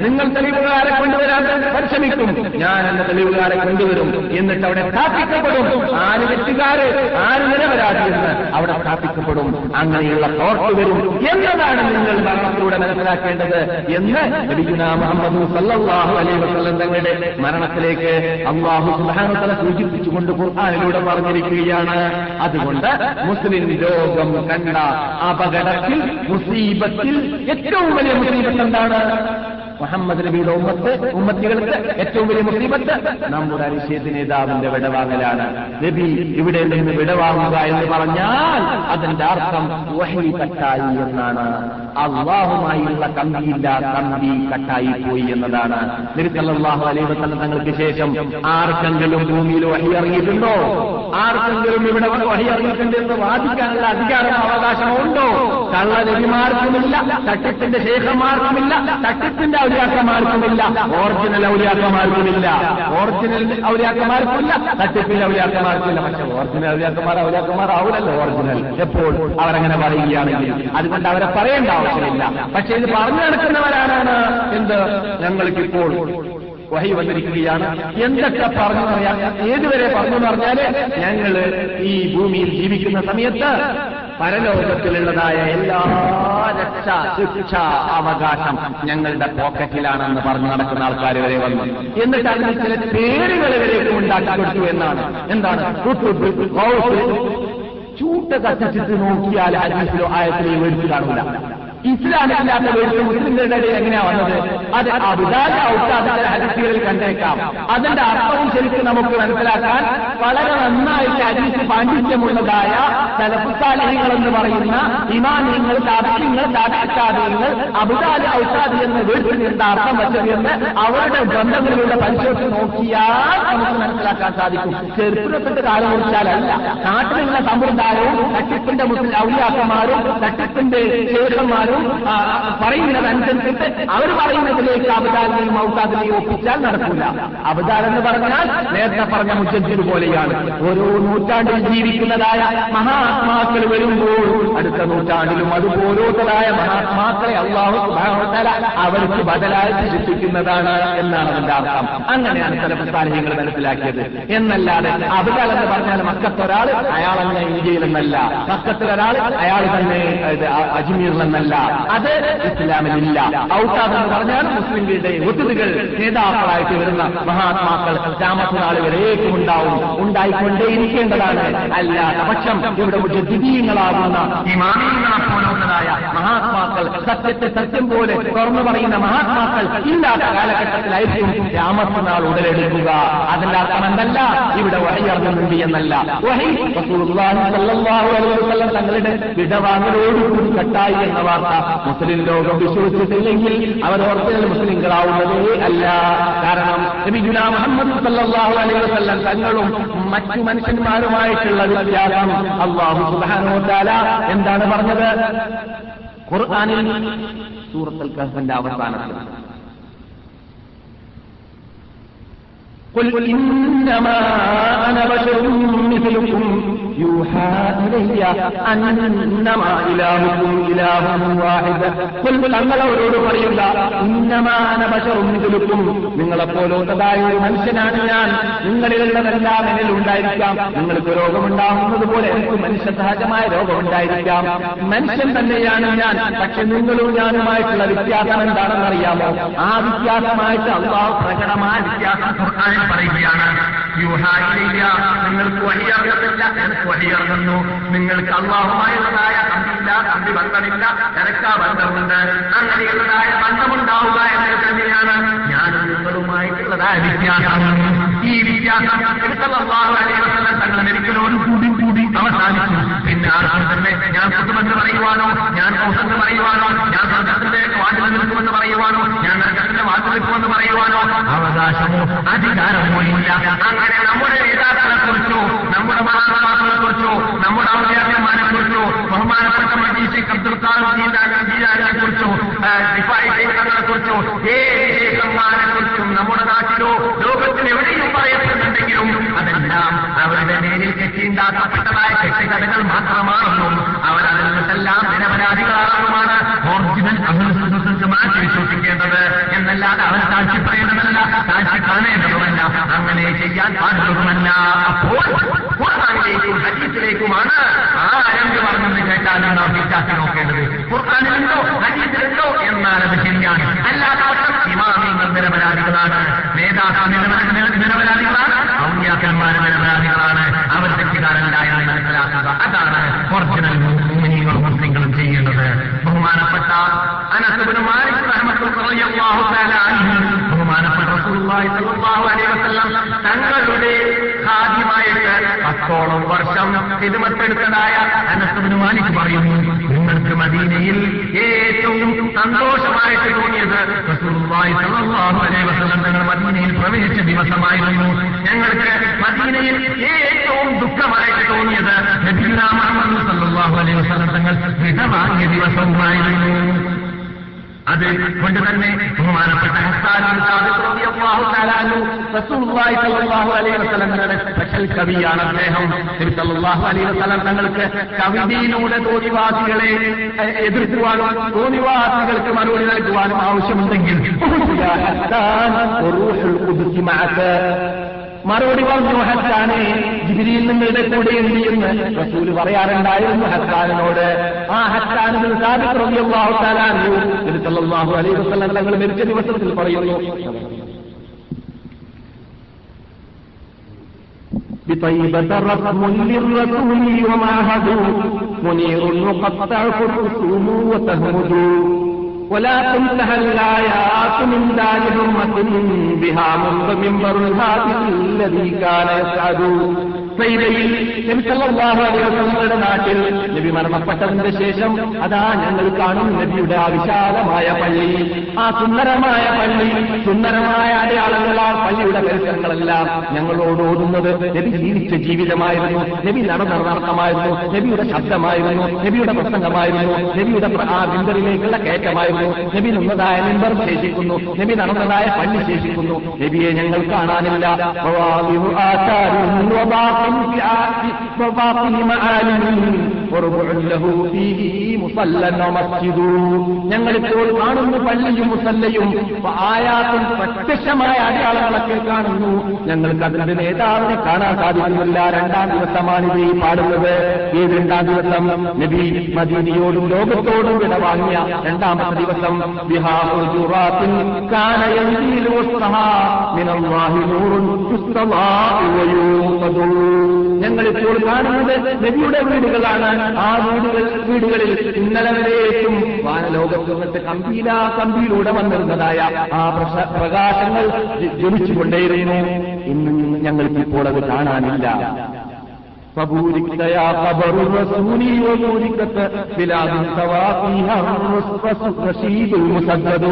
നിങ്ങൾ തെളിവുകാരെ കൊണ്ടുവരാൻ പരിശ്രമിക്കും. ഞാൻ എന്റെ തെളിവുകാരെ കൊണ്ടുവരും. എന്നിട്ട് അവിടെ സ്ഥാപിക്കപ്പെടും. ആര് തെറ്റുകാര് ആര് നിരപരാധി എന്ന് അവിടെ സ്ഥാപിക്കപ്പെടും. അങ്ങനെയുള്ള തോർത്ത് വരും. എന്നതാണ് നിങ്ങൾ മരണത്തിലൂടെ മനസ്സിലാക്കേണ്ടത് എന്ന് ലഭിക്കുന്ന മുഹമ്മദ് സല്ലാഹു അലൈ വസ്ലം തങ്ങളുടെ മരണത്തിലേക്ക് അള്ളാഹു സുബ്ഹാനഹു തആല സൂചിപ്പിച്ചുകൊണ്ട് ഖുർആനിലൂടെ പറഞ്ഞിരിക്കുകയാണ്. അതുകൊണ്ട് മുസ്ലിം ലോകം കണ്ട അപകടത്തിൽ മുസീബത്തിൽ ഏറ്റവും വലിയ മുസീബത്ത് എന്താണ്? മുഹമ്മദ് നബിയുടെ ഉമ്മത്ത് ഉമ്മത്തികൾക്ക് ഏറ്റവും വലിയ മുസീബത്ത് നമ്മുടെ അനിശ്ചയത്തിന് നേതാവിന്റെ വിടവാങ്ങലാണ്. നബി ഇവിടെ നിന്ന് വിടവാങ്ങുക എന്ന് പറഞ്ഞാൽ അതിന്റെ അർത്ഥം വഹി കട്ടായി എന്നാണ്. അള്ളാഹുമായുള്ള കമ്പിയില്ല കമ്പി കട്ടായി പോയി എന്നതാണ്. നബി അലൈവത്തല തങ്ങൾക്ക് ശേഷം ആർക്കെങ്കിലും ഭൂമിയിൽ വഹി ഇറങ്ങിയിട്ടുണ്ടോ ആർക്കെങ്കിലും ഇവിടെ വഹി ഇറങ്ങിയിട്ടുണ്ട് എന്ന് വാദിക്കാനുള്ള അധികാരം അവകാശമുണ്ടോ? കള്ള നബിമാർക്കുമില്ല തട്ടിപ്പിന്റെ ശേഖന്മാർക്കുമില്ല തട്ടിപ്പിന്റെ ഔലിയാക്കന്മാർക്കുമില്ല. ഒറിജിനൽ ഔലിയാക്കന്മാർക്കുമില്ല. ഒറിജിനൽ ഔലിയാക്കമാർക്കില്ല തട്ടിപ്പിൽ ഔലിയാക്കമാർക്കില്ല പക്ഷെ ഒറിജിനൽ ഔലിയാക്കന്മാർ ഔലിയാക്കന്മാർ ആവില്ലല്ലോ ഒറിജിനൽ എപ്പോൾ അവരങ്ങനെ പറയുകയാണെങ്കിൽ. അതുകൊണ്ട് അവരെ പറയേണ്ട ആവശ്യമില്ല. പക്ഷെ ഇത് പറഞ്ഞു നടക്കുന്നവരാണ് എന്ത്? ഞങ്ങൾക്കിപ്പോൾ വഹി വന്നിരിക്കുകയാണ്. എന്തൊക്കെ പറഞ്ഞു പറയാം ഏതുവരെ പറഞ്ഞു പറഞ്ഞാൽ ഞങ്ങൾ ഈ ഭൂമിയിൽ ജീവിക്കുന്ന സമയത്ത് പരലോകത്തിലുള്ളതായ എല്ലാ രക്ഷ ശിക്ഷ അവകാശം ഞങ്ങളുടെ പോക്കറ്റിലാണെന്ന് പറഞ്ഞു നടക്കുന്ന ആൾക്കാർ വരെ വന്നു. എന്നിട്ട് അതിന് ചില പേരുകൾ വരെയൊക്കെ ഉണ്ടാക്കി കൊടുത്തു എന്നാണ്. എന്താണ്? ചൂട്ട കത്തിച്ചിട്ട് നോക്കിയാൽ ഹദീസിലോ ആയത്തിലോ എടുത്തു കാണൂല. ഇസ്ലാമില്ലാത്ത വീട്ടിൽ മുസ്ലിങ്ങളുടെ ഇടയിൽ എങ്ങനെയാ വന്നത്? അത് അബുദാബി ഔട്ടാദിന്റെ ഹരിസികളിൽ കണ്ടേക്കാം. അതിന്റെ അർത്ഥവും ശരിക്കും നമുക്ക് മനസ്സിലാക്കാൻ വളരെ നന്നായിട്ട് അരിച്ച് പാണ്ഡിത്യമുള്ളതായ തലപ്പുസാലികൾ എന്ന് പറയുന്ന ഇമാനിയങ്ങൾ താപര്യങ്ങൾ താപക്കാദ്യങ്ങൾ അബിദാല ഔഷാദി എന്ന് വീട്ടിൽ നിന്ന് അർത്ഥം വെച്ചത് എന്ന് അവരുടെ ബന്ധങ്ങളിലൂടെ പരിശോധിച്ച് നോക്കിയാൽ നമുക്ക് മനസ്സിലാക്കാൻ സാധിക്കും. ചെറുപ്പത്തിന്റെ കാലം കുറിച്ചാലല്ല നാട്ടിലുള്ള സമ്പ്രദായവും തട്ടിപ്പിന്റെ മുസ്ലിം ഔലിയാക്കന്മാരും തട്ടിപ്പിന്റെ ശേഷന്മാരും പറയുന്നതനുസരിച്ചിട്ട് അവർ പറയുന്നതിലേക്ക് അബദാലിനെയും ഔഷാദിനെയും ഒപ്പിച്ചാൽ നടക്കില്ല അബദാൽ എന്ന് പറഞ്ഞാൽ നേരത്തെ പറഞ്ഞ മുജദ്ദിർ പോലെയാണ്. ഓരോ നൂറ്റാണ്ടിൽ ജീവിക്കുന്നതായ മഹാത്മാക്കൾ വരുമ്പോൾ അടുത്ത നൂറ്റാണ്ടിലും അതുപോലോത്തതായ മഹാത്മാക്കളെ അള്ളാഹു സുബ്ഹാനഹു അവർക്ക് ബദലായി സൃഷ്ടിക്കുന്നതാണ് എന്നാണ് അതിന്റെ അർത്ഥം. അങ്ങനെയാണ് ചില പ്രസ്ഥാനങ്ങൾ മനസ്സിലാക്കിയത്. എന്നല്ലാതെ അവതാരം എന്ന് പറഞ്ഞാൽ മക്കത്തൊരാൾ അയാൾ ഇന്ത്യയിൽ ഇന്ത്യയിലെന്നല്ല. മക്കത്തിലൊരാൾ അയാൾ തന്നെ അജ്മീറിൽ അജ്മീറിലെന്നല്ല. അത് ഇസ്ലാമിലില്ല. ഔസാദ് എന്ന് പറഞ്ഞാൽ മുസ്ലിംകളുടെ ഒത്തുകൾ നേതാക്കളായിട്ട് വരുന്ന മഹാത്മാക്കൾ രാമത്തിനാൾ വരേക്കും ഉണ്ടാവും ഉണ്ടായിക്കൊണ്ടേയിരിക്കേണ്ടതാണ്. അല്ലാത്ത പക്ഷം ഇവിടെ കുറച്ച് ഇമാമിയങ്ങളെ പോലുള്ളതായ മഹാത്മാക്കൾ സത്യത്തെ സത്യം പോലെ തുറന്നു പറയുന്ന മഹാത്മാക്കൾ ഇല്ലാത്ത കാലഘട്ടത്തിലായിരിക്കും രാമത്തിനാൾ ഉടലെടുക്കുക. അതിന്റെ അർത്ഥം എന്തല്ല? ഇവിടെ വഹയിറങ്ങുന്നുണ്ട് എന്നല്ല. വഹി തങ്ങളുടെ വിടവാങ്ങലോടുകൂടി കട്ടായി എന്ന വാർത്ത മുസ്ലിം ലോകം വിശ്വസിച്ചിട്ടില്ലെങ്കിൽ അവർ ഒറിജിനൽ മുസ്ലിങ്ങളാവുന്നതേ അല്ല കാരണം നബിഗുന മുഹമ്മദ് സല്ലല്ലാഹു അലൈഹി വസല്ലം തങ്ങളും മറ്റു മനുഷ്യന്മാരുമായിട്ടുള്ള വ്യത്യാസം അള്ളാഹു സുബ്ഹാനഹു വതആല എന്താണ് പറഞ്ഞത് ഖുർആനിൽ സൂറത്തുൽ കഹ്ഫിന്റെ അവസാനത്തിൽ قل إنما أنا بشر مثلكم يوحى إلي أنما إلهكم إله واحد قل തങ്ങളവരോട് പറയുക ഇന്നമാന ബശറും ഇതിലുക്കും നിങ്ങളെപ്പോലോത്തതായ ഒരു മനുഷ്യനാണ് ഞാൻ നിങ്ങളിലുള്ളതെല്ലാം എന്നിൽ ഉണ്ടായിരിക്കാം നിങ്ങൾക്ക് രോഗമുണ്ടാകുന്നത് പോലെ എനിക്ക് മനുഷ്യ സഹജമായ രോഗമുണ്ടായിരിക്കാം മനുഷ്യൻ തന്നെയാണ് ഞാൻ പക്ഷെ നിങ്ങളും ഞാനുമായിട്ടുള്ള വ്യത്യാസം എന്താണെന്ന് അറിയാമോ ആ വ്യത്യാസമായിട്ട് അള്ളാഹ് പ്രകടമായ വ്യത്യാസം ഖുർആനിൽ പറയുകയാണ് യുഹായിലില്ല നിങ്ങൾക്ക് വഴിയറിയത്തില്ല. എനിക്ക് വഴിയറിയുന്നു. നിങ്ങൾക്ക് അള്ളാഹുമായുള്ളതായ കമ്പില്ല കമ്പി ബന്ധമില്ല എനക്കാ ബന്ധമുണ്ട്. അങ്ങനെയുള്ളതായ ബന്ധമുണ്ടാവുക എന്നത് തന്നെയാണ് ഞാൻ നിങ്ങളുമായിട്ടുള്ളതായ വ്യത്യാസം ഈ വ്യത്യാസം അള്ളാഹു അലൈവസം തങ്ങൾ ഒരിക്കലോട് അവസാനിച്ചു പിന്നെ ആർക്കും തന്നെ ഞാൻ കുത്തുമെന്ന് പറയുവാനോ ഞാൻ കൗസെന്ന് പറയുവാനോ ഞാൻ സർഗത്തിന്റെ വാതിൽ നിൽക്കുമെന്ന് പറയുവാനോ ഞാൻ നരകത്തിന്റെ വാതിൽ നിൽക്കുമെന്ന് പറയുവാനോ അവകാശമോ അധികാരമോ ഇല്ല അങ്ങനെ നമ്മുടെ നേതാക്കളെ കുറിച്ചോ നമ്മുടെ മാതാപിതാക്കളെ കുറിച്ചോ നമ്മുടെ ഔദ്യാത്യന്മാരെ കുറിച്ചോ ബഹുമാനപ്പെട്ട മജീഷ് അബ്ദുൽ ജീലാനെ കുറിച്ചോ ദിഫായി കുറിച്ചോ ഏത് ശേഖന്മാരെ കുറിച്ചും നമ്മുടെ നാട്ടിലോ ലോകത്തിൽ എവിടെയും പറയപ്പെടുന്നുണ്ടെങ്കിലും അതെല്ലാം അവരുടെ നേരിൽ കെട്ടിയുണ്ടാക്കപ്പെട്ടതായ കെട്ടുകഥകൾ മാത്രമാണെന്നും അവരതിൽ നിന്നെല്ലാം നിരപരാധികളാണെന്നുമാണ് ഓർജിനൽ അഭിനന്ദനങ്ങൾക്ക് മാറ്റി വിശ്വസിക്കേണ്ടത്. എന്നല്ലാതെ അവൻ സാക്ഷി പറയേണ്ടതല്ല സാക്ഷി കാണേണ്ടതുമല്ല അങ്ങനെ ചെയ്യാൻ പാടുള്ളതുമല്ല. അപ്പോൾ ഖുർആാനിലേക്കും ഹദീസിലേക്കുമാണ് ആരെന്ത് പറഞ്ഞെന്ന് കേട്ടാലും നാം വിശ്വാസി നോക്കേണ്ടത്. ഖുർആാനിലുണ്ടോ? ഹദീസിലുണ്ടോ? എന്നാൽ അത് ശരിയാണ്. അല്ലാതെ ഇമാമിങ്ങൾ നിരപരാധികളാണ്. നേതാക്കൾ നിരപര- നിരപരാധികളാണ്. ഔദ്യാക്കന്മാർ നിരപരാധികളാണ് അവർ തെറ്റുകാരല്ല എന്ന് മനസ്സിലാക്കുക. അതാണ് ഒറിജിനൽ മുനികളും മുസ്ലിങ്ങളും ചെയ്യേണ്ടത് ബഹുമാനപ്പെട്ട അനസുബിന് മാലിക് അൻഹു. ബഹുമാനപ്പെട്ട തങ്ങളുടെ ഖാദിമായിട്ട് പത്തോളം വർഷം ഹിദ്മത്തെടുത്തതായ അനസുബിന് മാലിക് പറയുന്നു. നിങ്ങൾക്ക് മദീനയിൽ ഏറ്റവും സന്തോഷമായിട്ട് തോന്നിയത് ഞങ്ങൾ മദീനയിൽ പ്രവേശിച്ച ദിവസമായിരുന്നു. ഞങ്ങൾക്ക് മദീനയിൽ ഏറ്റവും ദുഃഖമായിട്ട് തോന്നിയത് നബിയുനാ മുഹമ്മദ് സല്ലാഹു അലൈഹി വസല്ലം തങ്ങൾ വിടവാങ്ങിയ ദിവസവുമായിരുന്നു. അത് കൊണ്ട് തന്നെ ബഹുമാനപ്പെട്ട തങ്ങളുടെ സ്പെഷ്യൽ കവിയാണ് അദ്ദേഹം. വസല്ലം തങ്ങൾക്ക് കവിതയിലൂടെ തോന്നിവാസികളെ എതിർക്കുവാനും തോന്നിവാസികൾക്ക് മറുപടി നൽകുവാനും ആവശ്യമുണ്ടെങ്കിൽ യാ ഹസ്സാൻ വറൂഹുൽ ഖുദ്സ് മഅക മറുപടി പറഞ്ഞു ഹസ്സാനെ ജിബിരിയിൽ നിങ്ങളുടെ കൂടെ എന്ത് എന്ന് റസൂല് പറയാറുണ്ടായിരുന്നു ഹസ്സാനിനോട് ആ ഹസ്സാനിൽ സാദിഖ് റളിയല്ലാഹു തആല അൻഹു നബി സല്ലല്ലാഹു അലൈഹി വസല്ലം തങ്ങൾ മരിച്ച ദിവസത്തിൽ പറയുന്നു بطيبة رسم للرسول ومعهد منير وقطع الرسوم وتهمد ولا تنتهى الآيات من دار حرمة بها منذ منبر الهاتف الذي كان يسعد. വസല്ലമയുടെ നാട്ടിൽ നബി മരണപ്പെട്ടതിന്റെ ശേഷം അതാ ഞങ്ങൾ കാണും നബിയുടെ ആ വിശാലമായ പള്ളി. ആ സുന്ദരമായ പള്ളി സുന്ദരമായ അടയാളങ്ങൾ ആ പള്ളിയുടെ പരിസരങ്ങളെല്ലാം ഞങ്ങളോട് ഓടുന്നത് നബി ജീവിച്ച ജീവിതമായിരുന്നു നബി നടന്ന നടത്തമായിരുന്നു നബിയുടെ ശബ്ദമായിരുന്നു നബിയുടെ പ്രസംഗമായിരുന്നു നബിയുടെ ആ മിമ്പറിലേക്കുള്ള കയറ്റമായിരുന്നു. നബി നിന്നതായ മിമ്പർ ശേഷിക്കുന്നു നബി നടന്നതായ പള്ളി ശേഷിക്കുന്നു. നബിയെ ഞങ്ങൾ കാണാനില്ല. المنفعة في مظاهر معالمهم ഞങ്ങളിപ്പോൾ കാണുന്നു പള്ളിയും മുസല്ലയും ആയാസം പ്രത്യക്ഷമായ അടയാളങ്ങളൊക്കെ കാണുന്നു. ഞങ്ങൾക്ക് അതിന്റെ നേതാവിനെ കാണാൻ സാധിക്കുന്നില്ല. രണ്ടാം ദിവസമാണ് ഇത് ഈ പാടുന്നത്. ഏത് രണ്ടാം ദിവസം? നബി മദീനിയോടും ലോകത്തോടും വിട വാങ്ങിയ രണ്ടാമത്തെ ദിവസം. ബിഹാറുറാത്തിൽ കാനയന്തിയിൽ ഞങ്ങളിപ്പോൾ കാണുന്നത് നബിയുടെ വീടുകളാണ്. ആ വീടുകൾ വീടുകളിൽ ഇന്നലെ വരെയേക്കും വാനലോകത്ത് നിന്നിട്ട് കമ്പീല കമ്പിയിലൂടെ വന്നിരുന്നതായ ആ പ്രകാശങ്ങൾ ജനിച്ചുകൊണ്ടേയിരുന്നു. ഇന്ന് ഞങ്ങൾക്കിപ്പോൾ അത് കാണാനില്ല. فبوركت يا قبر الرسول وبوركت بلاد سوا فيها الرشيد المسدد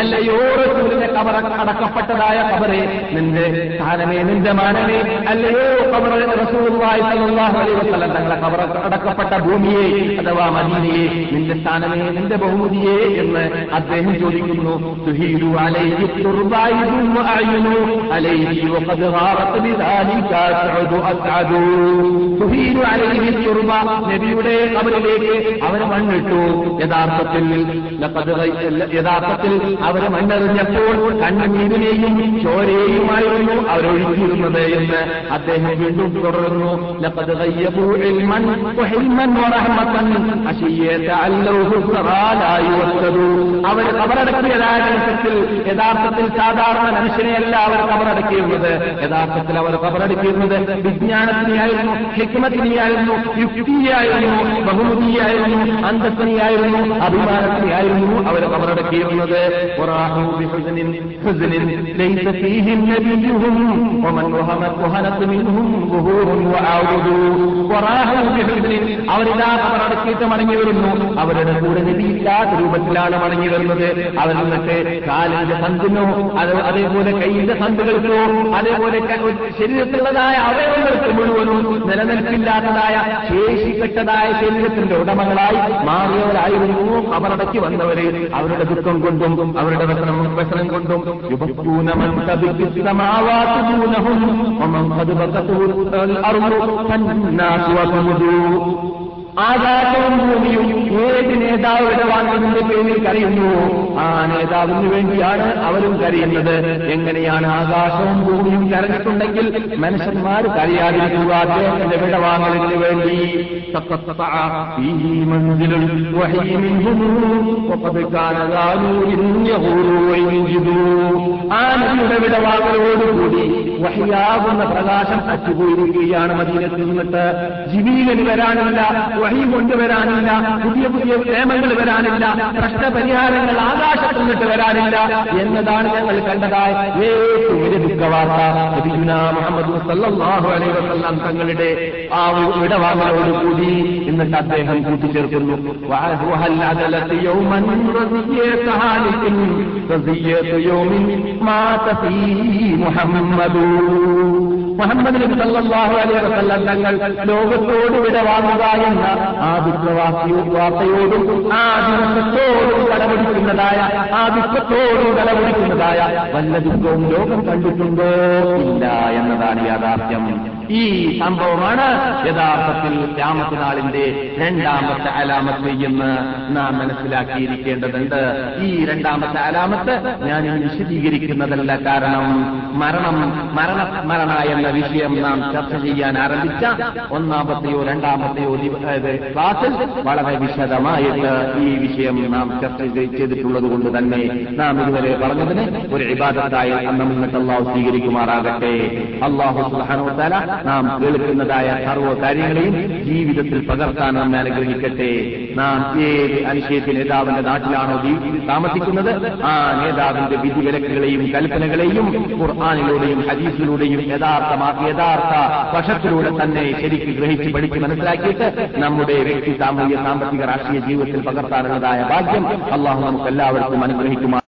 അല്ലയോ റസൂലിന്റെ കബറ അടക്കപ്പെട്ടതായ കബറെ നിന്റെ സ്ഥാനമേ നിന്റെ മാനമേ അല്ലയോ കബറ റസൂലുള്ളാഹി സ്വല്ലല്ലാഹു അലൈഹി വസല്ലം തങ്ങളെ കബറ അടക്കപ്പെട്ട ഭൂമിയെ അഥവാ മദീനയെ നിന്റെ സ്ഥാനമേ നിന്റെ ബഹുമതിയെ എന്ന് അദ്ദേഹം ചോദിക്കുന്നു തുഹീലു അലൈഹി തുർബായിദും വഅയുനു അലൈഹി വഖദ് ഗാറത് ബിദാലിക അസ്അദു അസ്അദു തുഹീലു അലൈഹി തുർബ നബിയുടെ കബറിലേക്ക് അവർ മണ്ണിട്ടു. യഥാർത്ഥത്തിൽ യഥാർത്ഥത്തിൽ അവർ മണ്ണെറിഞ്ഞപ്പോൾ കണ്ണുനീരിനെയും ചോരയെയുമായിരുന്നു അവരൊഴുകിയിരുന്നത് എന്ന് അദ്ദേഹം വീണ്ടും തുടർന്നു. അവർ കബറടക്കിയതായ യഥാർത്ഥത്തിൽ സാധാരണ മനുഷ്യനെയല്ല അവർ കബറടക്കിയിരുന്നത്. യഥാർത്ഥത്തിൽ അവർ കബറടക്കിയിരുന്നത് വിജ്ഞാനത്തിനെയായിരുന്നു. ഹിക്മത്തിനെയായിരുന്നു യുക്തിയായിരുന്നു ബഹുമതിയായിരുന്നു അന്തസ്സിനെയായിരുന്നു അഭിമാനത്തിനെയായിരുന്നു അവരെ കബറടക്കിയിരുന്നത് അവരിതാ കബറടക്കിയിട്ട് മടങ്ങി വരുന്നു. അവരുടെ കൂടെ നബിയില്ലാത്ത രൂപത്തിലാണ് മടങ്ങി വരുന്നത്. അവർ നിന്നിട്ട് കാലിന്റെ സന്തിനോ അത് അതേപോലെ കൈയിന്റെ സന്തുകൾക്കോ അതേപോലെ ശരീരത്തിലുള്ളതായ അവയവങ്ങൾക്ക് മുഴുവനും നിലനിൽപ്പില്ലാത്തതായ ശേഷിപ്പെട്ടതായ ശരീരത്തിന്റെ ഉടമകളായി മാറിയവരായിരുന്നു അവരടക്കി വന്നവര്. അവരുടെ ദുഃഖം കൊണ്ടും അവരുടെ വ്യസനം വ്യസനം കൊണ്ടും. യുബക്കൂനമൻ ആകാശവും ഭൂമിയും ഏത് നേതാവ് വാങ്ങുന്നതിന്റെ പേരിൽ കരയുന്നു. ആ നേതാവിന് വേണ്ടിയാണ് അവരും കരയുന്നത്. എങ്ങനെയാണ് ആകാശവും ഭൂമിയും കരഞ്ഞിട്ടുണ്ടെങ്കിൽ മനുഷ്യന്മാർ കരയാതിരിക്കുക അദ്ദേഹത്തിന്റെ വിടവാങ്ങലിന് വേണ്ടി? ആനയുടെ വിടവാങ്ങലോടുകൂടി വഹിയാകുന്ന പ്രകാശം അച്ചുപോയിരിക്കുകയാണ് മദീനത്തിൽ നിന്നിട്ട്. ജീവികന് വരാനല്ല വഹി കൊണ്ടുവരാനില്ല പുതിയ പുതിയ ക്ഷേമങ്ങൾ വരാനില്ല പ്രശ്നപരിഹാരങ്ങൾ ആകാശത്ത് നിന്നിട്ട് വരാനില്ല എന്നതാണ് ഞങ്ങൾ കണ്ടതായ ഏറ്റവും വലിയ അലൈഹി തങ്ങളുടെ ആ വിടവാങ്ങലോടുകൂടി എന്നിട്ട് അദ്ദേഹം കൂട്ടിച്ചേർക്കുന്നു. മുഹമ്മദു. മുഹമ്മദ് നബി സല്ലല്ലാഹു അലൈഹി വസല്ലം തങ്ങൾ ലോകത്തോട് വിട വാങ്ങുക എന്ന ആ വിപ്ലവാസിയോ വാർത്തയോടും ആ ദിവസത്തോടും കടപിടിക്കുന്നതായ ആ ദുഃഖത്തോടും കടപിടിക്കുന്നതായ വല്ല ദുഃഖവും ലോകം കണ്ടിട്ടുണ്ടോ ഇല്ല എന്നതാണ് യാഥാർത്ഥ്യം. ഈ സംഭവമാണ് യഥാർത്ഥത്തിൽ രാമത്തിനാളിന്റെ നാളിന്റെ രണ്ടാമത്തെ അലാമത്ത് എന്ന് നാം മനസ്സിലാക്കിയിരിക്കേണ്ടതുണ്ട്. ഈ രണ്ടാമത്തെ അലാമത്ത് ഞാൻ വിശദീകരിക്കുന്നതല്ല കാരണം മരണം മരണ മരണ എന്ന വിഷയം നാം ചർച്ച ചെയ്യാൻ ആരംഭിച്ച ഒന്നാമത്തെയോ രണ്ടാമത്തെയോ ക്ലാസ്സിൽ വളരെ വിശദമായിട്ട് ഈ വിഷയം നാം ചർച്ച ചെയ്ത് ചെയ്തിട്ടുള്ളത് കൊണ്ട് തന്നെ നാം ഇതുവരെ പറഞ്ഞതിന് ഒരു ഇബാദത്തായി അള്ളാഹു സ്വീകരിക്കുമാറാകട്ടെ. അള്ളാഹു സുഹാനോത്താല നാം കേൾക്കുന്നതായ സർവ കാര്യങ്ങളെയും ജീവിതത്തിൽ പകർത്താൻ നമ്മെ അനുഗ്രഹിക്കട്ടെ. നാം ഏത് അനുശേഷ നേതാവിന്റെ നാട്ടിലാണോ താമസിക്കുന്നത് ആ നേതാവിന്റെ വിധിവിലക്കുകളെയും കൽപ്പനകളെയും ഖുർആാനിലൂടെയും ഹദീസിലൂടെയും യഥാർത്ഥ യഥാർത്ഥ യഥാർത്ഥ വശത്തിലൂടെ തന്നെ ശരിക്ക് ഗ്രഹിച്ച് പഠിച്ച് മനസ്സിലാക്കിയിട്ട് നമ്മുടെ വ്യക്തി സാമൂഹ്യ സാമ്പത്തിക രാഷ്ട്രീയ ജീവിതത്തിൽ പകർത്താനുള്ളതായ ഭാഗ്യം അള്ളാഹു നമുക്ക് എല്ലാവർക്കും അനുഗ്രഹിക്കുമാർ